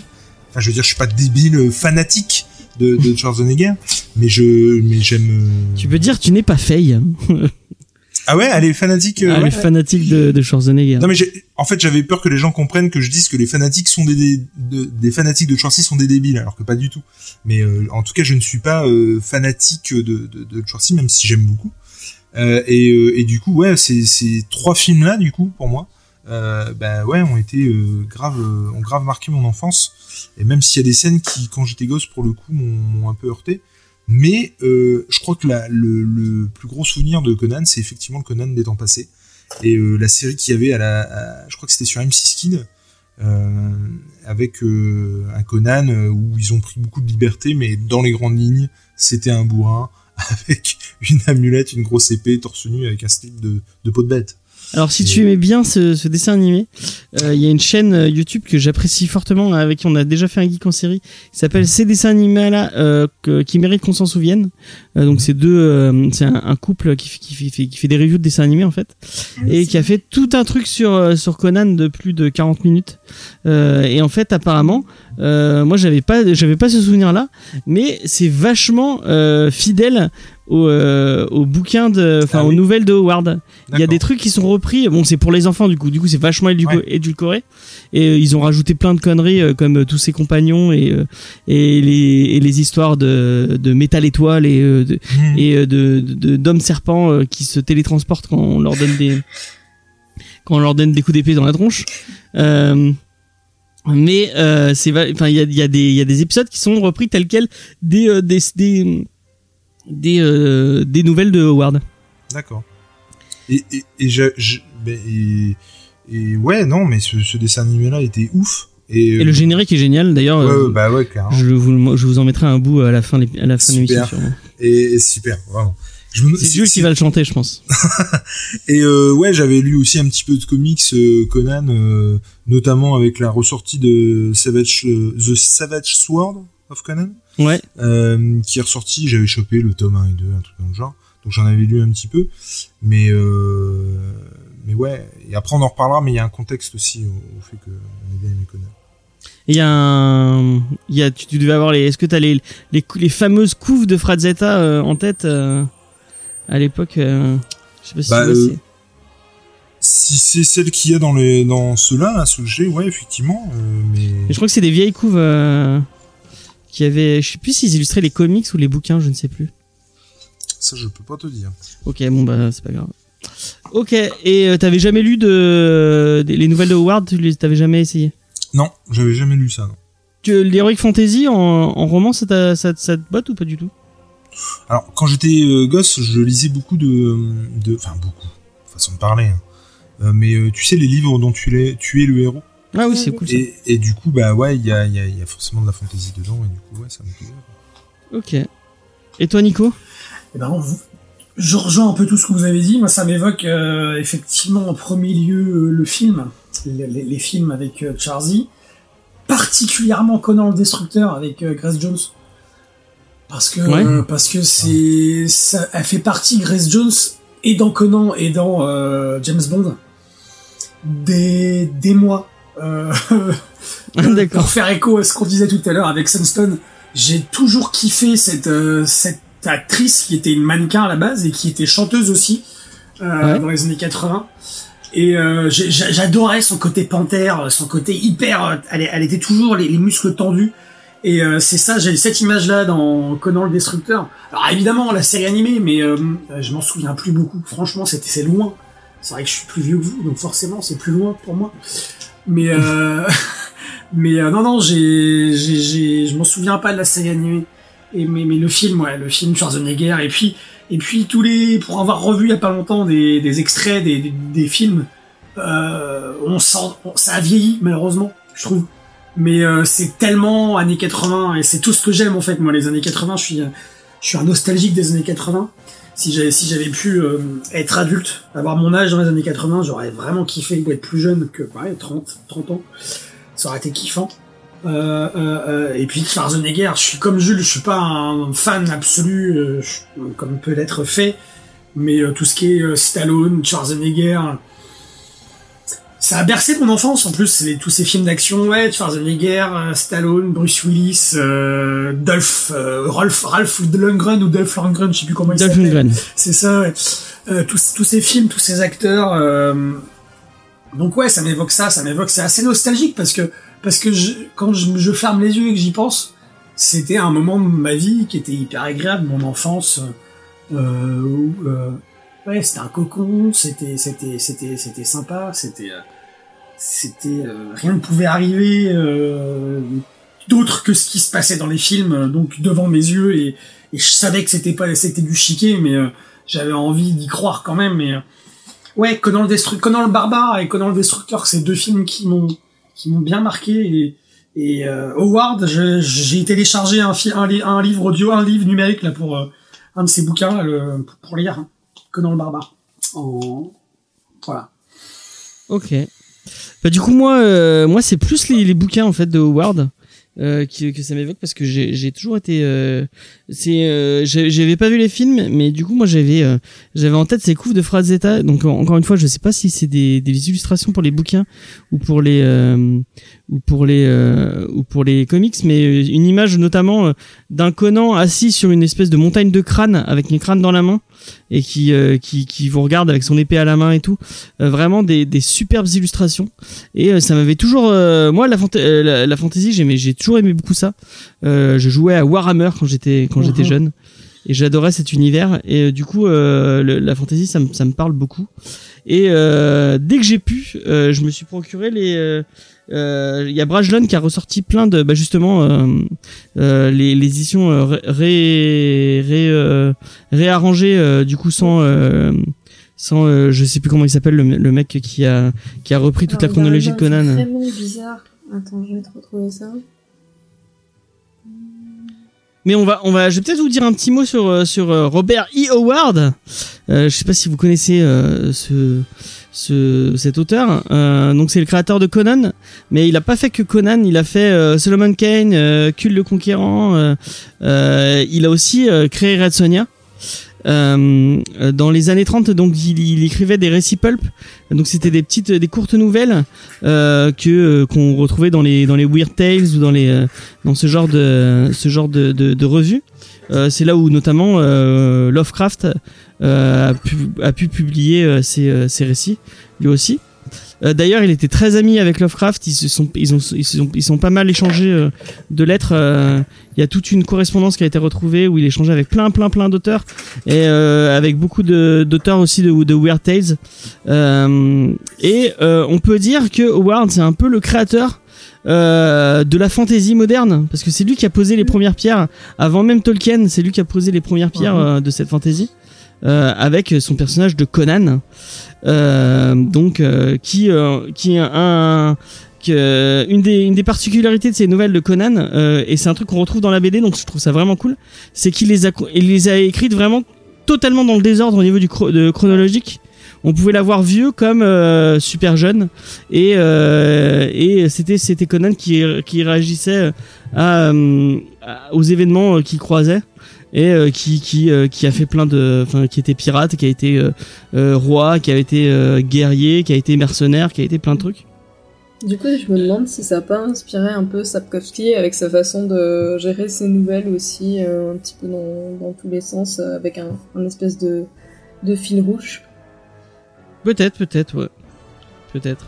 Enfin je veux dire je suis pas débile fanatique de, de Schwarzenegger, mais je mais j'aime. Tu peux dire tu n'es pas Faye. Ah ouais elle est fanatique. euh, Ah, ouais. les fanatiques de, de Schwarzenegger. Non mais j'ai- en fait j'avais peur que les gens comprennent que je dise que les fanatiques sont des des, de- des fanatiques de Schwarzy sont des débiles alors que pas du tout. Mais euh, en tout cas je ne suis pas euh, fanatique de de, de Schwarzy même si j'aime beaucoup. Euh, et, euh, et du coup ouais ces ces trois films là du coup pour moi euh, bah ouais ont été euh, grave euh, ont grave marqué mon enfance et même s'il y a des scènes qui quand j'étais gosse pour le coup m'ont m'ont un peu heurté. Mais euh, je crois que le, plus gros souvenir de Conan, c'est effectivement le Conan des temps passés. Et euh, la série qu'il y avait à la je crois que c'était sur M6 Kid euh, avec un Conan où ils ont pris beaucoup de liberté mais dans les grandes lignes c'était un bourrin avec une amulette une grosse épée torse nu avec un slip de peau de bête Alors si tu aimais bien ce, ce dessin animé, euh, il y a une chaîne euh, YouTube que j'apprécie fortement, avec qui on a déjà fait un geek en série, qui s'appelle Ces dessins animés là euh, que- qui méritent qu'on s'en souvienne. Euh, donc c'est deux, euh, c'est un, un couple qui, fait- qui, fait, qui fait des reviews de dessins animés en fait, et qui a fait tout un truc sur sur Conan de plus de 40 minutes. Euh, et en fait apparemment, euh, moi j'avais pas j'avais pas ce souvenir là, mais c'est vachement euh, fidèle au, euh, au bouquin de, enfin Ah aux oui. nouvelles de Howard. Il y a des trucs qui sont repris. Bon, c'est pour les enfants du coup. Du coup, c'est vachement Ouais. édulcoré. Et euh, ils ont rajouté plein de conneries euh, comme euh, tous ses compagnons et euh, et les et les histoires de de métal étoile et euh, de, Mhm. et euh, de d'hommes serpents qui se télétransportent quand on leur donne des quand on leur donne des coups d'épée dans la tronche. Euh, mais euh, c'est enfin il y a il y a des il y a des épisodes qui sont repris tels quels des euh, des des des, euh, des nouvelles de Howard. D'accord. Et, et, et, je- je- et, et ouais, non, mais ce, ce dessin animé-là était ouf. Et, Et le générique est génial d'ailleurs. Ouais, bah ouais, clairement. Je vous, je vous en mettrai un bout à la fin, de à la fin de l'émission. Super. sûrement. Et, et super, vraiment. Je me- C'est Jules qui va le chanter, je pense. Et euh, ouais, j'avais lu aussi un petit peu de comics euh, Conan, euh, notamment avec la ressortie de Savage, euh, The Savage Sword of Conan, Ouais. euh, qui est ressorti. J'avais chopé le tome 1 et 2, un truc dans le genre. Donc j'en avais lu un petit peu, mais euh, mais ouais. Et après on en reparlera, mais il y a un contexte aussi au, au fait que on est bien aimé Conan. Il y a un, il y a, tu, tu devais avoir les, est-ce que t'as les, les, les fameuses couves de Frazetta euh, en tête euh, à l'époque euh, Je sais pas si Bah, tu vois, euh, c'est- Si c'est celle qu'il y a dans les dans ceux-là, là, ceux que j'ai, ouais, effectivement. euh, mais je crois que c'est des vieilles couves euh, qui avaient, je sais plus s'ils illustraient les comics ou les bouquins, je ne sais plus. ça, je peux pas te dire. Ok, bon bah c'est pas grave. Ok, et euh, t'avais jamais lu de, les nouvelles de Howard Tu les t'avais jamais essayé? Non, j'avais jamais lu ça. Non. Tu- L'Heroic Fantasy en, en roman, ça, t'a- ça, ça te botte ou pas du tout? Alors, quand j'étais euh, gosse, je lisais beaucoup de, de, enfin beaucoup, façon de parler. hein. Euh, mais euh, tu sais les livres dont tu es, tu es le héros. Ah oui, c'est cool ça. Et, et du coup, bah ouais, il y a, il y, a, y a forcément de la fantaisie dedans, et du coup, ouais, ça me plaisait. Ok. Et toi, Nico? Eh ben, vous- je rejoins un peu tout ce que vous avez dit. Moi, ça m'évoque euh, effectivement en premier lieu euh, le film, les, les- les films avec euh, Charzy, particulièrement Conan le Destructeur avec euh, Grace Jones, parce que Ouais. euh, parce que c'est ça, elle fait partie Grace Jones et dans Conan et dans euh, James Bond des des mois. Euh, pour faire écho à ce qu'on disait tout à l'heure avec Sunstone, j'ai toujours kiffé cette euh, cette actrice qui était une mannequin à la base et qui était chanteuse aussi euh, Ouais. dans les années 80. Et euh, j'adorais son côté panthère, son côté hyper. Elle, elle était toujours les, les muscles tendus. Et euh, c'est ça, j'ai cette image-là dans Conan le Destructeur. Alors évidemment, la série animée, mais euh, je m'en souviens plus beaucoup. Franchement, c'était c'est loin. C'est vrai que je suis plus vieux que vous, donc forcément, c'est plus loin pour moi. Mais euh, mais euh, non non, j'ai j'ai j'ai je m'en souviens pas de la série animée. Et mais mais le film, ouais, le film Schwarzenegger et puis et puis tous les pour avoir revu il y a pas longtemps des des extraits des des, des films, euh, on sent ça a vieilli malheureusement, je trouve. Mais euh, c'est tellement années 80 et c'est tout ce que j'aime en fait moi les années 80, je suis euh, je suis un nostalgique des années 80. Si j'avais si j'avais pu euh, être adulte, avoir mon âge dans les années 80, j'aurais vraiment kiffé ou être plus jeune que ouais, 30 30 ans. Ça aurait été kiffant. Euh, euh, euh, et puis Schwarzenegger, je suis comme Jules, je suis pas un fan absolu je- comme peut l'être fait, mais tout ce qui est Stallone, Schwarzenegger, ça a bercé mon enfance en plus. Tous ces films d'action, ouais, Schwarzenegger, euh, Stallone, Bruce Willis, euh, Dolph, euh, Rolf, Ralph Lundgren ou Dolph Lundgren, je sais plus comment il s'appelle. C'est ça, ouais. Euh, tous, tous ces films, tous ces acteurs. Donc ouais, ça m'évoque ça, ça m'évoque. C'est assez nostalgique parce que parce que je, quand je, je ferme les yeux et que j'y pense, c'était un moment de ma vie qui était hyper agréable, mon enfance. Où, ouais, c'était un cocon, c'était c'était c'était c'était sympa, c'était euh, c'était euh, rien ne pouvait arriver euh, d'autre que ce qui se passait dans les films, euh, donc devant mes yeux et, et je savais que c'était pas c'était du chiquet, mais euh, j'avais envie d'y croire quand même. Mais euh, ouais, Conan le Destru Conan le Barbare et Conan le Destructeur, c'est deux films qui m'ont qui m'ont bien marqué et et euh, Howard, j'ai téléchargé un, un, un livre audio, un livre numérique là pour un de ses bouquins pour lire hein, Conan le Barbare. En... Voilà. Ok. Bah du coup moi euh, moi c'est plus les, les bouquins en fait de Howard euh, que ça m'évoque parce que j'ai toujours été euh, c'est euh, j'avais pas vu les films mais du coup moi j'avais euh, j'avais en tête ces couves de Frazetta. Donc en- encore une fois je sais pas si c'est des, des illustrations pour les bouquins ou pour les euh, ou pour les euh, ou pour les comics mais une image notamment d'un Conan assis sur une espèce de montagne de crâne avec une crâne dans la main et qui euh, qui qui vous regarde avec son épée à la main et tout. Euh, vraiment des des superbes illustrations. Et euh, ça m'avait toujours euh, moi la, fanta- euh, la, la fantasy j'aimais j'ai toujours aimé beaucoup ça. Euh, je jouais à Warhammer quand j'étais quand j'étais Mhm. jeune. Et j'adorais cet univers. Et euh, du coup euh, le- la fantasy ça me ça me parle beaucoup. Et euh, dès que j'ai pu euh, je me suis procuré les euh, euh, il y a Brajlon qui a ressorti plein de bah justement euh, euh, les, les éditions ré, ré, ré, réarrangées du coup sans sans je sais plus comment il s'appelle le, le mec qui a qui a repris toute la Alors, chronologie de Conan Vraiment bizarre. Attends, je vais te retrouver ça. Mais on va, on va, je vais peut-être vous dire un petit mot sur sur Robert E. Howard. Je sais pas si vous connaissez ce, ce cet auteur. Euh, donc c'est le créateur de Conan, mais il a pas fait que Conan. Il a fait euh, Solomon Kane, euh, le Conquérant. euh, euh, il a aussi créé Red euh, dans les années 30, donc il, écrivait des récits pulp. Donc c'était des petites, des courtes nouvelles que qu'on retrouvait dans les dans les Weird Tales ou dans les dans ce genre de ce genre de revues. Euh, c'est là où notamment euh, Lovecraft euh, a, pu, publier ses, récits lui aussi. D'ailleurs, il était très ami avec Lovecraft. Ils se sont, ont, pas mal échangés de lettres. Il y a toute une correspondance qui a été retrouvée où il échangeait avec plein, plein, plein d'auteurs et avec beaucoup d'auteurs aussi de, de Weird Tales. Et on peut dire que Howard, c'est un peu le créateur euh, de la fantasy moderne parce que c'est lui qui a posé les premières pierres avant même Tolkien. C'est lui qui a posé les premières pierres euh, de cette fantasy euh, avec son personnage de Conan. Euh, donc euh, qui euh, qui est un une des une des particularités de ces nouvelles de Conan euh, et c'est un truc qu'on retrouve dans la BD donc je trouve ça vraiment cool c'est qu'il les a il les a écrites vraiment totalement dans le désordre au niveau du chro- de chronologique on pouvait l'avoir vieux comme euh, super jeune. Et euh, et c'était c'était Conan qui réagissait euh, aux événements qu'il croisait. Et qui a fait plein de enfin qui était pirate qui a été roi qui a été guerrier qui a été mercenaire qui a été plein de trucs. Du coup, je me demande si ça a pas inspiré un peu Sapkowski avec sa façon de gérer ses nouvelles aussi, un petit peu dans, tous les sens, avec un, un espèce de fil rouge. Peut-être, peut-être, ouais. Peut-être.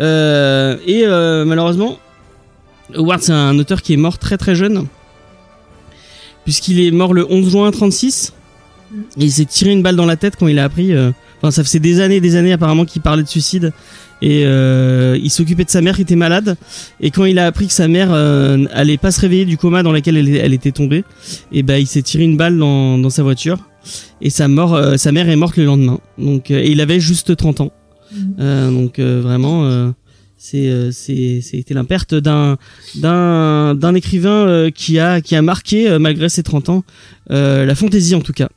Euh, et euh, malheureusement, Howard, c'est un auteur qui est mort très très jeune. Puisqu'il est mort le 11 juin 36. Mm. Et il s'est tiré une balle dans la tête quand il a appris. euh, Enfin, ça faisait des années et des années apparemment qu'il parlait de suicide. Et euh, il s'occupait de sa mère qui était malade. Et quand il a appris que sa mère euh, allait pas se réveiller du coma dans lequel elle, elle était tombée, et ben il s'est tiré une balle dans, dans sa voiture. Et sa, mort, euh, sa mère est morte le lendemain. Donc, euh, et il avait juste 30 ans. Euh, donc vraiment, c'est c'est c'était la perte d'un d'un d'un écrivain qui a qui a marqué malgré ses 30 ans euh, la fantaisie en tout cas.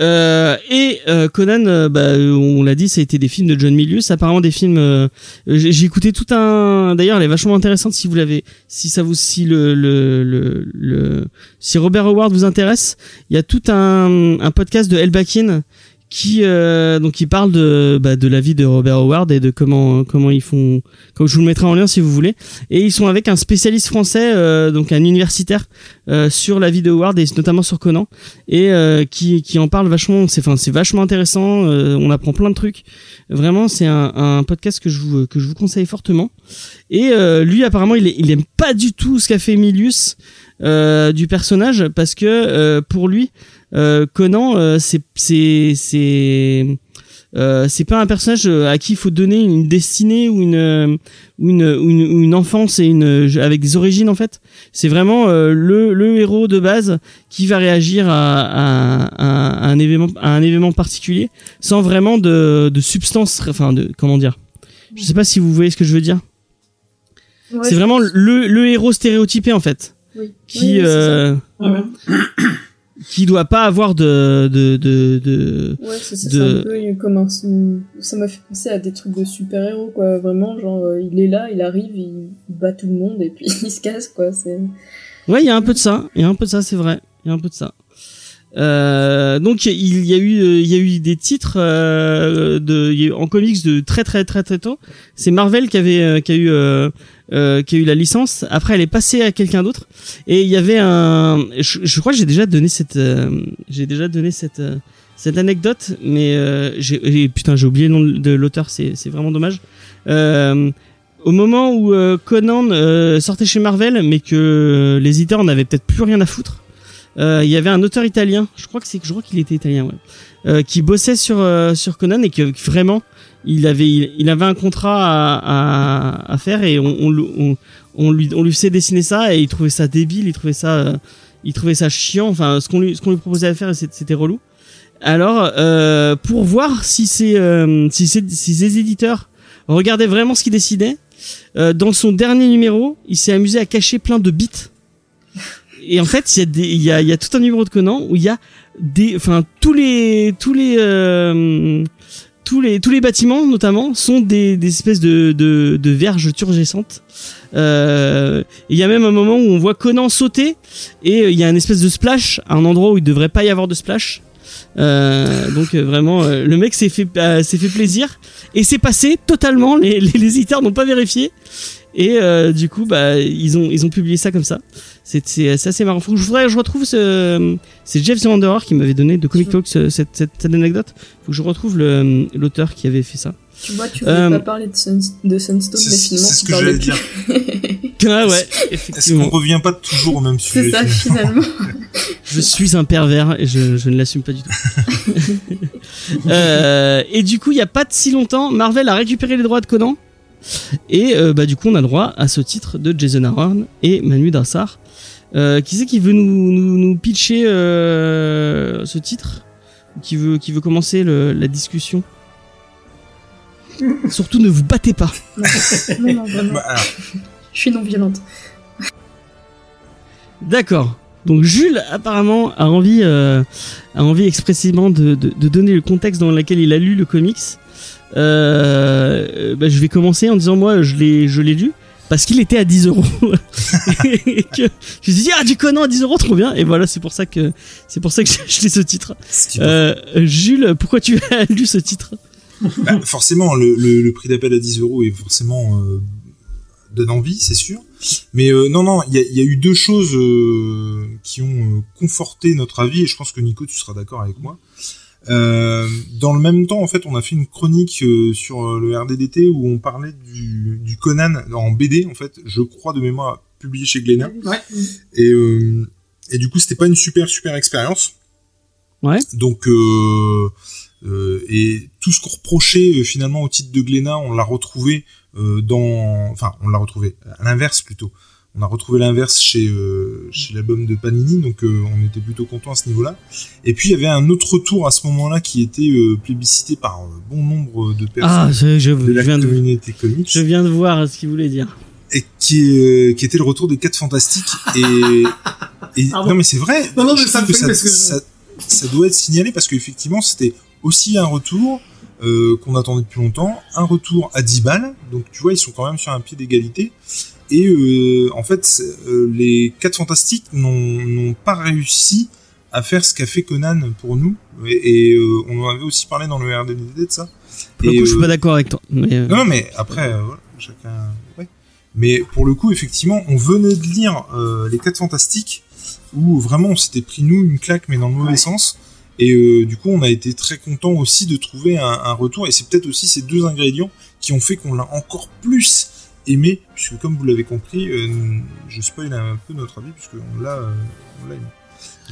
Euh, et euh, Conan, euh, bah, on l'a dit, ça a été des films de John Milius. Apparemment des films. euh, j'ai écouté tout un. D'ailleurs, elle est vachement intéressante si vous l'avez, si ça vous, si le, le le le si Robert Howard vous intéresse. Il y a tout un un podcast de Elbakin qui euh, donc qui parle de bah, de la vie de Robert Howard et de comment comment ils font comme je vous le mettrai en lien si vous voulez. Et ils sont avec un spécialiste français euh, donc un universitaire euh, sur la vie de Howard et notamment sur Conan. Et euh, qui qui en parle vachement. C'est enfin c'est vachement intéressant euh, on apprend plein de trucs. Vraiment c'est un, un podcast que je vous que je vous conseille fortement. Et euh, lui apparemment il est- il aime pas du tout ce qu'a fait Milius du personnage parce que pour lui Conan euh, c'est c'est c'est euh, c'est pas un personnage euh, à qui il faut donner une destinée ou une euh, ou une, ou une, une enfance et une euh, avec des origines en fait. C'est vraiment euh, le, le héros de base qui va réagir à, à, à, à un événement à un événement particulier sans vraiment de, de substance enfin de comment dire. Je sais pas si vous voyez ce que je veux dire. Ouais, c'est vraiment le, le héros stéréotypé en fait. Oui. qui Oui, euh, Ah ouais. Qui doit pas avoir de de de, de Ouais, c'est ça, de- un peu comme un, ça m'a fait penser à des trucs de super-héros, quoi. Vraiment, genre, euh, il est là, il arrive, il, il bat tout le monde et puis il se casse, quoi. C'est, Ouais, il y a un peu de ça. Il y a un peu de ça, c'est vrai. Il y a un peu de ça. Euh, donc il y a eu il y a eu des titres euh, de en comics de très très très très tôt. C'est Marvel qui avait euh, qui a eu euh, qui a eu la licence. Après elle est passée à quelqu'un d'autre et il y avait un je, crois que j'ai déjà donné cette j'ai déjà donné cette cette anecdote mais j'ai putain j'ai oublié le nom de l'auteur c'est vraiment dommage. Au moment où Conan sortait chez Marvel, mais que les éditeurs en avaient peut-être plus rien à foutre, euh, il y avait un auteur italien, je crois que c'est, je crois qu'il était italien, ouais, euh, qui bossait sur euh, sur Conan et que vraiment il avait il, avait un contrat à, à, à faire et on on, on lui on lui faisait dessiner ça et il trouvait ça débile, il trouvait ça euh, il trouvait ça chiant, enfin ce qu'on lui ce qu'on lui proposait à faire c'était relou. Alors euh, pour voir si c'est euh, si c'est si ces éditeurs regardaient vraiment ce qu'il décidait, dans son dernier numéro, il s'est amusé à cacher plein de bits. Et en fait, il y a des, y a, y a tout un numéro de Conan où il y a des, enfin tous les, tous les, euh, tous les, tous les bâtiments notamment sont des, des espèces de, de, de verges turgescentes. Euh, il y a même un moment où on voit Conan sauter et euh, il y a une espèce de splash à un endroit où il devrait pas y avoir de splash. Euh, donc euh, vraiment, le mec s'est fait, s'est fait plaisir et c'est passé totalement. Les, les, les n'ont pas vérifié et du coup, bah ils ont ils ont publié ça comme ça. C'est c'est c'est assez marrant. Faut que je voudrais je retrouve ce c'est Jeff The Wanderer qui m'avait donné de Comic Talk ce- cette, cette cette anecdote. Faut que je retrouve le l'auteur qui avait fait ça. tu vois, tu voulais Euh, pas parler de, Sun, de Sunstone, mais finalement, c'est ce tu que parles j'allais de dire. Ah ouais, Est-ce qu'on effectivement. revient pas toujours au même sujet C'est ça, finalement. Je suis un pervers et je, je ne l'assume pas du tout. Euh, et du coup, il y a pas de si longtemps, Marvel a récupéré les droits de Conan. Et euh, bah du coup, on a droit à ce titre de Jason Aaron et Manu Dassar. Euh, qui c'est qui veut nous, nous, nous pitcher euh, ce titre? Qui veut qui veut commencer le- la discussion? Surtout ne vous battez pas. non, non, vraiment. Bah, Je suis non violente. D'accord. Donc Jules apparemment a envie, euh, a envie expressément de, de, de donner le contexte dans lequel il a lu le comics. Euh, bah, je vais commencer en disant moi je l'ai, je l'ai lu parce qu'il était à 10 euros. Et que je me suis dit ah du Conan à 10 euros trop bien et voilà c'est pour ça que c'est pour ça que j'ai acheté ce titre. Euh, Jules pourquoi tu as lu ce titre? Bah, forcément, le, le, le prix d'appel à 10 euros est forcément euh, donne envie, c'est sûr. Mais euh, non, non, il y a, il y a eu deux choses euh, qui ont euh, conforté notre avis, et je pense que Nico, tu seras d'accord avec moi. Euh, dans le même temps, en fait, on a fait une chronique euh, sur euh, le RDDT où on parlait du, du Conan en BD, en fait, je crois de mémoire publié chez Glénat. Ouais. Et, euh, et du coup, c'était pas une super super expérience. Ouais. Donc euh, euh, et tout ce qu'on reprochait euh, finalement au titre de Glénat, on l'a retrouvé euh, dans, enfin, on l'a retrouvé à l'inverse plutôt. On a retrouvé l'inverse chez euh, chez l'album de Panini, donc euh, on était plutôt content à ce niveau-là. Et puis il y avait un autre retour à ce moment-là qui était euh, plébiscité par euh, bon nombre de Ah personnes je, je, de je la viens de communauté comics je viens de voir ce qu'il voulait dire. et qui, euh, était le retour des 4 fantastiques et, et Pardon. non mais c'est vrai Non, non, mais Je ça me trouve fait parce que je- ça, ça doit être signalé parce qu'effectivement c'était aussi un retour euh, qu'on attendait depuis longtemps un retour à 10 balles donc tu vois ils sont quand même sur un pied d'égalité et euh, en fait euh, les 4 fantastiques n'ont n'ont pas réussi à faire ce qu'a fait Conan pour nous et, et, euh, on en avait aussi parlé dans le RDDD de ça Pour le Et, coup, je suis euh, pas d'accord avec toi. Mais, euh, non, mais après, euh, voilà, chacun. Ouais. Mais pour le coup, effectivement, on venait de lire euh, les 4 Fantastiques où vraiment on s'était pris nous une claque, mais dans le mauvais Ouais. sens. Et euh, du coup, on a été très content aussi de trouver un, un retour. Et c'est peut-être aussi ces deux ingrédients qui ont fait qu'on l'a encore plus aimé, puisque comme vous l'avez compris, euh, je spoil un peu notre avis, puisqu'on l'a, euh, on l'a aimé.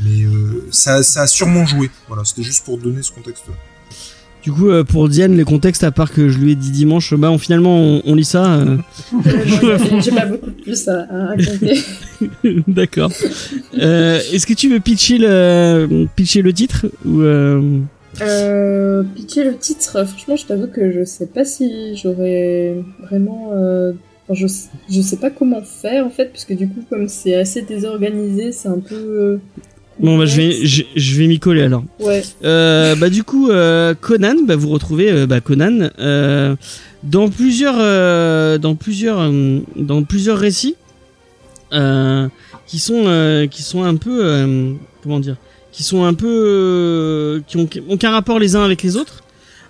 Mais euh, ça, ça a sûrement joué. Voilà, c'était juste pour donner ce contexte-là. Du coup, euh, pour Diane, les contextes, à part que je lui ai dit dimanche, bah, on, finalement, on, on lit ça. euh, J'ai j'ai pas beaucoup plus à, à raconter. D'accord. Euh, Est-ce que tu veux pitcher le, pitcher le titre ou euh, Euh, pitcher le titre, franchement, je t'avoue que je sais pas si j'aurais vraiment. euh, enfin, je, je sais pas comment faire en fait, parce que du coup, comme c'est assez désorganisé, c'est un peu euh, Bon, bah, je vais, je, je vais m'y coller alors. Ouais. Euh, bah du coup euh, Conan, bah, vous retrouvez euh, bah, Conan dans plusieurs dans plusieurs dans plusieurs récits qui sont qui sont un peu comment dire qui sont un peu euh, qui ont aucun rapport les uns avec les autres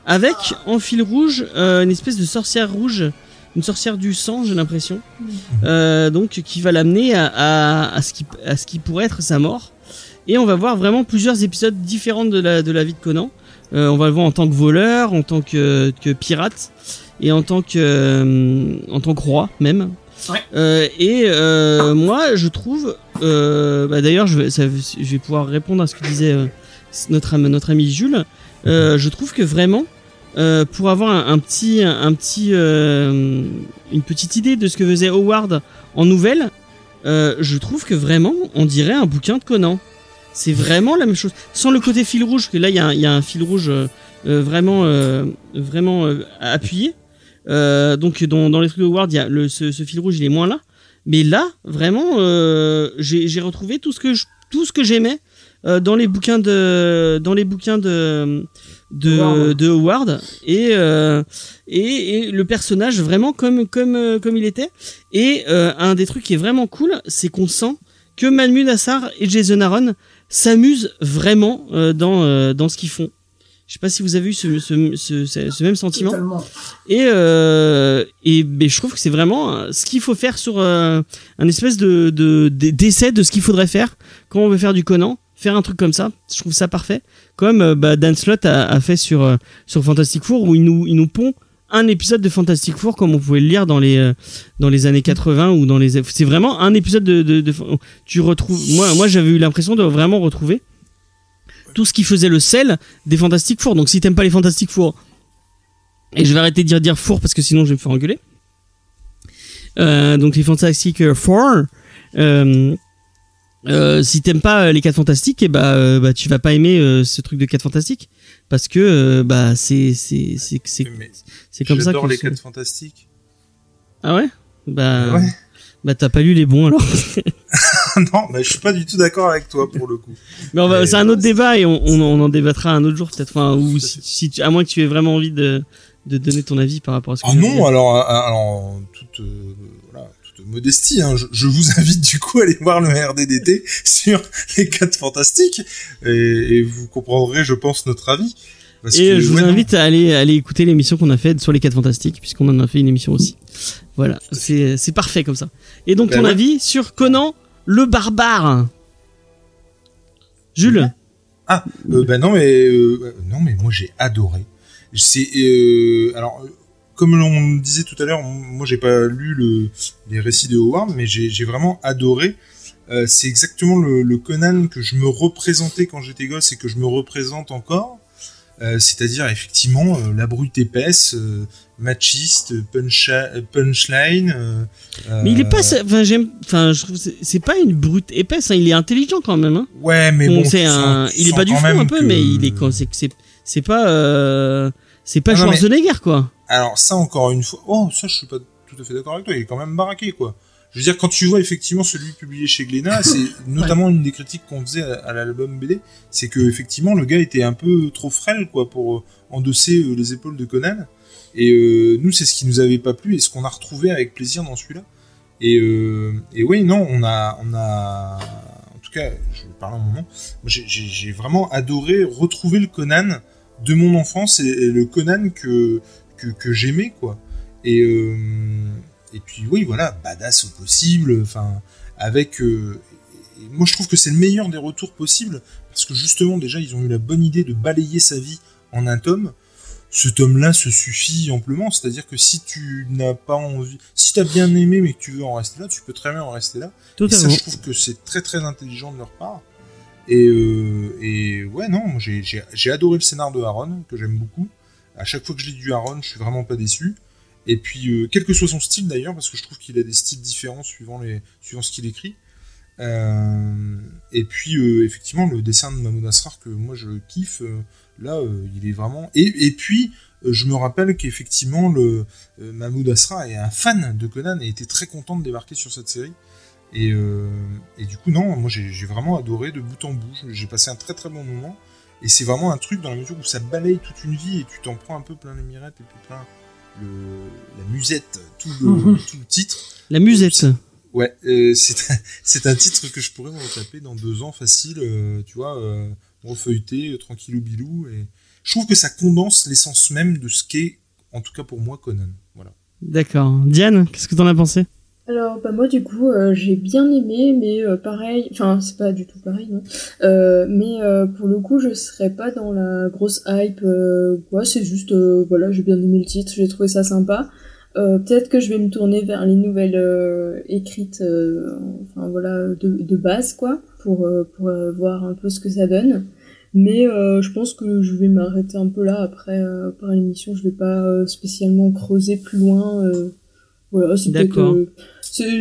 avec en fil rouge euh, une espèce de sorcière rouge une sorcière du sang j'ai l'impression euh, donc qui va l'amener à, à, à ce qui à ce qui pourrait être sa mort et on va voir vraiment plusieurs épisodes différents de la, de la vie de Conan. Euh, on va le voir en tant que voleur, en tant que, que pirate et en tant que euh, en tant que roi même. Ouais. Euh, et euh, moi, je trouve, euh, bah, d'ailleurs, je vais, je vais pouvoir répondre à ce que disait euh, notre notre ami Jules. Euh, je trouve que vraiment, euh, pour avoir un, un petit, un petit, euh, une petite idée de ce que faisait Howard en nouvelle, euh, je trouve que vraiment, on dirait un bouquin de Conan. C'est vraiment la même chose, sans le côté fil rouge, que là il y, a un- y a un fil rouge vraiment, vraiment appuyé. Donc dans, dans les trucs de Howard, y a le, ce, ce fil rouge, il est moins là. Mais là, vraiment, euh, j'ai retrouvé tout ce que je- tout ce que j'aimais euh, dans les bouquins de dans les bouquins de de, Howard. de Howard et, euh, et et le personnage vraiment comme comme comme il était. Et un des trucs qui est vraiment cool, c'est qu'on sent que Mahmoud Assar et Jason Aaron s'amusent vraiment dans dans ce qu'ils font. Je sais pas si vous avez eu ce, ce, ce, ce- ce même sentiment. Totalement. Et, euh, et je trouve que c'est vraiment euh, ce qu'il faut faire sur euh, un espèce de de- d'essai de ce qu'il faudrait faire quand on veut faire du Conan. Faire un truc comme ça, je trouve ça parfait. Comme euh, bah, Dan Slott a, a fait sur euh, sur Fantastic Four où il nous il nous pond un épisode de Fantastic Four comme on pouvait le lire dans les euh, dans les années 80 ou dans les c'est vraiment un épisode de, de, de- tu retrouves moi moi j'avais eu l'impression de vraiment retrouver tout ce qui faisait le sel des Fantastic Four. Donc si t'aimes pas les Fantastic Four, et je vais arrêter de dire dire four parce que sinon je vais me faire engueuler. Euh, donc les Fantastic Four, euh, euh, si t'aimes pas les 4 fantastiques, et bah, euh, bah tu vas pas aimer euh, ce truc de 4 fantastiques parce que euh, bah c'est c'est c'est c'est comme ça J'adore les sont- 4 fantastiques. Ah ouais? Bah Ouais. bah t'as pas lu les bons alors. non, mais je suis pas du tout d'accord avec toi pour le coup. Mais on va, Mais c'est un voilà, autre débat et on, on, on en débattra un autre jour peut-être. Enfin, ou si, si tu- à moins que tu aies vraiment envie de, de donner ton avis par rapport à ce que Ah non, alors, euh, alors en toute, euh, voilà, toute modestie, hein, je, je vous invite du coup à aller voir le RDDT sur les 4 fantastiques et, et vous comprendrez, je pense, notre avis. Parce Et que, je vous ouais, non, invite à aller, aller écouter l'émission qu'on a faite sur les 4 fantastiques, puisqu'on en a fait une émission aussi. Voilà, c'est c'est parfait comme ça. Et donc Ben ton ouais. avis sur Conan le barbare Jules Ah, euh, bah non, mais moi j'ai adoré. C'est euh, alors comme on disait tout à l'heure, moi j'ai pas lu le, les récits de Howard, mais j'ai vraiment adoré. C'est exactement le, le Conan que je me représentais quand j'étais gosse et que je me représente encore. Euh, C'est-à-dire effectivement euh, la brute épaisse, euh, machiste, punch punchline. Mais il est pas, enfin j'aime, enfin je trouve c'est- pas une brute épaisse, hein, il est intelligent quand même. Hein. Ouais, mais Bon, bon, c'est un, il est pas du même un peu, que- mais il est quand c'est c'est c'est pas c'est pas Ah mais- Schwarzenegger quoi. Alors ça encore une fois, oh ça je suis pas tout à fait d'accord avec toi, il est quand même baraqué quoi. Je veux dire quand tu vois effectivement celui publié chez Glénat, c'est notamment une des critiques qu'on faisait à, à l'album BD, c'est que effectivement le gars était un peu trop frêle quoi pour euh, endosser euh, les épaules de Conan. Et euh, nous c'est ce qui nous avait pas plu et ce qu'on a retrouvé avec plaisir dans celui-là. Et, euh, et oui non on a on a en tout cas je parle en mon nom, moi, j'ai- vraiment adoré retrouver le Conan de mon enfance et, et le Conan que que, que j'aimais quoi et et puis oui voilà badass au possible enfin avec euh, moi je trouve que c'est le meilleur des retours possibles parce que justement déjà ils ont eu la bonne idée de balayer sa vie en un tome ce tome là se suffit amplement c'est à dire que si tu n'as pas envie si tu as bien aimé mais que tu veux en rester là tu peux très bien en rester là et ça, Totalement. je trouve que c'est très très intelligent de leur part. Et, euh, et ouais, non, j'ai adoré le scénar de Aaron, que j'aime beaucoup. À chaque fois que je lis du Aaron, je suis vraiment pas déçu. Et puis, euh, quel que soit son style d'ailleurs, parce que je trouve qu'il a des styles différents suivant, les, suivant ce qu'il écrit. Euh, et puis, euh, effectivement, le dessin de Mahmoud Asrar, que moi je kiffe, là, il est vraiment. Et, puis, je me rappelle qu'effectivement, le Mahmoud Asrar est un fan de Conan et était très content de débarquer sur cette série. Et, et du coup, non, moi j'ai j'ai vraiment adoré de bout en bout. J'ai passé un très très bon moment. Et c'est vraiment un truc dans la mesure où ça balaye toute une vie et tu t'en prends un peu plein les mirettes et puis plein le, la musette, tout le, tout le titre. La musette. Ouais, euh, c'est un, c'est un titre que je pourrais me retaper dans deux ans facile, euh, tu vois, euh, refeuilleté, euh, tranquillou bilou. Et je trouve que ça condense l'essence même de ce qu'est, en tout cas pour moi, Conan. Voilà. D'accord. Diane, qu'est-ce que t'en as pensé? Alors bah moi du coup euh, j'ai bien aimé mais euh, pareil enfin c'est pas du tout pareil non euh, mais euh, pour le coup je serais pas dans la grosse hype euh, quoi. C'est juste euh, voilà j'ai bien aimé le titre j'ai trouvé ça sympa. Euh, peut-être que je vais me tourner vers les nouvelles euh, écrites euh, enfin voilà de, de base quoi pour euh, pour euh, voir un peu ce que ça donne. Mais euh, je pense que je vais m'arrêter un peu là. Après euh, par l'émission je vais pas euh, spécialement creuser plus loin euh, voilà c'est peut-être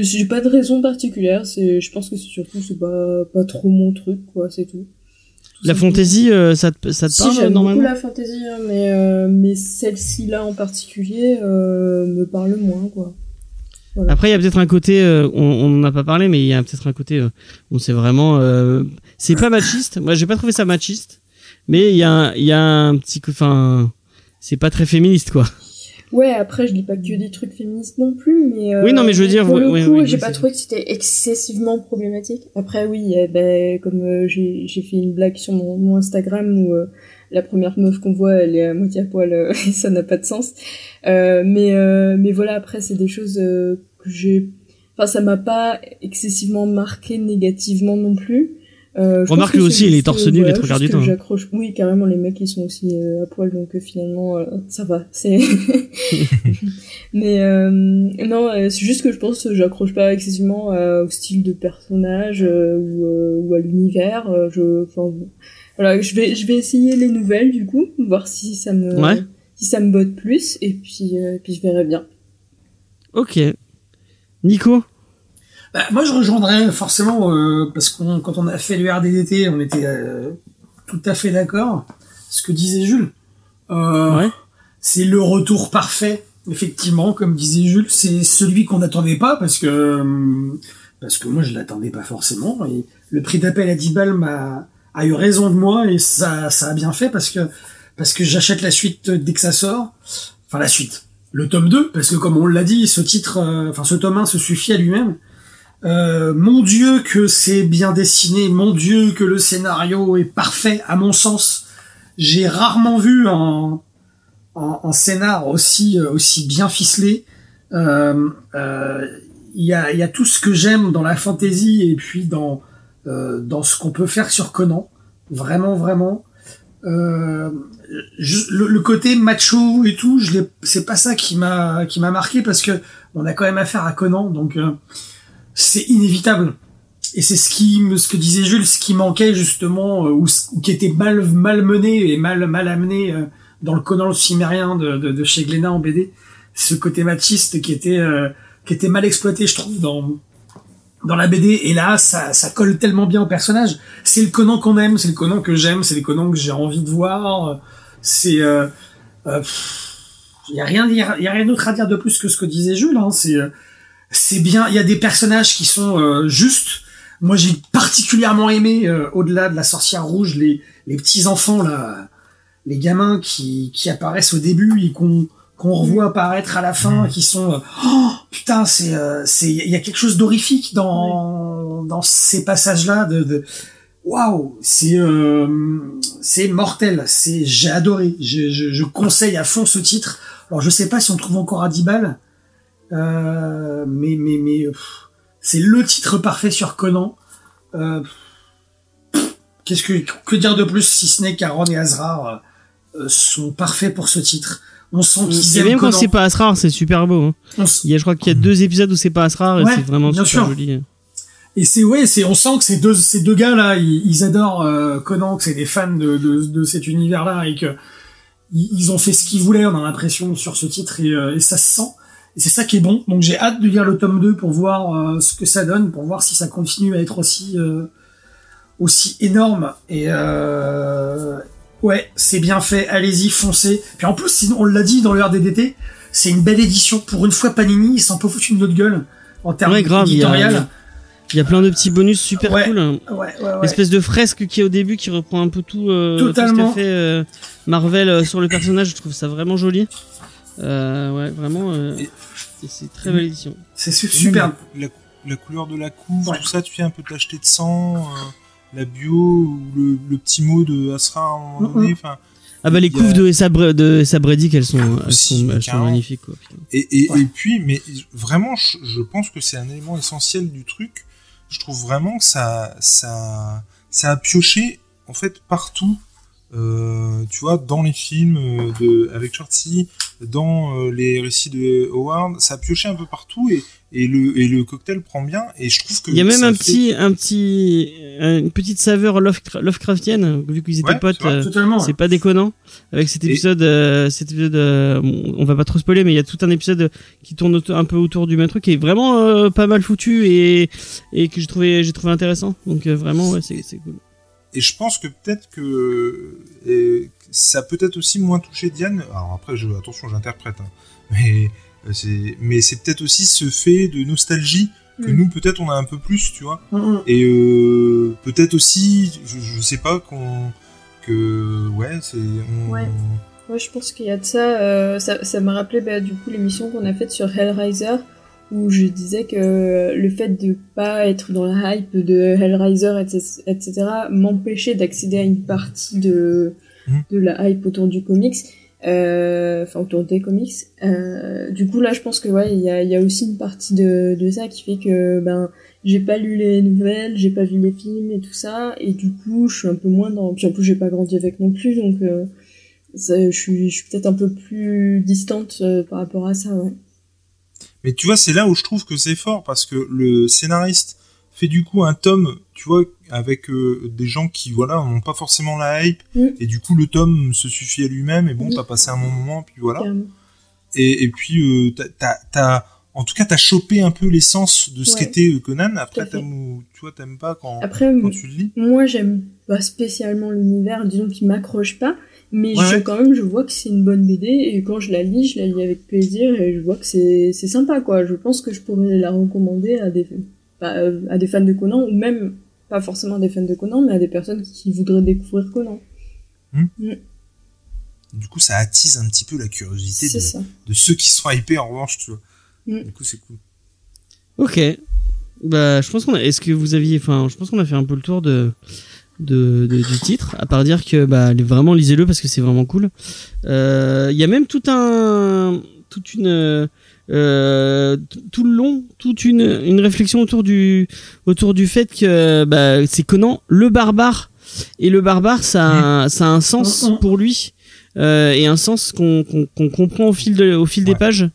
j'ai pas de raison particulière c'est je pense que c'est surtout c'est pas pas trop mon truc quoi c'est tout Tout La fantaisie, euh, ça te, ça te si parle j'aime normalement beaucoup la fantaisie hein, mais euh, mais celle-ci là en particulier euh, me parle moins quoi voilà. Après, il y a peut-être un côté, euh, on n'en a pas parlé, mais il y a peut-être un côté euh, où c'est vraiment, euh, c'est pas machiste. Moi, j'ai pas trouvé ça machiste, mais il y a, il y a un petit, coup- enfin, c'est pas très féministe, quoi. Ouais, après, je lis pas que des trucs féministes non plus, mais. euh, Oui, non, mais je veux dire, Pour le oui, coup, oui, j'ai pas trouvé que c'était excessivement problématique. Après, oui, eh ben, comme euh, j'ai j'ai fait une blague sur mon, mon Instagram où euh, la première meuf qu'on voit, elle est à moitié à poil, euh, et ça n'a pas de sens. Euh, mais, euh, mais voilà, après, c'est des choses que j'ai. Enfin, ça m'a pas excessivement marqué négativement non plus. Euh, je Remarque aussi, il est torse nu trois quarts juste du temps. J'accroche. Oui, carrément, les mecs, ils sont aussi euh, à poil, donc euh, finalement, euh, ça va. C'est. Mais euh, non, euh, c'est juste que je pense que j'accroche pas excessivement euh, au style de personnage euh, ou, euh, ou à l'univers. euh, je, enfin, voilà, je vais, je vais essayer les nouvelles du coup, voir si ça me, Ouais. si ça me botte plus, et puis, euh, puis je verrai bien. Ok. Nico? Bah, moi, je rejoindrais forcément euh, parce qu'on quand on a fait le RDDT, on était euh, tout à fait d'accord. Ce que disait Jules, euh, Ouais. c'est le retour parfait. Effectivement, comme disait Jules, c'est celui qu'on n'attendait pas parce que euh, parce que moi je l'attendais pas forcément. Et le prix d'appel à 10 balles m'a a eu raison de moi et ça ça a bien fait parce que parce que j'achète la suite dès que ça sort. Enfin la suite, le tome 2 parce que comme on l'a dit, ce titre, euh, enfin ce tome 1 se suffit à lui-même. Euh, mon Dieu que c'est bien dessiné, mon Dieu que le scénario est parfait à mon sens. J'ai rarement vu un, un, un scénar aussi euh, aussi bien ficelé. Euh, euh, Il y, a, il y a tout ce que j'aime dans la fantasy et puis dans euh, dans ce qu'on peut faire sur Conan. Vraiment, vraiment. Euh, le, le côté macho et tout, c'est pas ça qui m'a qui m'a marqué parce que on a quand même affaire à Conan, donc euh, c'est inévitable. Et c'est ce qui, ce que disait Jules, ce qui manquait justement, euh, ou, ou qui était mal mal mené et mal mal amené euh, dans le Conan le Cimérien de, de, de chez Glénat en BD, ce côté machiste qui était euh, qui était mal exploité, je trouve, dans dans la BD. Et là, ça ça colle tellement bien au personnage. C'est le Conan qu'on aime, c'est le Conan que j'aime, c'est le Conan que j'ai envie de voir. C'est euh, euh, il y a rien, il y a, rien d'autre à dire de plus que ce que disait Jules. Hein. C'est euh, c'est bien. Il y a des personnages qui sont euh, justes. Moi, j'ai particulièrement aimé, euh, au-delà de la sorcière rouge, les les petits enfants là, les gamins qui qui apparaissent au début et qu'on qu'on revoit apparaître à la fin, qui sont euh, oh putain, c'est euh, c'est il y a quelque chose d'horrifique dans dans ces passages là de, de waouh, c'est euh, c'est mortel, c'est j'ai adoré, je, je, je conseille à fond ce titre. Alors je sais pas si on trouve encore à 10 balles, euh, mais mais mais c'est le titre parfait sur Conan. Euh, Qu'est-ce que que dire de plus si ce n'est qu'Aaron et Azrar euh, sont parfaits pour ce titre. On sent qu'ils Et aiment même quand Conan. c'est pas Asrar, c'est super beau. hein. Il y a, je crois qu'il y a deux épisodes où c'est pas Asrar et Ouais, c'est vraiment super sûr. joli. Et c'est ouais, c'est on sent que ces deux ces deux gars là, ils, ils adorent euh, Conan, que c'est des fans de, de, de cet univers là et que ils, ils ont fait ce qu'ils voulaient, on a l'impression sur ce titre et, euh, et ça se sent. Et c'est ça qui est bon. Donc j'ai hâte de lire le tome 2 pour voir euh, ce que ça donne, pour voir si ça continue à être aussi euh, aussi énorme et euh, ouais, c'est bien fait, allez-y, foncez. Puis en plus, sinon on l'a dit dans le RDDT, c'est une belle édition pour une fois Panini, ils s'en pas foutu de notre gueule en termes Ouais, grave, il y a- éditorial. Il y a plein de petits bonus super Ouais. cool. Ouais, ouais, ouais. L'espèce de fresque qui est au début qui reprend un peu tout, euh, tout ce qu'a fait euh, Marvel euh, sur le personnage. Je trouve ça vraiment joli. Euh, ouais, vraiment. euh, c'est très belle édition. C'est superbe. même La, la couleur de la couve, Ouais. tout ça, tu fais un peu tacheté de sang, euh, la bio, ou le, le petit mot de Asra à un moment donné. Enfin, Ah bah les a- couves de Essa, de Essa Bredick, elles sont, elles Aussi, sont, elles sont carrément. magnifiques. Quoi. Et, et, Ouais. et puis, mais vraiment, je, je pense que c'est un élément essentiel du truc. Je trouve vraiment que ça, ça, ça a pioché en fait partout. Euh, tu vois, dans les films de avec Shorty, dans euh, les récits de Howard, ça a pioché un peu partout et, et le et le cocktail prend bien. Et je trouve que Il y a même un fait- petit, un petit, une petite saveur Lovecra- Lovecraftienne vu qu'ils étaient Ouais, potes. c'est euh. C'est pas déconnant avec cet Et- épisode. euh, cet épisode, euh, bon, on va pas trop spoiler, mais il y a tout un épisode qui tourne un peu autour du même truc, qui est vraiment euh, pas mal foutu et et que j'ai trouvé j'ai trouvé intéressant. Donc euh, vraiment, ouais, c'est c'est cool. Et je pense que peut-être que euh, ça a peut-être aussi moins touché Diane. Alors après, je, attention, j'interprète. hein. Mais euh, c'est, mais c'est peut-être aussi ce fait de nostalgie que Mm. nous, peut-être, on a un peu plus, tu vois. Mhm. Et euh, peut-être aussi, je, je sais pas, qu'on, que ouais, c'est. on- Ouais. Ouais, je pense qu'il y a de ça. euh, ça ça m'a rappelé bah, du coup l'émission qu'on a faite sur Hellraiser, où je disais que le fait de pas être dans la hype de Hellraiser, etc., etc., m'empêchait d'accéder à une partie de, Mhm. de la hype autour du comics. euh, Enfin, autour des comics. Euh, du coup, là, je pense que ouais, il y a, il y a aussi une partie de, de ça qui fait que ben j'ai pas lu les nouvelles, j'ai pas vu les films et tout ça, et du coup, je suis un peu moins dans. Puis en plus, j'ai pas grandi avec non plus, donc euh, ça, je suis, je suis peut-être un peu plus distante par rapport à ça, ouais. Mais tu vois, c'est là où je trouve que c'est fort parce que le scénariste fait du coup un tome, tu vois, avec euh, des gens qui, voilà, n'ont pas forcément la hype. Mm. Et du coup, le tome se suffit à lui-même et bon, Mm. t'as passé un bon moment, puis voilà. Et, et puis, euh, t'as- t'as, en tout cas, t'as chopé un peu l'essence de ce Ouais. qu'était euh, Conan. Après, t'aimes ou, tu vois, t'aimes pas quand, Après, quand tu le lis. moi, j'aime pas spécialement l'univers, disons qu'il m'accroche pas, mais Ouais, je, ouais. quand même, je vois que c'est une bonne BD, et quand je la lis, je la lis avec plaisir, et je vois que c'est, c'est sympa, quoi. Je pense que je pourrais la recommander à des, à des fans de Conan, ou même, pas forcément des fans de Conan, mais à des personnes qui voudraient découvrir Conan. Du coup, ça attise un petit peu la curiosité de, ceux qui sont hypés, en revanche, tu vois. Mm. Du coup, c'est cool. Ok. Bah, je pense qu'on a. Est-ce que vous aviez. Enfin, je pense qu'on a fait un peu le tour de. De, de- du titre, à part dire que bah vraiment lisez-le parce que c'est vraiment cool. Euh, Il y a même tout un, toute une, euh, tout le long, toute une, une réflexion autour du, autour du fait que bah, c'est Conan le barbare. Et le barbare ça, a, ça a un sens Mhm. pour lui euh, et un sens qu'on qu'on qu'on comprend au fil de, au fil des pages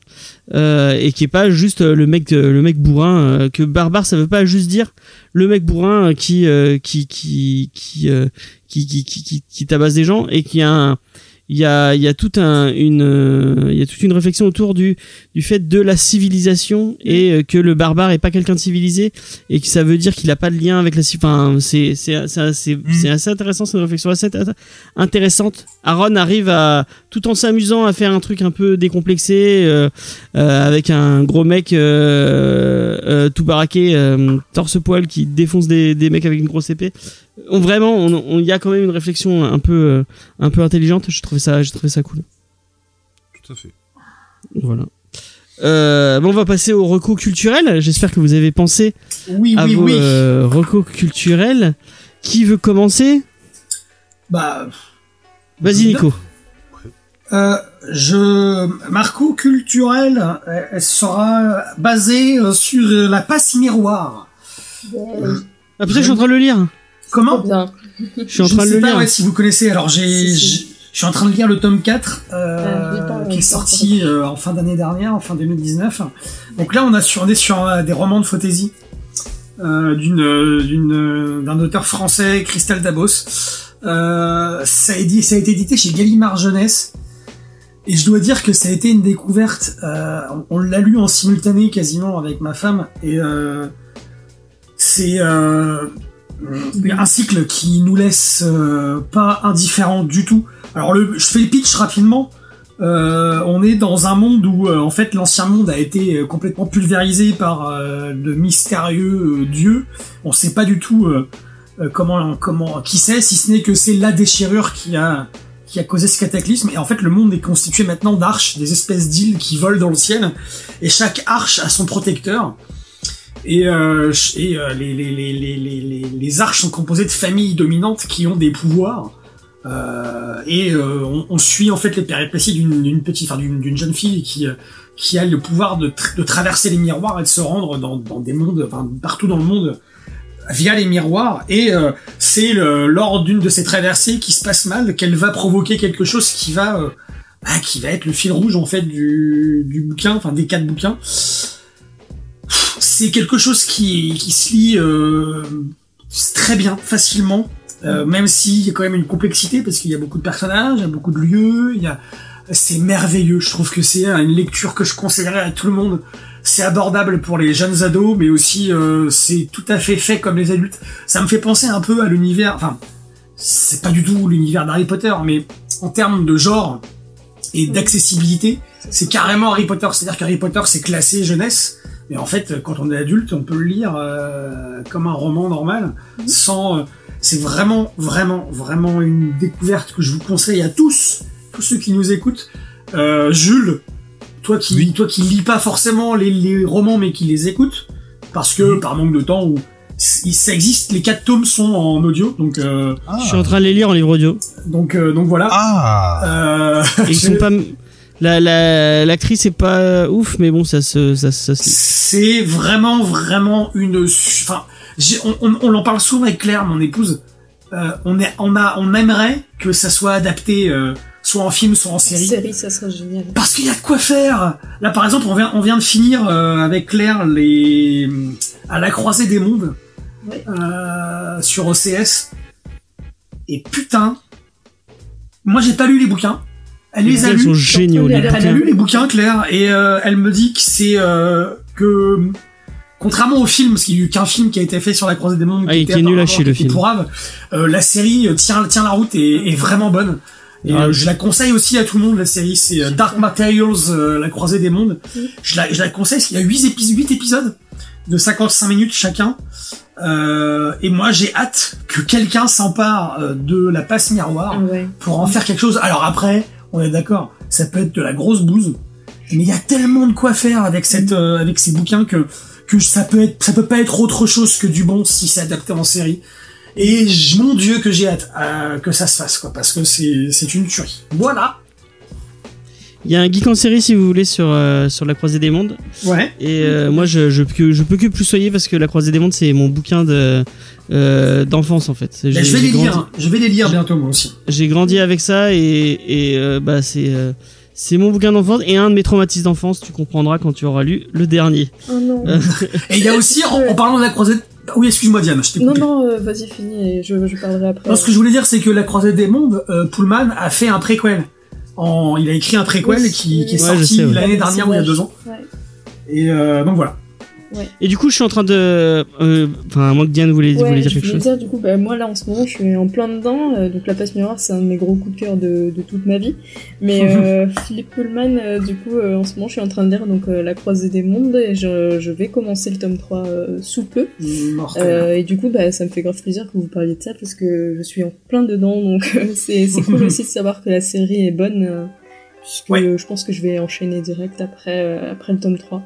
euh, et qui est pas juste euh, le mec le mec bourrin euh, que barbare ça veut pas juste dire le mec bourrin euh, qui euh, qui qui qui, euh, qui qui qui qui qui tabasse des gens et qui a un il y a il y a toute un une euh, il y a toute une réflexion autour du du fait de la civilisation et euh, que le barbare est pas quelqu'un de civilisé et que ça veut dire qu'il a pas de lien avec la enfin c'est c'est c'est c'est Mm. c'est assez intéressant cette réflexion assez int- intéressante Aaron arrive à tout en s'amusant à faire un truc un peu décomplexé euh, euh, avec un gros mec euh, euh, tout baraqué euh, torse poil qui défonce des, des mecs avec une grosse épée on, vraiment on on- il y a quand même une réflexion un peu euh, un peu intelligente je trouvais ça j'ai trouvé ça cool Tout à fait. voilà euh, bon, on va passer au recours culturel. J'espère que vous avez pensé Oui, à oui, vos oui. euh, recos culturels. Qui veut commencer? Bah, Vas-y Nico. Euh, je Marco culturel elle sera basée sur la passe miroir. Ah putain, je suis en train de le lire. Comment bien. Je suis en train de sais le pas, lire. ouais, si vous connaissez. Alors j'ai Si, si. j'ai- je suis en train de lire le tome 4 euh, pardon, qui est sorti euh, en fin d'année dernière, en fin 2019. Donc là on a sur on est sur euh, des romans de fantasy euh, d'une euh, d'une euh, d'un auteur français Christelle Dabos. Euh, ça, a été, ça a été édité chez Gallimard Jeunesse. Et je dois dire que ça a été une découverte. Euh, on on l'a lu en simultané quasiment avec ma femme. Et euh, c'est euh, un cycle qui nous laisse euh, pas indifférents du tout. Alors le, je fais le pitch rapidement. Euh, on est dans un monde où euh, en fait l'ancien monde a été euh, complètement pulvérisé par de mystérieux dieux. On sait pas du tout comment comment qui c'est, si ce n'est que c'est la déchirure qui a qui a causé ce cataclysme. Et en fait, le monde est constitué maintenant d'arches, des espèces d'îles qui volent dans le ciel, et chaque arche a son protecteur. Et, euh, et euh, les, les, les, les, arches sont composées de familles dominantes qui ont des pouvoirs. Euh, et euh, on, on suit en fait les péripéties d'une petite, enfin d'une jeune fille qui euh, qui a le pouvoir de, de traverser les miroirs et de se rendre dans, dans des mondes, enfin partout dans le monde via les miroirs. Et euh, c'est lors d'une de ces traversées qui se passe mal qu'elle va provoquer quelque chose qui va bah, qui va être le fil rouge en fait du, du bouquin, enfin des quatre bouquins. C'est quelque chose qui, se lit euh, très bien, facilement, euh, même s'il y a quand même une complexité parce qu'il y a beaucoup de personnages, il y a beaucoup de lieux, c'est merveilleux. Je trouve que c'est une lecture que je conseillerais à tout le monde. C'est abordable pour les jeunes ados, mais aussi euh, c'est tout à fait fait comme les adultes. Ça me fait penser un peu à l'univers. Enfin, c'est pas du tout l'univers d'Harry Potter, mais en termes de genre et d'accessibilité, c'est carrément Harry Potter. C'est-à-dire qu'Harry Potter c'est classé jeunesse, mais en fait, quand on est adulte, on peut le lire euh, comme un roman normal, sans. euh, c'est vraiment, vraiment, vraiment une découverte que je vous conseille à tous, tous ceux qui nous écoutent. Euh, Jules, toi qui, Oui. toi qui lis pas forcément les, les romans, mais qui les écoutes, parce que par manque de temps ou ça existe, les quatre tomes sont en audio, donc euh, Ah. Je suis en train de les lire en livre audio. donc euh, donc voilà. Ah. Euh, Et ils sont pas. La la l'actrice est pas ouf, mais bon, ça se ça, ça se. C'est vraiment, vraiment une. Enfin, on, on, on en parle souvent avec Claire, mon épouse. Euh, on, est, on, a, on aimerait que ça soit adapté, euh, soit en film, soit en série. Série, ça serait génial. Parce qu'il y a de quoi faire. Là, par exemple, on vient, on vient de finir euh, avec Claire les à la croisée des mondes Ouais. euh, sur OCS. Et putain, moi j'ai pas lu les bouquins. Elle les a Ils lus. sont géniaux les a Elle a bouquins. lu les bouquins, Claire, et euh, elle me dit que c'est euh, que contrairement au film, parce qu'il y a eu qu'un film qui a été fait sur la croisée des mondes, Ah, était qui est nul à chier, le film. pourrave, euh, la série euh, tient tient la route et est vraiment bonne. Et Ah, euh, oui. je la conseille aussi à tout le monde, la série, c'est euh, Dark Materials, euh, la croisée des mondes. Je la, je la conseille, parce qu'il y a 8 épisodes, 8 épisodes de 55 minutes chacun. Euh, et moi, j'ai hâte que quelqu'un s'empare euh, de la passe miroir Ah ouais. pour en faire quelque chose. Alors après, on est d'accord, ça peut être de la grosse bouse, mais il y a tellement de quoi faire avec cette, euh, avec ces bouquins que que ça peut être, ça peut pas être autre chose que du bon si c'est adapté en série. Et mon Dieu que j'ai hâte euh, que ça se fasse quoi, parce que c'est une tuerie. Voilà. Il y a un geek en série si vous voulez sur euh, sur la croisée des mondes. Ouais. Et euh, moi je je peux je peux que plus soyer parce que la croisée des mondes c'est mon bouquin de euh, d'enfance en fait. Je vais les grandi- lire. Je vais les lire bientôt moi aussi. J'ai grandi avec ça et et euh, bah c'est euh, c'est mon bouquin d'enfance et un de mes traumatismes d'enfance. Tu comprendras quand tu auras lu le dernier. Oh non. Et il y a aussi, en, en parlant de la croisée, oui, excuse-moi Diane, je t'ai non, coupé. non, euh, vas-y, finis et je, je parlerai après. Non, ce que je voulais dire, c'est que la croisée des mondes, euh, Pullman a fait un préquel. En, il a écrit un préquel Oui, qui, qui est. Ouais, sorti l'année dernière ou il y a deux ans. Ouais. Et euh, donc voilà. Et du coup je suis en train de euh, enfin moi que Diane voulait Ouais, voulait dire je quelque voulais chose. dire, du coup, bah, moi là en ce moment je suis en plein dedans, euh, donc la passe miroir c'est un de mes gros coups de cœur de, de toute ma vie. Mais euh, Philippe Pullman, euh, du coup, euh, en ce moment je suis en train de lire donc euh, La croisée des mondes et je, je vais commencer le tome 3 euh, sous peu. Mortel. Euh, et du coup, bah, ça me fait grave plaisir que vous parliez de ça parce que je suis en plein dedans, donc euh, c'est c'est cool aussi de savoir que la série est bonne. euh, puisque Ouais. euh, je pense que je vais enchaîner direct après, euh, après le tome 3.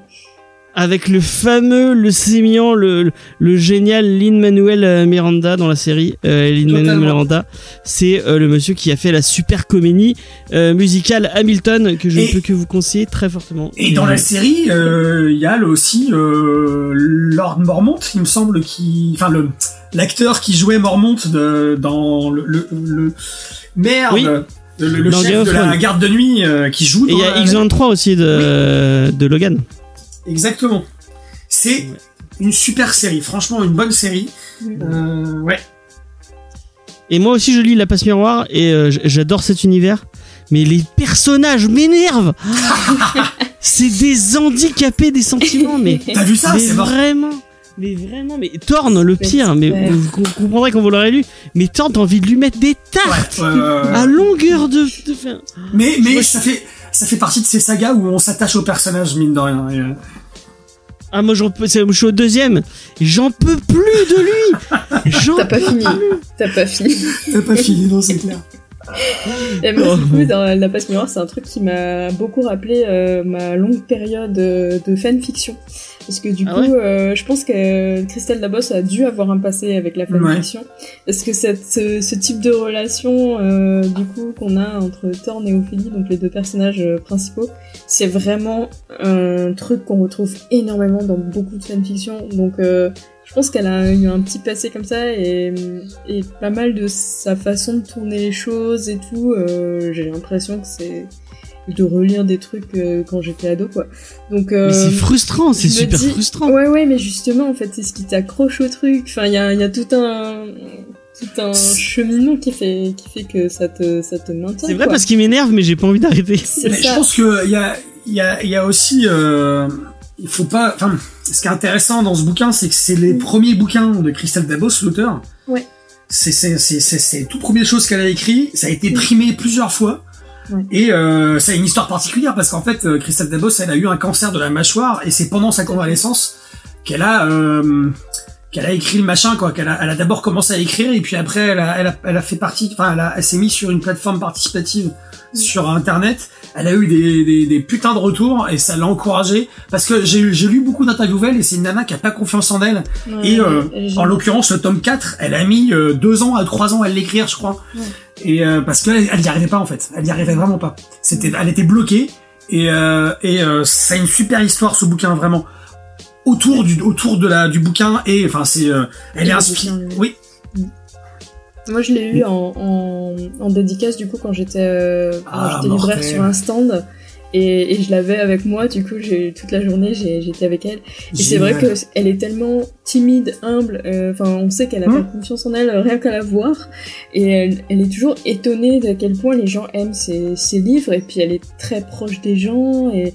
Avec le fameux, le sémillant, le, le, le génial Lin-Manuel Miranda dans la série. Euh, Lin-Manuel Totalement. Miranda, c'est euh, le monsieur qui a fait la super comédie euh, musicale Hamilton que je Et- ne peux que vous conseiller très fortement. Et dans la série, euh, il y a le- aussi euh, Lord Mormont, il me semble, qui, enfin le l'acteur qui jouait Mormont de, dans le, le, le- merde, Oui. le, chef de la garde de nuit euh, qui joue. Et il y a la- X23 aussi de, de Logan. Exactement. C'est Ouais. une super série, franchement une bonne série. Euh, ouais. Et moi aussi je lis La Passe Miroir et euh, j'adore cet univers. Mais les personnages m'énervent C'est des handicapés des sentiments, mais... T'as vu ça mais C'est vraiment mais vraiment, mais Thorn, le pire, mais vous com- comprendrez quand vous l'aurez lu, mais Thorn, t'as envie de lui mettre des tartes Ouais, à longueur de. Mais mais Moi, ça fait ça fait partie de ces sagas où on s'attache au personnage mine de rien. Et, euh, Ah, moi, j'en peux, c'est- je suis au deuxième. J'en peux plus de lui. J'en T'as pas peux fini. plus. T'as pas fini. T'as pas fini, non, c'est clair. Et moi, du coup, dans La Passe Miroir, c'est un truc qui m'a beaucoup rappelé euh, ma longue période euh, de fanfiction. Parce que du Ah coup, ouais euh, je pense que Christelle Dabos a dû avoir un passé avec la fanfiction. Parce que cette, ce, ce type de relation, euh, du coup, qu'on a entre Thorne et Ophélie, donc les deux personnages euh, principaux, c'est vraiment un truc qu'on retrouve énormément dans beaucoup de fanfiction. Donc, euh, je pense qu'elle a eu un petit passé comme ça et, et pas mal de sa façon de tourner les choses et tout. euh, J'ai l'impression que c'est de relire des trucs euh, quand j'étais ado, quoi. Donc, euh, Mais c'est frustrant, c'est je super dis- frustrant. Ouais, ouais, mais justement, en fait, c'est ce qui t'accroche au truc. Enfin, il y a, il y a tout un tout un cheminement qui fait qui fait que ça te ça te maintient. C'est vrai quoi. parce qu'il m'énerve, mais j'ai pas envie d'arrêter. je ça. pense que il y a, il y a, il y a aussi, euh, il faut pas, enfin, ce qui est intéressant dans ce bouquin, c'est que c'est les premiers bouquins de Christelle Dabos, l'auteur. Ouais. C'est, c'est, c'est, c'est, toutes premières choses qu'elle a écrit. Ça a été Mm. primé plusieurs fois. Et euh, ça a une histoire particulière parce qu'en fait, euh, Christelle Dabos, elle a eu un cancer de la mâchoire et c'est pendant sa convalescence qu'elle a euh, qu'elle a écrit le machin quoi. Qu'elle a, elle a d'abord commencé à écrire et puis après, elle a, elle a, elle a fait partie, enfin, elle, a- elle s'est mise sur une plateforme participative sur Internet. Elle a eu des, des, des putains de retours et ça l'a encouragée. Parce que j'ai j'ai lu beaucoup d'interviews et c'est une nana qui a pas confiance en elle. Ouais, et euh, en l'occurrence le tome 4 elle a mis euh, deux ans à trois ans à l'écrire je crois. Ouais. et euh, parce qu'elle elle y arrivait pas en fait. Elle y arrivait vraiment pas. C'était elle était bloquée et euh, et euh, c'est une super histoire ce bouquin vraiment autour du autour de la du bouquin et enfin c'est euh, elle Et est inspirée bouquin, oui Moi, je l'ai eu en, en, en dédicace, du coup, quand j'étais euh, Ah, libraire sur un stand. Et, et je l'avais avec moi, du coup, j'ai toute la journée, j'étais avec elle. Et c'est vrai Génial. que elle est tellement timide, humble. euh, Enfin, on sait qu'elle a Hmm. pas confiance en elle, euh, rien qu'à la voir. Et elle, elle est toujours étonnée de quel point les gens aiment ses, ses livres. Et puis, elle est très proche des gens. Et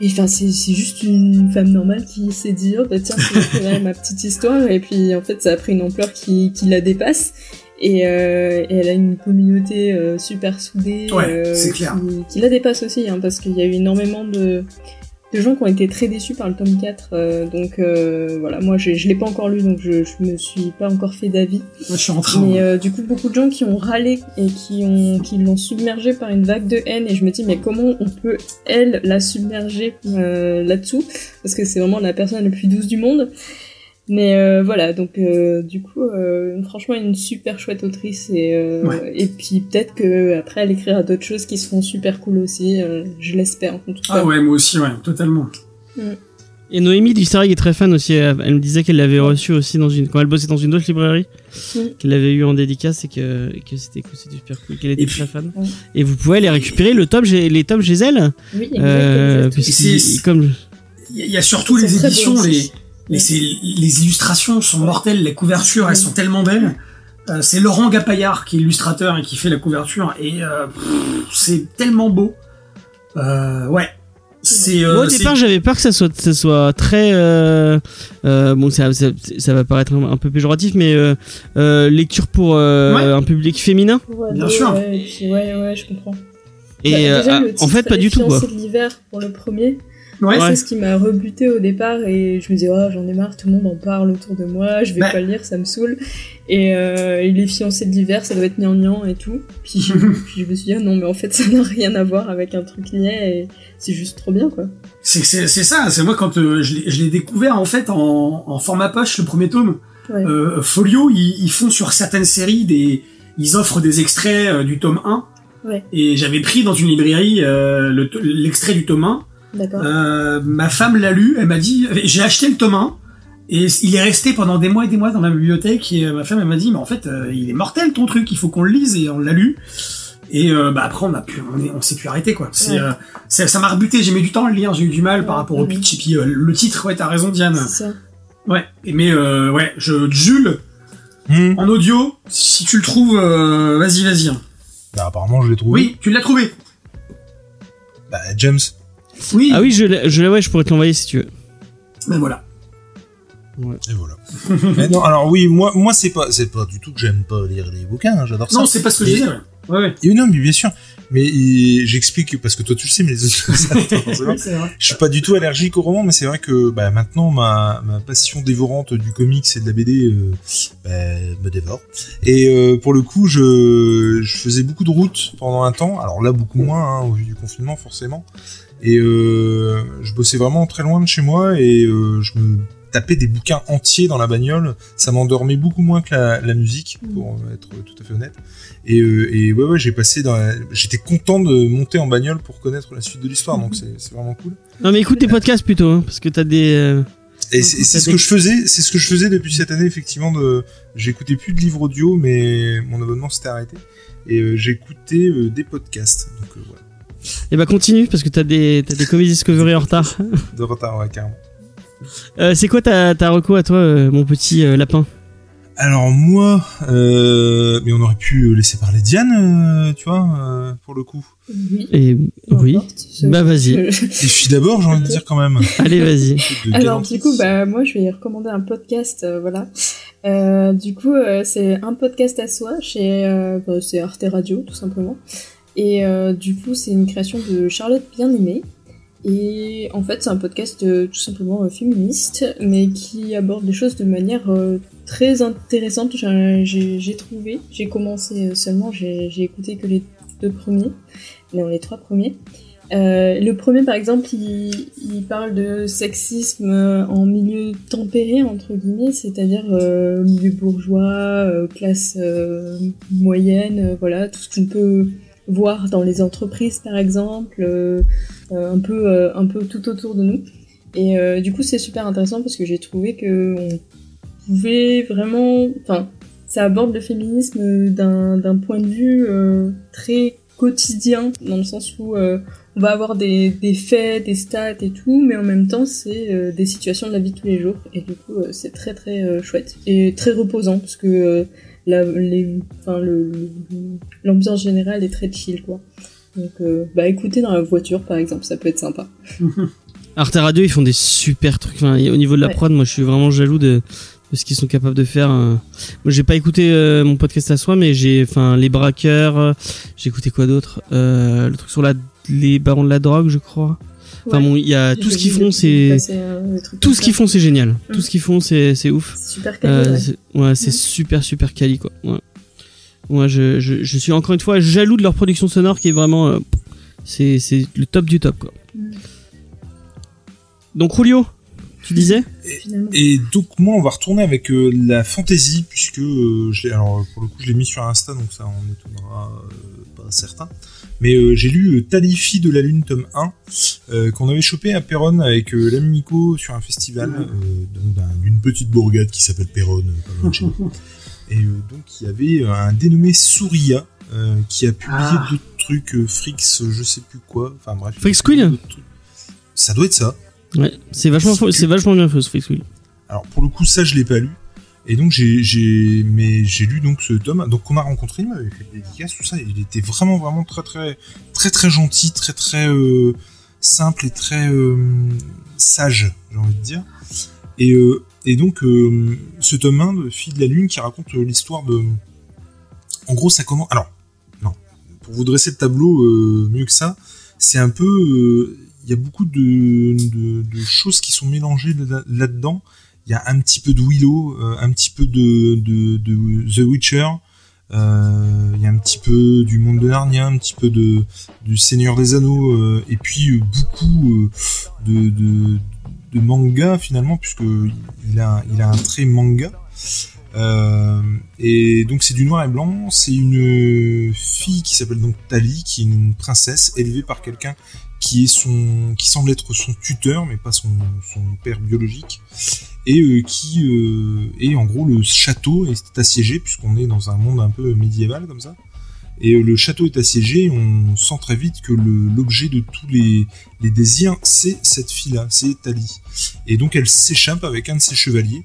et enfin, c'est juste une femme normale qui s'est dit, oh bah tiens, c'est ma petite histoire. Et puis, en fait, ça a pris une ampleur qui, qui la dépasse. Et, euh, et elle a une communauté euh, super soudée Ouais, euh, c'est clair. Qui, qui la dépasse aussi, hein, parce qu'il y a eu énormément de, de gens qui ont été très déçus par le tome 4. euh, donc euh, voilà, moi je, je l'ai pas encore lu, donc je, je me suis pas encore fait d'avis. moi je suis en train Mais euh, du coup, beaucoup de gens qui ont râlé et qui ont qui l'ont submergée par une vague de haine. Et je me dis, mais comment on peut elle la submerger euh, là-dessous? Parce que c'est vraiment la personne la plus douce du monde. Mais euh, voilà, donc euh, du coup, euh, franchement, une super chouette autrice et euh, Ouais. et puis peut-être que après elle écrira d'autres choses qui seront super cool aussi. euh, je l'espère en tout cas. ah ouais moi aussi ouais totalement Et Noémie du Star est très fan aussi. Elle elle me disait qu'elle l'avait reçu aussi dans une, quand elle bossait dans une autre librairie, Mm. qu'elle l'avait eu en dédicace et que, que c'était super cool, qu'elle était Et puis- très fan. Ouais. Et vous pouvez aller récupérer le tome, les tomes chez elle. Oui, exact, Euh, exact. puisqu'il- Et c'est- comme il y a- il y a surtout les éditions beaux les aussi. Les, c'est- les illustrations sont mortelles, les couvertures, elles sont tellement belles. Euh, c'est Laurent Gapaillard qui est illustrateur et qui fait la couverture et euh, c'est tellement beau. Euh, ouais, euh, Moi, au départ, j'avais peur que ça soit, ça soit très. Euh, euh, bon, ça, ça, ça va paraître un, un peu péjoratif, mais euh, euh, lecture pour euh, Ouais. un public féminin. Bien sûr. Ouais, ouais, ouais, je comprends. Et Bah, déjà, en fait, pas du tout, quoi. de l'hiver pour le premier. Ouais, C'est ce qui m'a rebuté au départ et je me disais, oh, j'en ai marre, tout le monde en parle autour de moi, je vais Bah. pas le lire, ça me saoule. Et, euh, et les fiancés de l'hiver, ça doit être gnangnan et tout. Puis, puis je me suis dit, ah non, mais en fait, ça n'a rien à voir avec un truc niais et c'est juste trop bien, quoi. c'est ça. C'est moi quand euh, je l'ai- découvert en fait en, en format poche le premier tome. Ouais. Euh, Folio, ils, ils font sur certaines séries des, ils offrent des extraits euh, du tome 1. Ouais. Et j'avais pris dans une librairie euh, le l'extrait du tome 1. Euh, ma femme l'a lu, elle m'a dit, j'ai acheté le tome 1, et il est resté pendant des mois et des mois dans ma bibliothèque, et euh, ma femme elle m'a dit, mais en fait, euh, il est mortel ton truc, il faut qu'on le lise, et on l'a lu. Et euh, bah après on a pu, on, est- on s'est pu arrêter quoi. C'est, Ouais. euh, c'est- ça m'a rebuté, j'ai mis du temps à le lire, j'ai eu du mal par Ouais, rapport au pitch et puis euh, le titre. Ouais, t'as raison Diane. C'est ça. Ouais, et mais euh, ouais, je Jules Hmm. en audio, si tu le trouves, euh, vas-y vas-y. hein. Bah, apparemment, je l'ai trouvé. Oui, tu l'as trouvé. Bah, James. Oui. Ah oui, je, l'ai- je, ouais, je pourrais te l'envoyer si tu veux. Ben voilà. Et voilà. Mais non, alors oui, moi, moi c'est pas, c'est pas du tout que j'aime pas lire les bouquins, hein, j'adore ça. Non, c'est pas ce que je Et- disais. Ouais. Ouais. Et non, mais bien sûr. Mais j'explique parce que toi tu le sais, mais les autres. Je suis pas du tout allergique au roman, mais c'est vrai que bah, maintenant ma, ma passion dévorante du comics et de la BD euh, bah, me dévore. Et euh, pour le coup, je, je faisais beaucoup de routes pendant un temps. Alors là, beaucoup moins hein, au vu du confinement, forcément. Et euh, je bossais vraiment très loin de chez moi et euh, je me tapais des bouquins entiers dans la bagnole. Ça m'endormait beaucoup moins que la, la musique, pour être tout à fait honnête. Et, euh, et ouais, ouais, j'ai passé dans. la- J'étais content de monter en bagnole pour connaître la suite de l'histoire, donc c'est c'est vraiment cool. Non, mais écoute tes podcasts plutôt, hein, parce que t'as des. euh, Et c'est c'est ce que je faisais, c'est ce que je faisais depuis cette année effectivement. De, j'écoutais plus de livres audio, mais mon abonnement s'était arrêté et euh, j'écoutais euh, des podcasts. Donc euh, voilà, Eh bah continue, parce que t'as des, t'as des Comedy Discovery en retard. de retard ouais, carrément. Euh, c'est quoi ta, ta reco à toi, euh, mon petit euh, lapin? Alors moi, euh, mais on aurait pu laisser parler Diane, euh, tu vois, euh, pour le coup. Oui. Et oui. importe. Je- Bah, vas-y. je- Et je suis d'abord, j'ai envie de dire quand même. Allez, vas-y. Alors du coup, bah moi je vais recommander un podcast, euh, voilà. Euh, du coup, euh, c'est un podcast à soi chez, euh, bah, c'est Arte Radio tout simplement. Et euh, du coup, c'est une création de Charlotte Bien-Aimée. Et en fait, c'est un podcast euh, tout simplement euh, féministe, mais qui aborde les choses de manière très intéressante. J'ai- trouvé, j'ai commencé seulement, j'ai écouté que les deux premiers, non les trois premiers. Le premier, par exemple, il, il parle de sexisme en milieu tempéré, entre guillemets, c'est-à-dire milieu bourgeois, classe moyenne, voilà, tout ce qu'on peut voir dans les entreprises, par exemple, euh, euh, un, peu, euh, un peu tout autour de nous. Et euh, du coup, c'est super intéressant parce que j'ai trouvé que on pouvait vraiment... Enfin, ça aborde le féminisme d'un point de vue euh, très quotidien, dans le sens où... euh, on va avoir des, des faits, des stats et tout, mais en même temps, c'est euh, des situations de la vie de tous les jours. Et du coup, euh, c'est très très chouette et très reposant parce que le, l'ambiance générale est très chill, quoi. Donc, euh, bah, écoutez dans la voiture, par exemple, ça peut être sympa. Arte Radio, ils font des super trucs. Enfin, au niveau de la Ouais. prod, moi, je suis vraiment jaloux de, de ce qu'ils sont capables de faire. euh. Moi, j'ai pas écouté euh, mon podcast à soi, mais j'ai, enfin, les braqueurs. euh, j'ai écouté quoi d'autre? Euh, Le truc sur la, les barons de la drogue, je crois. Enfin Ouais. bon, il y a tout ce qu'ils vu font, c'est euh, truc tout ce qu'ils font, c'est génial. Mm. Tout ce qu'ils font, c'est c'est ouf. C'est super Euh, ouais. c'est- ouais, c'est Ouais. super super quali quoi. Ouais. Ouais, je, je, je suis encore une fois jaloux de leur production sonore qui est vraiment euh, c'est c'est le top du top quoi. Mm. Donc Julio, tu disais. Et donc moi on va retourner avec euh, la fantasy puisque euh, je l'ai- alors pour le coup je l'ai mis sur Insta donc ça en étonnera euh, pas certains. Mais euh, j'ai lu euh, Talifi de la Lune tome 1 euh, qu'on avait chopé à Péronne avec euh, l'ami Nico sur un festival euh, d'une petite bourgade qui s'appelle Péronne pas loin de chez nous. Et euh, donc il y avait un dénommé Souria euh, qui a publié Ah. d'autres trucs euh, Frix je sais plus quoi enfin bref. Frix trucs. Ça doit être ça. Ouais, c'est vachement faux- c'est vachement bien fait ce Fix Will. Alors pour le coup ça je l'ai pas lu et donc j'ai lu donc ce tome donc on a rencontré il m'avait fait des dédicaces tout ça il était vraiment vraiment très très très très gentil très très euh, simple et très euh, sage j'ai envie de dire. Et euh, donc ce tome 1 de Fille de la Lune qui raconte l'histoire de en gros ça commence alors non pour vous dresser le tableau mieux que ça c'est un peu il y a beaucoup de, choses qui sont mélangées là- là-dedans il y a un petit peu de Willow, euh, un petit peu de, The Witcher, euh, il y a un petit peu du monde de Narnia, un petit peu de du Seigneur des Anneaux, euh, et puis euh, beaucoup euh, de, manga finalement, puisque il a, il a un trait manga. Euh, et donc c'est du noir et blanc. C'est une fille qui s'appelle donc Tali, qui est une princesse élevée par quelqu'un qui est son, qui semble être son tuteur, mais pas son, son père biologique, et euh, qui euh, est en gros le château est assiégé puisqu'on est dans un monde un peu médiéval comme ça. Et euh, le château est assiégé, on sent très vite que l'objet de tous les, les désirs, c'est cette fille-là, c'est Tali. Et donc elle s'échappe avec un de ses chevaliers.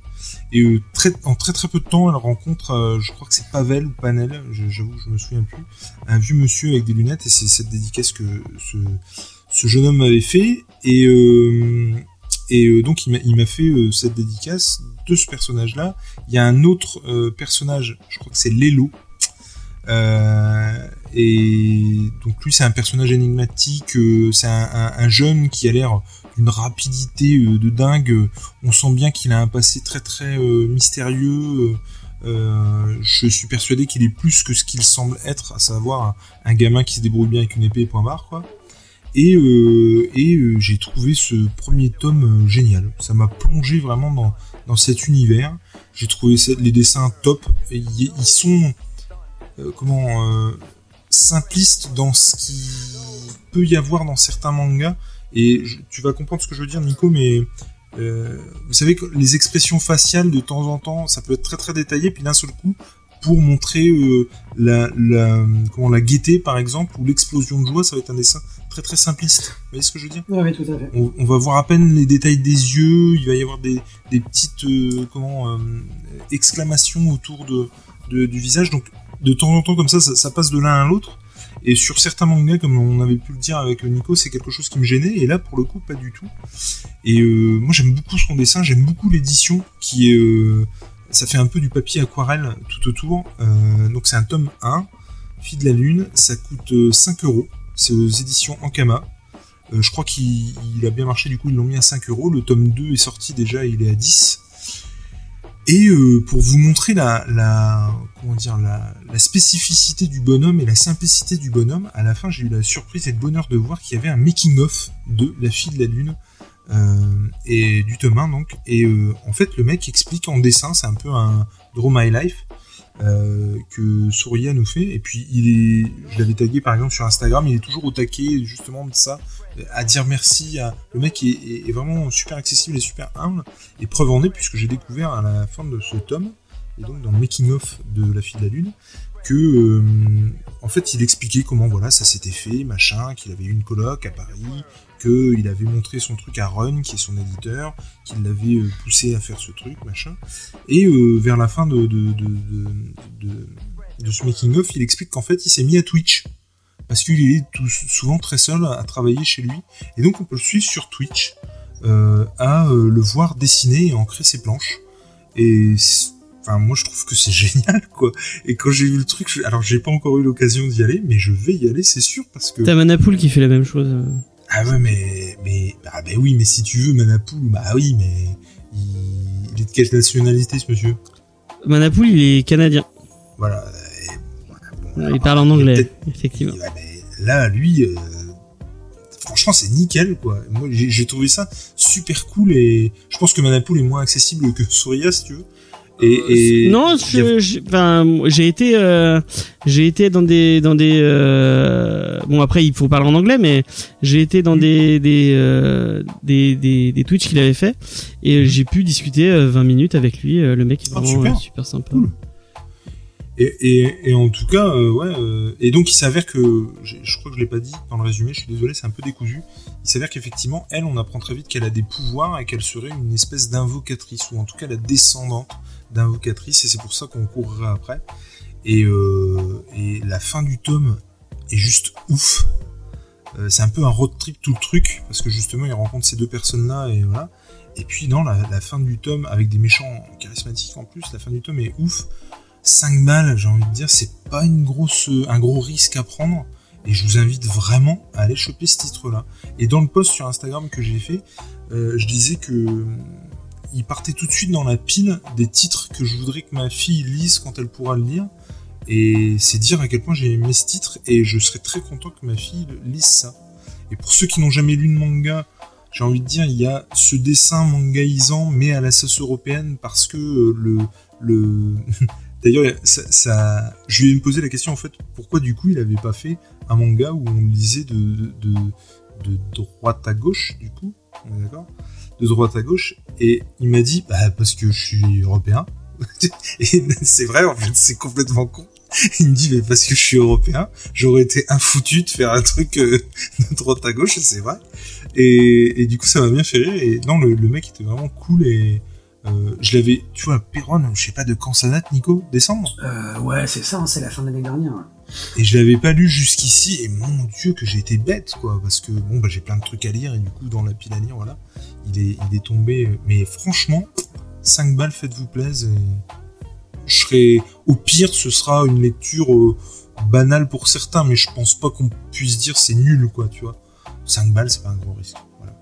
Et euh, en très très peu de temps, elle rencontre, je crois que c'est Pavel ou Panel, j'avoue, je me souviens plus, un vieux monsieur avec des lunettes. Et c'est cette dédicace que ce, ce jeune homme m'avait fait. Et, euh, et euh, donc il m'a- fait euh, cette dédicace de ce personnage-là. Il y a un autre euh, personnage, je crois que c'est Euh, et donc lui, c'est un personnage énigmatique. c'est un, un- un jeune qui a l'air d'une rapidité de dingue. On sent bien qu'il a un passé très très mystérieux. Euh, je suis persuadé qu'il est plus que ce qu'il semble être, à savoir un, un gamin qui se débrouille bien avec une épée point barre, quoi. Et, euh, euh, j'ai trouvé ce premier tome euh, génial. Ça m'a plongé vraiment dans, cet univers. J'ai trouvé les dessins top. Ils sont comment simplistes dans ce qui peut y avoir dans certains mangas. Et tu vas comprendre ce que je veux dire, Nico, mais vous savez que les expressions faciales de temps en temps, ça peut être très très détaillé, puis d'un seul coup, pour montrer la, comment, la gaieté par exemple, ou l'explosion de joie, ça va être un dessin très très simpliste. Vous voyez ce que je veux dire Oui, oui, tout à fait. on, on va voir à peine les détails des yeux, il va y avoir des, des petites euh, comment, euh, exclamations autour de, de- du visage. Donc de temps en temps comme ça, ça, ça passe de l'un à l'autre. Et sur certains mangas, comme on avait pu le dire avec Nico, c'est quelque chose qui me gênait. Et là, pour le coup, pas du tout. Et euh, moi, j'aime beaucoup son dessin, j'aime beaucoup l'édition qui est... ça fait un peu du papier aquarelle tout autour. Donc c'est un tome 1, Fille de la Lune. Ça coûte euh, 5 euros. C'est aux éditions Ankama. Euh, je crois qu'il il a bien marché, du coup ils l'ont mis à 5 euros. Le tome 2 est sorti déjà, il est à 10. Et euh, pour vous montrer la, spécificité du bonhomme et la simplicité du bonhomme, à la fin j'ai eu la surprise et le bonheur de voir qu'il y avait un making-of de La fille de la lune euh, et du tome 1 donc. Et en fait le mec explique en dessin, c'est un peu un Draw My Life euh, que Souria nous fait. Et puis il est, je l'avais tagué par exemple sur Instagram, il est toujours au taquet justement de ça, à dire merci. Le mec est, vraiment super accessible et super humble. Et preuve en est puisque j'ai découvert à la fin de ce tome, et donc dans le making of de La fille de la lune, que euh, en fait il expliquait comment voilà ça s'était fait, machin, qu'il avait eu une coloc à Paris, qu'il avait montré son truc à Run, qui est son éditeur, qu'il l'avait euh, poussé à faire ce truc, machin. Et euh, vers la fin de, ce making-of, il explique qu'en fait, il s'est mis à Twitch. Parce qu'il est souvent très seul à travailler chez lui. Et donc, on peut le suivre sur Twitch, euh, à le voir dessiner et ancrer ses planches. Et enfin, moi, je trouve que c'est génial, quoi. Et quand j'ai vu le truc, je- alors j'ai pas encore eu l'occasion d'y aller, mais je vais y aller, c'est sûr, parce que. T'as Manapool qui fait la même chose. Ah ouais, mais, mais, bah, bah oui, mais si tu veux, Manapool, bah oui, mais il, il est de quelle nationalité, ce monsieur? Manapool, il est canadien. Voilà. et voilà, bon, alors, Il parle en anglais, peut-être- effectivement. Ouais, mais là, lui, euh, franchement, c'est nickel, quoi. Moi, j'ai j'ai trouvé ça super cool et je pense que Manapool est moins accessible que Souria, si tu veux. Et, et non, enfin, j'ai été, euh, j'ai été dans des, dans des, euh, bon après il faut parler en anglais, mais j'ai été dans des, des, euh, des, des, des Twitch qu'il avait fait et euh, j'ai pu discuter euh, 20 minutes avec lui. le mec est Ah, vraiment super. super sympa. Cool. Et, et, et en tout cas, euh, ouais. euh, et donc, il s'avère que, je crois que je l'ai pas dit dans le résumé, je suis désolé, c'est un peu décousu. Il s'avère qu'effectivement, elle, on apprend très vite qu'elle a des pouvoirs et qu'elle serait une espèce d'invocatrice, ou en tout cas la descendante d'invocatrice, et c'est pour ça qu'on courra après. Et, euh, la fin du tome est juste ouf. Euh, c'est un peu un road trip tout le truc, parce que justement, il rencontre ces deux personnes-là, et voilà. Et puis, non, la, fin du tome, avec des méchants charismatiques en plus, la fin du tome est ouf. 5 balles, j'ai envie de dire, c'est pas une grosse, un gros risque à prendre. Et je vous invite vraiment à aller choper ce titre-là. Et dans le post sur Instagram que j'ai fait, euh, je disais que il partait tout de suite dans la pile des titres que je voudrais que ma fille lise quand elle pourra le lire. Et c'est dire à quel point j'ai aimé ce titre et je serais très content que ma fille lise ça. Et pour ceux qui n'ont jamais lu de manga, j'ai envie de dire, il y a ce dessin mangaisant mais à la sauce européenne parce que euh, le, le... D'ailleurs, ça, je lui ai posé la question en fait, pourquoi du coup il avait pas fait un manga où on lisait de, de, de, de droite à gauche, du coup, on est d'accord? De droite à gauche, et il m'a dit, bah parce que je suis européen. et c'est vrai, en fait, c'est complètement con. Il me dit, mais parce que je suis européen, j'aurais été infoutu de faire un truc euh, de droite à gauche, c'est vrai. Et, et du coup, ça m'a bien fait rire. Et non, le, le mec était vraiment cool et euh, je l'avais, tu vois, Perron, je sais pas de quand ça date, Nico, décembre? Euh, ouais, c'est ça, hein, c'est la fin de l'année dernière. Et je l'avais pas lu jusqu'ici, et mon dieu que j'ai été bête, quoi, parce que bon, bah j'ai plein de trucs à lire, et du coup, dans la pile à lire, voilà, il est, tombé. Mais franchement, 5 balles, faites-vous plaisir. Je serais, au pire, ce sera une lecture euh, banale pour certains, mais je pense pas qu'on puisse dire c'est nul, quoi, tu vois. 5 balles, c'est pas un gros risque. Voilà.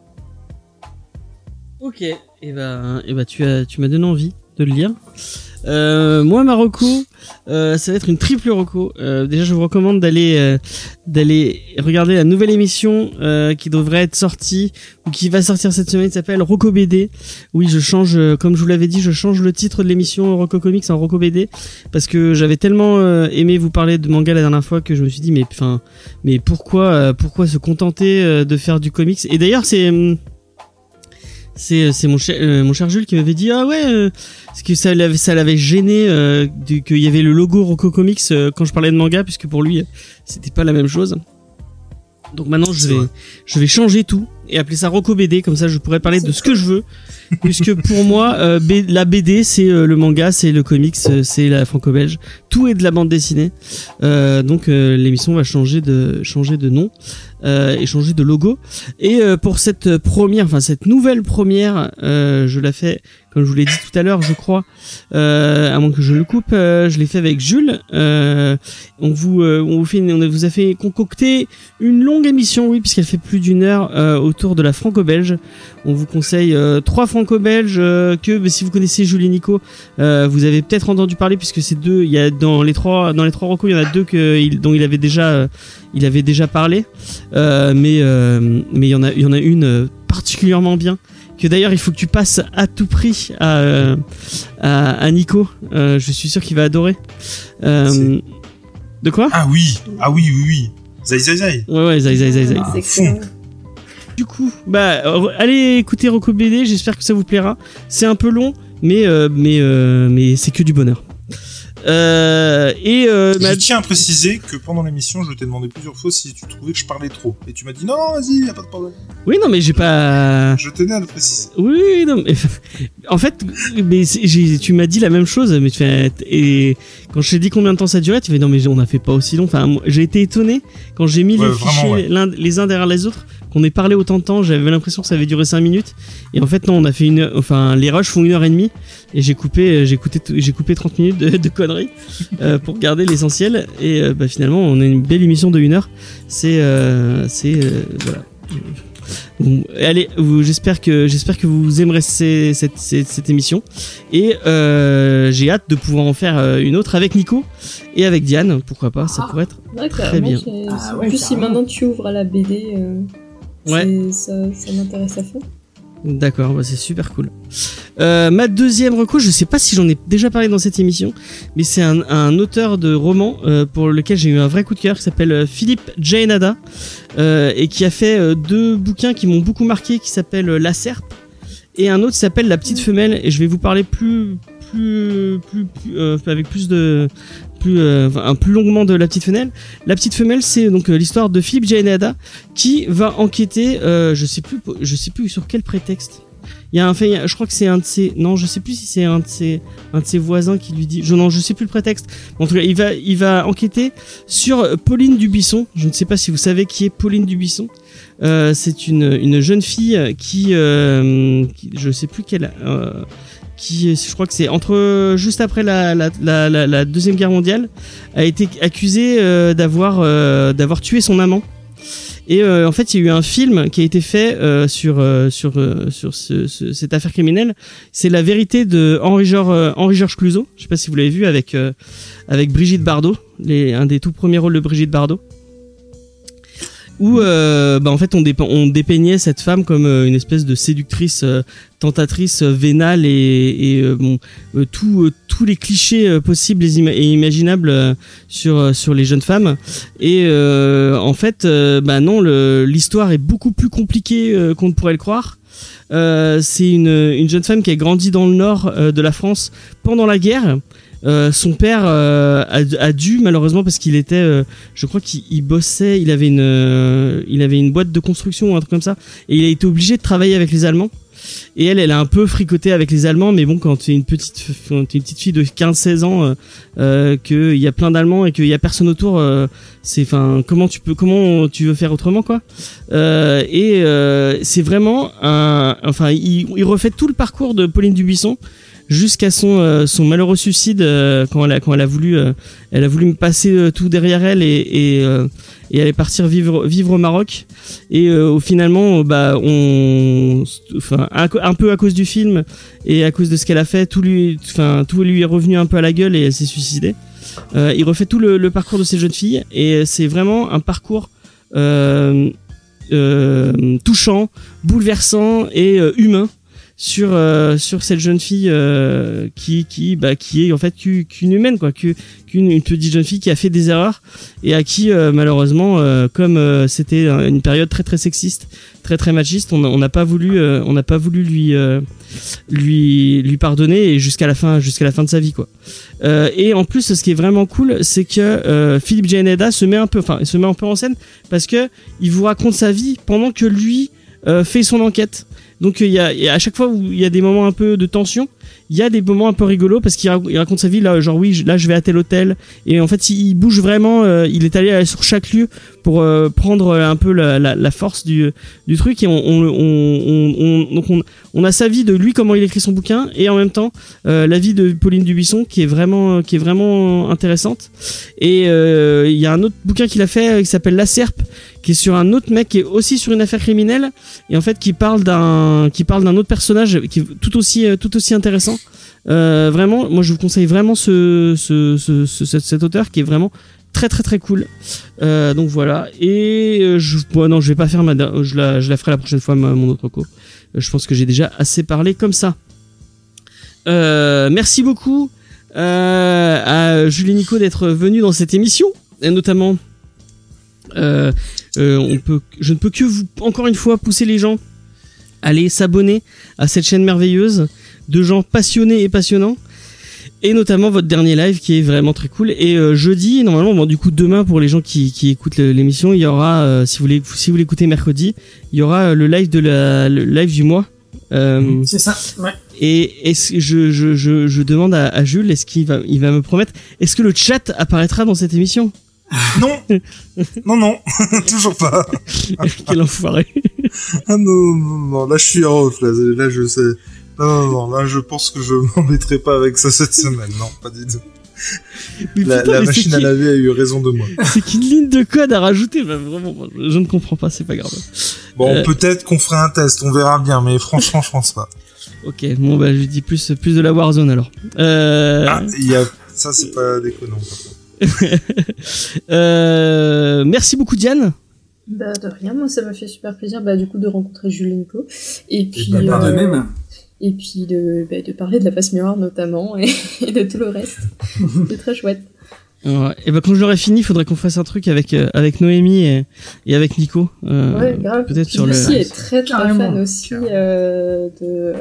Ok, et bah, et bah tu as, tu m'as donné envie le lire. Euh, moi, Marocco, euh, ça va être une triple reco. Euh, déjà, je vous recommande d'aller euh, d'aller regarder la nouvelle émission euh, qui devrait être sortie ou qui va sortir cette semaine. qui s'appelle Rocco BD. Oui, je change, euh, comme je vous l'avais dit, je change le titre de l'émission Rocco Comics en Rocco BD parce que j'avais tellement aimé vous parler de manga la dernière fois que je me suis dit mais enfin mais pourquoi pourquoi se contenter de faire du comics? Et d'ailleurs, c'est hum, c'est cher euh, mon cher Jules qui m'avait dit ah ouais euh, parce que ça l'avait ça l'avait gêné euh, qu'il y avait le logo Rocco Comics euh, quand je parlais de manga puisque pour lui euh, c'était pas la même chose. Donc maintenant je vais vrai. je vais changer tout et appeler ça Rocco BD comme ça je pourrais parler de ce que je veux. Puisque pour moi euh, B- la BD c'est euh, le manga c'est le comics euh, c'est la franco-belge. Tout est de la bande dessinée. Euh, donc euh, l'émission va changer de changer de nom euh, et changer de logo. Et euh, pour cette première enfin cette nouvelle première euh, je la fais comme je vous l'ai dit tout à l'heure je crois euh, à moins que je le coupe euh, je l'ai fait avec Jules. Euh, on vous a fait concocter une longue émission oui puisqu'elle fait plus d'une heure autour de la franco-belge. On vous conseille trois franco-belges que si vous connaissez Jules et Nico vous avez peut-être entendu parler puisque ces deux il y a dans les trois dans les trois recos il y en a deux dont il avait déjà il avait déjà parlé. Mais mais il y en a il y en a une particulièrement bien que d'ailleurs il faut que tu passes à tout prix à euh, à, à Nico Euh, je suis sûr qu'il va adorer euh, de quoi Ah oui, ah oui, oui, oui. Zai Zai Zai. ouais ouais zai zai zai zai C'est excellent. du coup, bah, allez écouter Rocco BD, j'espère que ça vous plaira. C'est un peu long, mais, euh, mais, euh, mais c'est que du bonheur. Euh, et euh, Je ma- tiens à préciser que pendant l'émission, je t'ai demandé plusieurs fois si tu trouvais que je parlais trop. Et tu m'as dit non, non, vas-y, y a pas de problème. oui, non, mais j'ai pas. Je tenais à le préciser. Oui, non, mais en fait, mais tu m'as dit la même chose, mais tu fais, et quand je t'ai dit combien de temps ça durait, tu fais non, mais on a fait pas aussi long. Enfin, j'ai été étonné quand j'ai mis Ouais, les fichiers ouais. les uns derrière les autres, qu'on ait parlé autant de temps. J'avais l'impression que ça avait duré 5 minutes, et en fait, non, on a fait une, enfin, les rushs font une heure et demie, et j'ai coupé, j'ai coupé, j'ai coupé 30 minutes de, de conneries euh, pour garder l'essentiel, et euh, bah, finalement, on a une belle émission de une heure. C'est, euh, c'est, euh, voilà. Bon, allez, j'espère que j'espère que vous aimerez ces- cette, cette, cette émission et euh, j'ai hâte de pouvoir en faire euh, une autre avec Nico et avec Diane. Pourquoi pas Ça Ah. pourrait être. Très bien. Ah en ouais, plus, si maintenant tu ouvres à la BD, euh, Ouais. ça, ça m'intéresse à fond. D'accord, bah c'est super cool. Euh, ma deuxième reco, je sais pas si j'en ai déjà parlé dans cette émission, mais c'est un, un auteur de roman euh, pour lequel j'ai eu un vrai coup de cœur qui s'appelle euh, Philippe Jainada euh, et qui a fait deux bouquins qui m'ont beaucoup marqué qui s'appellent La Serpe et un autre qui s'appelle La Petite Femelle et je vais vous parler plus plus plus, plus, euh, avec plus de plus euh, un plus longuement de La Petite Femelle. La Petite Femelle, c'est donc euh, l'histoire de Philippe Jainada qui va enquêter euh, je sais plus je sais plus sur quel prétexte. Il y a un je crois que c'est un de ses non je sais plus si c'est un de ses un de ses voisins qui lui dit je non je sais plus le prétexte. En tout cas il va il va enquêter sur Pauline Dubuisson. Je ne sais pas si vous savez qui est Pauline Dubuisson. Euh, c'est une une jeune fille qui, euh, qui je sais plus quelle qui je crois que c'est entre juste après la, la, la, la, deuxième guerre mondiale a été accusée euh, d'avoir euh, d'avoir tué son amant et euh, en fait, il y a eu un film qui a été fait euh, sur euh, sur euh, sur ce, ce- cette affaire criminelle. C'est la vérité de Henri Georges Henri Georges Clouzot. Je sais pas si vous l'avez vu avec avec Brigitte Bardot, les, un des tout premiers rôles de Brigitte Bardot. Où euh, bah en fait on, dépe- on dépeignait cette femme comme euh, une espèce de séductrice, euh, tentatrice, vénale et, tous les clichés possibles et, ima- et imaginables sur les jeunes femmes. Et en fait, bah non, l'histoire est beaucoup plus compliquée qu'on ne pourrait le croire. C'est une, une jeune femme qui a grandi dans le nord de la France pendant la guerre. Euh, son père euh, a, a dû malheureusement parce qu'il était, euh, je crois qu'il il bossait, il avait une, euh, il avait une boîte de construction ou un truc comme ça, et il a été obligé de travailler avec les Allemands. Et elle, elle a un peu fricoté avec les Allemands, mais bon, quand tu es une petite, quand t'es une petite fille de 15-16 ans, euh, euh, qu'il y a plein d'Allemands et qu'il y a personne autour, c'est, enfin, comment tu peux, comment tu veux faire autrement, quoi Et c'est vraiment un, enfin, il, il refait tout le parcours de Pauline Dubuisson jusqu'à son euh, son malheureux suicide euh, quand elle a quand elle a voulu euh, elle a voulu me passer euh, tout derrière elle et et, euh, et aller partir vivre vivre au Maroc. Et euh, finalement bah on enfin un, peu à cause du film et à cause de ce qu'elle a fait tout lui enfin tout lui est revenu un peu à la gueule et elle s'est suicidée. Il refait tout le, le parcours de ces jeunes filles et c'est vraiment un parcours touchant, bouleversant et humain sur euh, sur cette jeune fille euh, qui qui bah qui est en fait qu'u- qu'une humaine quoi qu'u- qu'une une petite jeune fille qui a fait des erreurs et à qui euh, malheureusement euh, comme euh, c'était un- une période très très sexiste très très machiste on n'a pas voulu euh, on n'a pas voulu lui lui lui pardonner jusqu'à la fin jusqu'à la fin de sa vie quoi et en plus, ce qui est vraiment cool, c'est que Philippe Gianeda se met un peu, enfin, se met un peu en scène parce que il vous raconte sa vie pendant que lui fait son enquête. Donc il y a, à chaque fois où il y a des moments un peu de tension, il y a des moments un peu rigolos parce qu'il ra- il raconte sa vie. Là, genre oui, là je vais à tel hôtel. Et en fait il, bouge vraiment, euh, il est allé euh, sur chaque lieu pour euh, prendre un peu la, force du, du truc. Et on, on, on, on, on- donc on, a sa vie de lui comment il écrit son bouquin et en même temps la vie de Pauline Dubuisson qui est vraiment qui est vraiment intéressante. Et il y a un autre bouquin qu'il a fait qui s'appelle La Serpe qui est sur un autre mec qui est aussi sur une affaire criminelle et en fait qui parle d'un qui parle d'un autre personnage qui est tout aussi euh, tout aussi intéressant. Euh, vraiment moi je vous conseille vraiment ce, ce, ce, ce- cet, auteur qui est vraiment très très très cool. Euh, donc voilà. Et je non je vais pas faire ma je la je la ferai la prochaine fois mon autre co. Je pense que j'ai déjà assez parlé comme ça. Merci beaucoup à Julie Nico d'être venu dans cette émission et notamment on peut je ne peux que vous encore une fois pousser les gens à aller s'abonner à cette chaîne merveilleuse de gens passionnés et passionnants. Et notamment votre dernier live qui est vraiment très cool. Et euh, jeudi normalement bon du coup demain pour les gens qui, qui écoutent l'émission il y aura euh, si vous voulez si vous l'écoutez mercredi il y aura euh, le live de la le live du mois. Euh, C'est ça, ouais. et est-ce que je, je, je, je demande à, à Jules, est-ce qu'il va, il va me promettre, est-ce que le chat apparaîtra dans cette émission? Non, non, non, toujours pas. Quel enfoiré. Ah non, non, non, là je suis en off, là, là je sais. Non, non, non, là je pense que je m'embêterai pas avec ça cette semaine, non, pas du tout. Mais La, putain, la mais machine à laver a eu raison de moi. C'est qu'une ligne de code à rajouter, bah, vraiment, je, je ne comprends pas, c'est pas grave. Bon, Euh. peut-être qu'on ferait un test, on verra bien, mais franchement, je pense pas. Ok, bon bah je dis plus, plus de la Warzone alors. Euh, Ah, y a, ça c'est pas déconnant. par contre. euh, merci beaucoup Diane. Bah, de rien, moi ça m'a fait super plaisir bah, du coup de rencontrer Julie Nico. Et puis, bah, de euh, même. et puis de, bah, de parler de la passe miroir notamment et, et de tout le reste. C'est très chouette. Ouais, et bah quand je l'aurai fini, il faudrait qu'on fasse un truc avec euh, avec Noémie et, et avec Nico. Euh, ouais, grave. Peut-être Puis sur le Lucie est très très Carrément. fan aussi euh, de,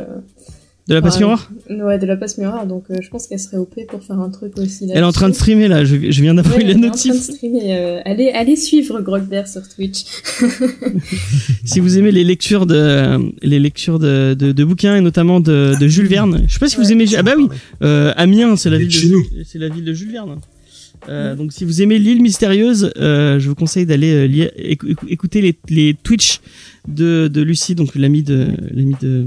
de la passe miroir. ouais, de la passe miroir, donc euh, je pense qu'elle serait OP pour faire un truc aussi. Elle est en train de streamer là. Je, je viens d'avoir Ouais, la elle est en train de streamer. euh, allez, allez suivre Grogbear sur Twitch. si vous aimez les lectures de les lectures de, de, de bouquins et notamment de, de Jules Verne. Je sais pas si vous aimez. Ah bah oui, euh, Amiens, c'est la ville de c'est la ville de Jules Verne. Euh, donc si vous aimez l'île mystérieuse, euh, je vous conseille d'aller euh, li- écouter les, les Twitch de, de Lucie, donc l'ami de l'ami de,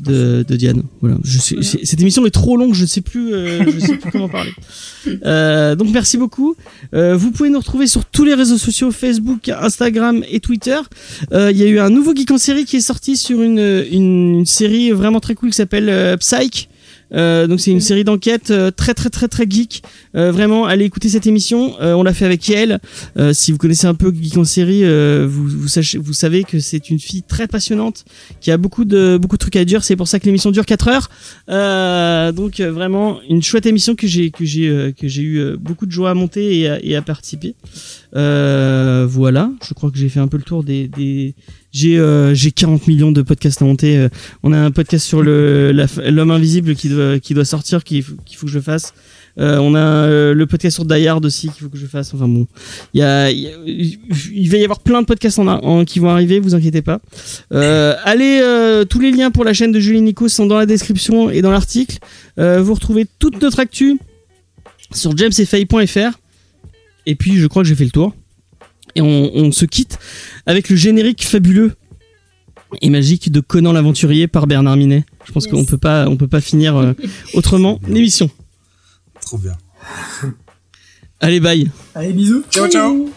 de de Diane. Voilà. Je sais, cette émission est trop longue, je sais plus, euh, je sais plus comment parler. Euh, donc merci beaucoup. Euh, vous pouvez nous retrouver sur tous les réseaux sociaux Facebook, Instagram et Twitter. Euh, Il y a eu un nouveau geek en série qui est sorti sur une une, une série vraiment très cool qui s'appelle euh, Psych. Euh, donc c'est une série d'enquêtes euh, très très très très geek. Euh, vraiment, allez écouter cette émission. Euh, on l'a fait avec Yael. Euh, si vous connaissez un peu Geek en série, vous vous, sachez, vous savez que c'est une fille très passionnante qui a beaucoup de beaucoup de trucs à dire. C'est pour ça que l'émission dure 4 heures. Donc vraiment une chouette émission que j'ai que j'ai que j'ai eu beaucoup de joie à monter et à, et à participer. Voilà, je crois que j'ai fait un peu le tour des, des... j'ai euh, j'ai 40 millions de podcasts à monter. Euh, On a un podcast sur le l'homme invisible qui doit qui doit sortir qu'il faut, qu'il faut que je fasse. Euh, on a euh, le podcast sur Die Hard aussi qu'il faut que je fasse. Enfin bon, il y a, y a- va y avoir plein de podcasts en, en- qui vont arriver, vous inquiétez pas. Euh, allez, euh, tous les liens pour la chaîne de Julie Nico sont dans la description et dans l'article. Vous retrouvez toute notre actu sur jamesfay.fr. Et puis je crois que j'ai fait le tour. Et on, on se quitte avec le générique fabuleux et magique de Conan l'aventurier par Bernard Minet. Je pense Yes. qu'on peut pas, on peut pas finir euh, autrement l'émission. Trop bien. Allez, bye. Allez, bisous. Ciao, ciao.